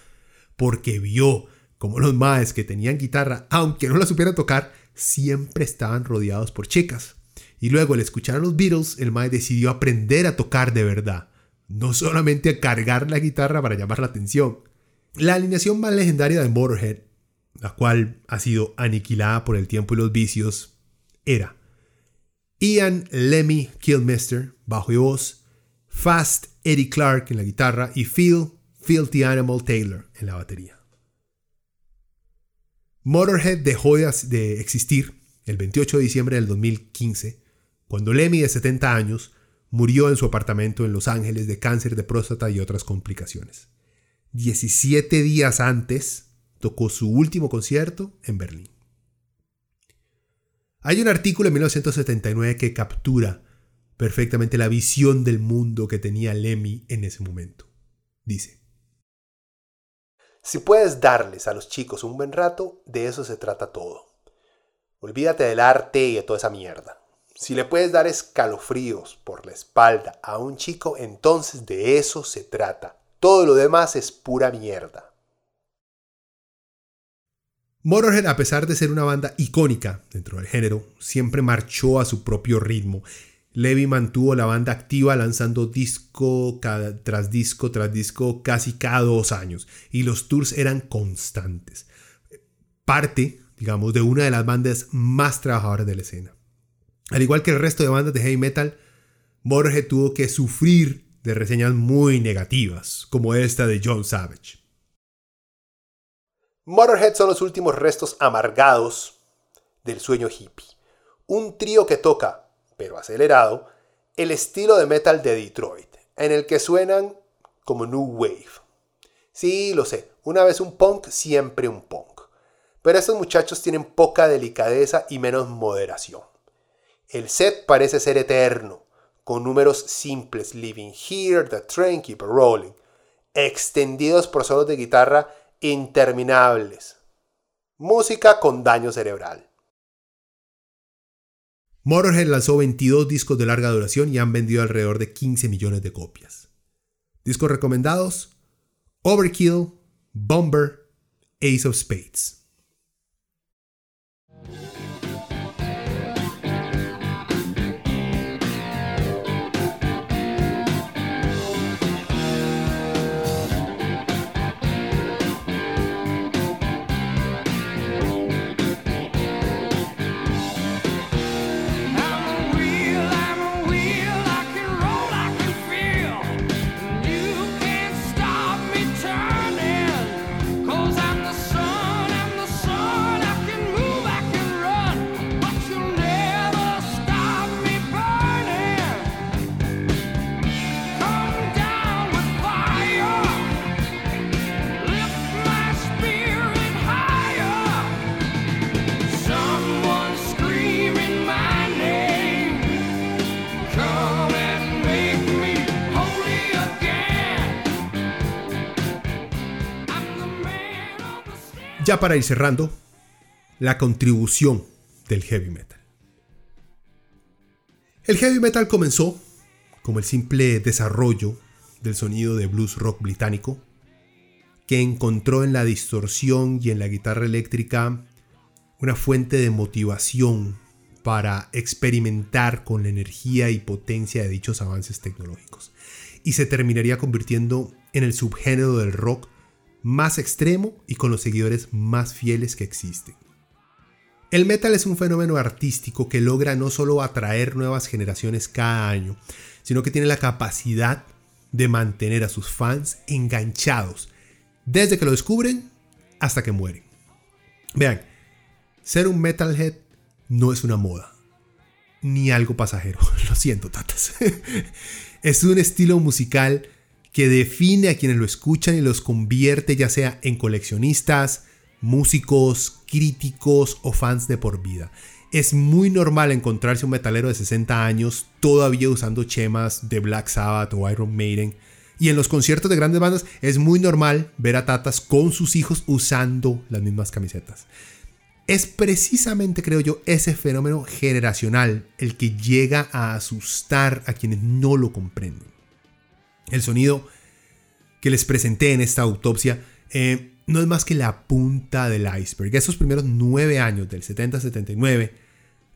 porque vio como los maes que tenían guitarra, aunque no la supieran tocar, siempre estaban rodeados por chicas. Y luego al escuchar a los Beatles, el mae decidió aprender a tocar de verdad, no solamente a cargar la guitarra para llamar la atención. La alineación más legendaria de Motorhead, la cual ha sido aniquilada por el tiempo y los vicios, era Ian Lemmy Kilmister, bajo y voz, Fast Eddie Clark en la guitarra y Phil Filthy Animal Taylor en la batería. Motorhead dejó de, existir el 28 de diciembre del 2015, cuando Lemmy, de 70 años, murió en su apartamento en Los Ángeles de cáncer de próstata y otras complicaciones. 17 días antes tocó su último concierto en Berlín. Hay un artículo en 1979 que captura perfectamente la visión del mundo que tenía Lemmy en ese momento. Dice, Si puedes darles a los chicos un buen rato, de eso se trata todo. Olvídate del arte y de toda esa mierda. Si le puedes dar escalofríos por la espalda a un chico, entonces de eso se trata. Todo lo demás es pura mierda. Motorhead, a pesar de ser una banda icónica dentro del género, siempre marchó a su propio ritmo. Levy mantuvo la banda activa lanzando disco tras disco tras disco casi cada dos años y los tours eran constantes. Parte, digamos, de una de las bandas más trabajadoras de la escena. Al igual que el resto de bandas de heavy metal, Motorhead tuvo que sufrir de reseñas muy negativas, como esta de John Savage. Motorhead son los últimos restos amargados del sueño hippie. Un trío que toca, pero acelerado, el estilo de metal de Detroit, en el que suenan como New Wave. Sí, lo sé, una vez un punk, siempre un punk. Pero estos muchachos tienen poca delicadeza y menos moderación. El set parece ser eterno, con números simples, Living Here, The Train Keep Rolling, extendidos por solos de guitarra interminables. Música con daño cerebral. Motorhead lanzó 22 discos de larga duración y han vendido alrededor de 15 millones de copias. Discos recomendados: Overkill, Bomber, Ace of Spades. Ya para ir cerrando, la contribución del heavy metal. El heavy metal comenzó como el simple desarrollo del sonido de blues rock británico, que encontró en la distorsión y en la guitarra eléctrica una fuente de motivación para experimentar con la energía y potencia de dichos avances tecnológicos. Y se terminaría convirtiendo en el subgénero del rock más extremo y con los seguidores más fieles que existen. El metal es un fenómeno artístico que logra no solo atraer nuevas generaciones cada año, sino que tiene la capacidad de mantener a sus fans enganchados desde que lo descubren hasta que mueren. Vean, ser un metalhead no es una moda, ni algo pasajero. Lo siento, tatas. es un estilo musical que define a quienes lo escuchan y los convierte ya sea en coleccionistas, músicos, críticos o fans de por vida. Es muy normal encontrarse un metalero de 60 años todavía usando chemas de Black Sabbath o Iron Maiden. Y en los conciertos de grandes bandas es muy normal ver a tatas con sus hijos usando las mismas camisetas. Es precisamente, creo yo, ese fenómeno generacional el que llega a asustar a quienes no lo comprenden. El sonido que les presenté en esta autopsia eh, no es más que la punta del iceberg. Esos primeros nueve años, del 70-79,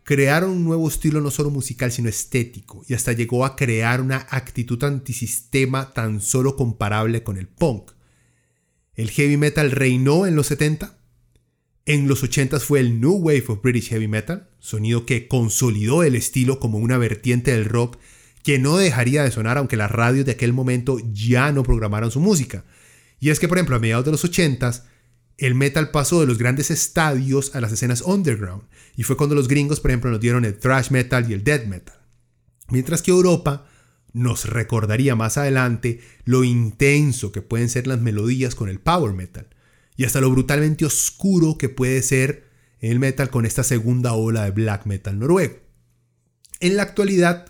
crearon un nuevo estilo no solo musical sino estético y hasta llegó a crear una actitud antisistema tan solo comparable con el punk. El heavy metal reinó en los 70. En los 80 fue el New Wave of British Heavy Metal, sonido que consolidó el estilo como una vertiente del rock que no dejaría de sonar aunque las radios de aquel momento ya no programaron su música. Y es que, por ejemplo, a mediados de los 80 el metal pasó de los grandes estadios a las escenas underground, y fue cuando los gringos, por ejemplo, nos dieron el thrash metal y el death metal. Mientras que Europa nos recordaría más adelante lo intenso que pueden ser las melodías con el power metal, y hasta lo brutalmente oscuro que puede ser el metal con esta segunda ola de black metal noruego. En la actualidad,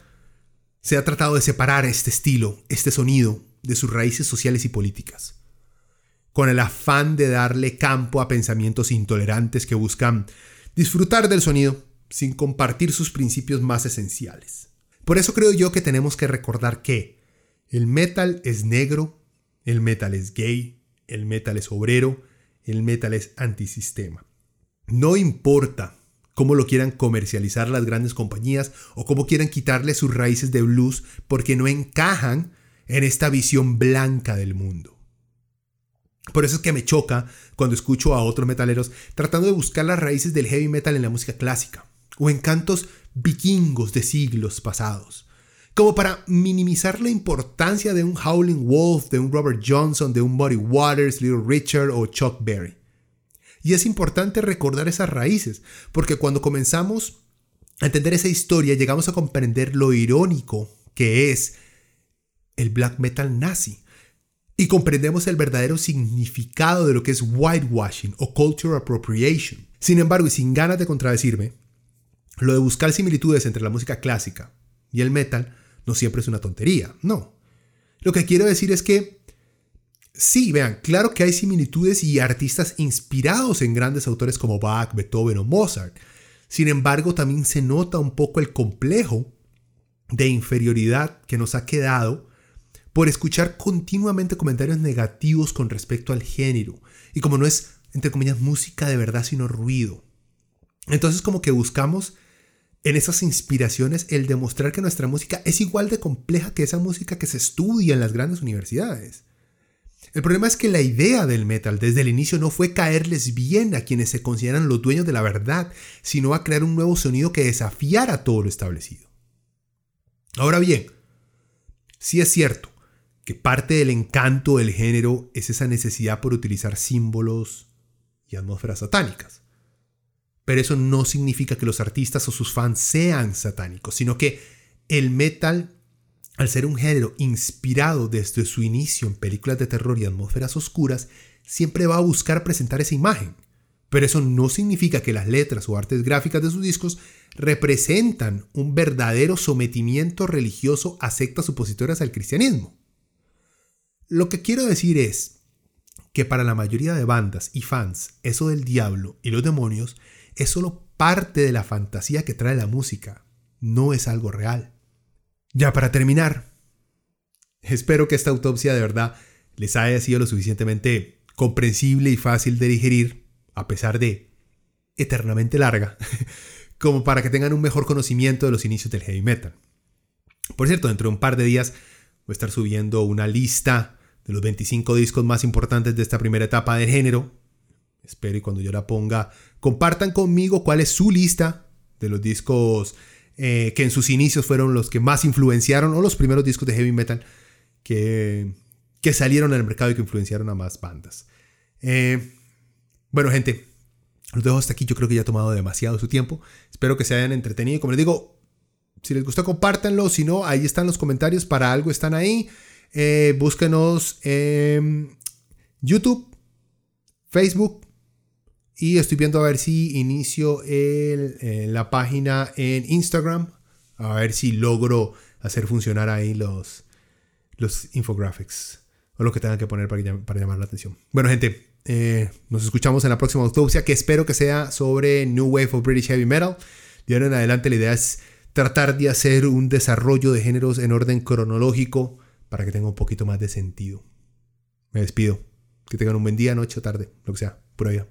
se ha tratado de separar este estilo, este sonido, de sus raíces sociales y políticas con el afán de darle campo a pensamientos intolerantes que buscan disfrutar del sonido sin compartir sus principios más esenciales. Por eso creo yo que tenemos que recordar que el metal es negro, el metal es gay, el metal es obrero, el metal es antisistema. No importa cómo lo quieran comercializar las grandes compañías o cómo quieran quitarle sus raíces de blues porque no encajan en esta visión blanca del mundo. Por eso es que me choca cuando escucho a otros metaleros tratando de buscar las raíces del heavy metal en la música clásica o en cantos vikingos de siglos pasados, como para minimizar la importancia de un Howling Wolf, de un Robert Johnson, de un Buddy Waters, Little Richard o Chuck Berry. Y es importante recordar esas raíces, porque cuando comenzamos a entender esa historia llegamos a comprender lo irónico que es el black metal nazi y comprendemos el verdadero significado de lo que es whitewashing o cultural appropriation. Sin embargo, y sin ganas de contradecirme, lo de buscar similitudes entre la música clásica y el metal no siempre es una tontería, no. Lo que quiero decir es que sí, vean, claro que hay similitudes y artistas inspirados en grandes autores como Bach, Beethoven o Mozart. Sin embargo, también se nota un poco el complejo de inferioridad que nos ha quedado por escuchar continuamente comentarios negativos con respecto al género. Y como no es, entre comillas, música de verdad, sino ruido. Entonces como que buscamos en esas inspiraciones el demostrar que nuestra música es igual de compleja que esa música que se estudia en las grandes universidades. El problema es que la idea del metal desde el inicio no fue caerles bien a quienes se consideran los dueños de la verdad, sino a crear un nuevo sonido que desafiara todo lo establecido. Ahora bien, si es cierto, que parte del encanto del género es esa necesidad por utilizar símbolos y atmósferas satánicas. Pero eso no significa que los artistas o sus fans sean satánicos, sino que el metal, al ser un género inspirado desde su inicio en películas de terror y atmósferas oscuras, siempre va a buscar presentar esa imagen. Pero eso no significa que las letras o artes gráficas de sus discos representan un verdadero sometimiento religioso a sectas opositoras al cristianismo. Lo que quiero decir es que para la mayoría de bandas y fans, eso del diablo y los demonios es solo parte de la fantasía que trae la música, no es algo real. Ya para terminar, espero que esta autopsia de verdad les haya sido lo suficientemente comprensible y fácil de digerir, a pesar de eternamente larga, como para que tengan un mejor conocimiento de los inicios del heavy metal. Por cierto, dentro de un par de días voy a estar subiendo una lista de los 25 discos más importantes de esta primera etapa del género. Espero y cuando yo la ponga, compartan conmigo cuál es su lista de los discos eh, que en sus inicios fueron los que más influenciaron o los primeros discos de heavy metal que, que salieron al mercado y que influenciaron a más bandas. Eh, bueno, gente, los dejo hasta aquí. Yo creo que ya he tomado demasiado su tiempo. Espero que se hayan entretenido. Como les digo, si les gustó, compártanlo. Si no, ahí están los comentarios. Para algo están ahí. Eh, búsquenos en YouTube, Facebook. Y estoy viendo a ver si inicio la página en Instagram. A ver si logro hacer funcionar ahí los, los infographics. O lo que tengan que poner para, para llamar la atención. Bueno, gente, eh, nos escuchamos en la próxima autopsia, que espero que sea sobre New Wave of British Heavy Metal. De ahora en adelante la idea es tratar de hacer un desarrollo de géneros en orden cronológico para que tenga un poquito más de sentido. Me despido. Que tengan un buen día, noche o tarde, lo que sea. Por allá.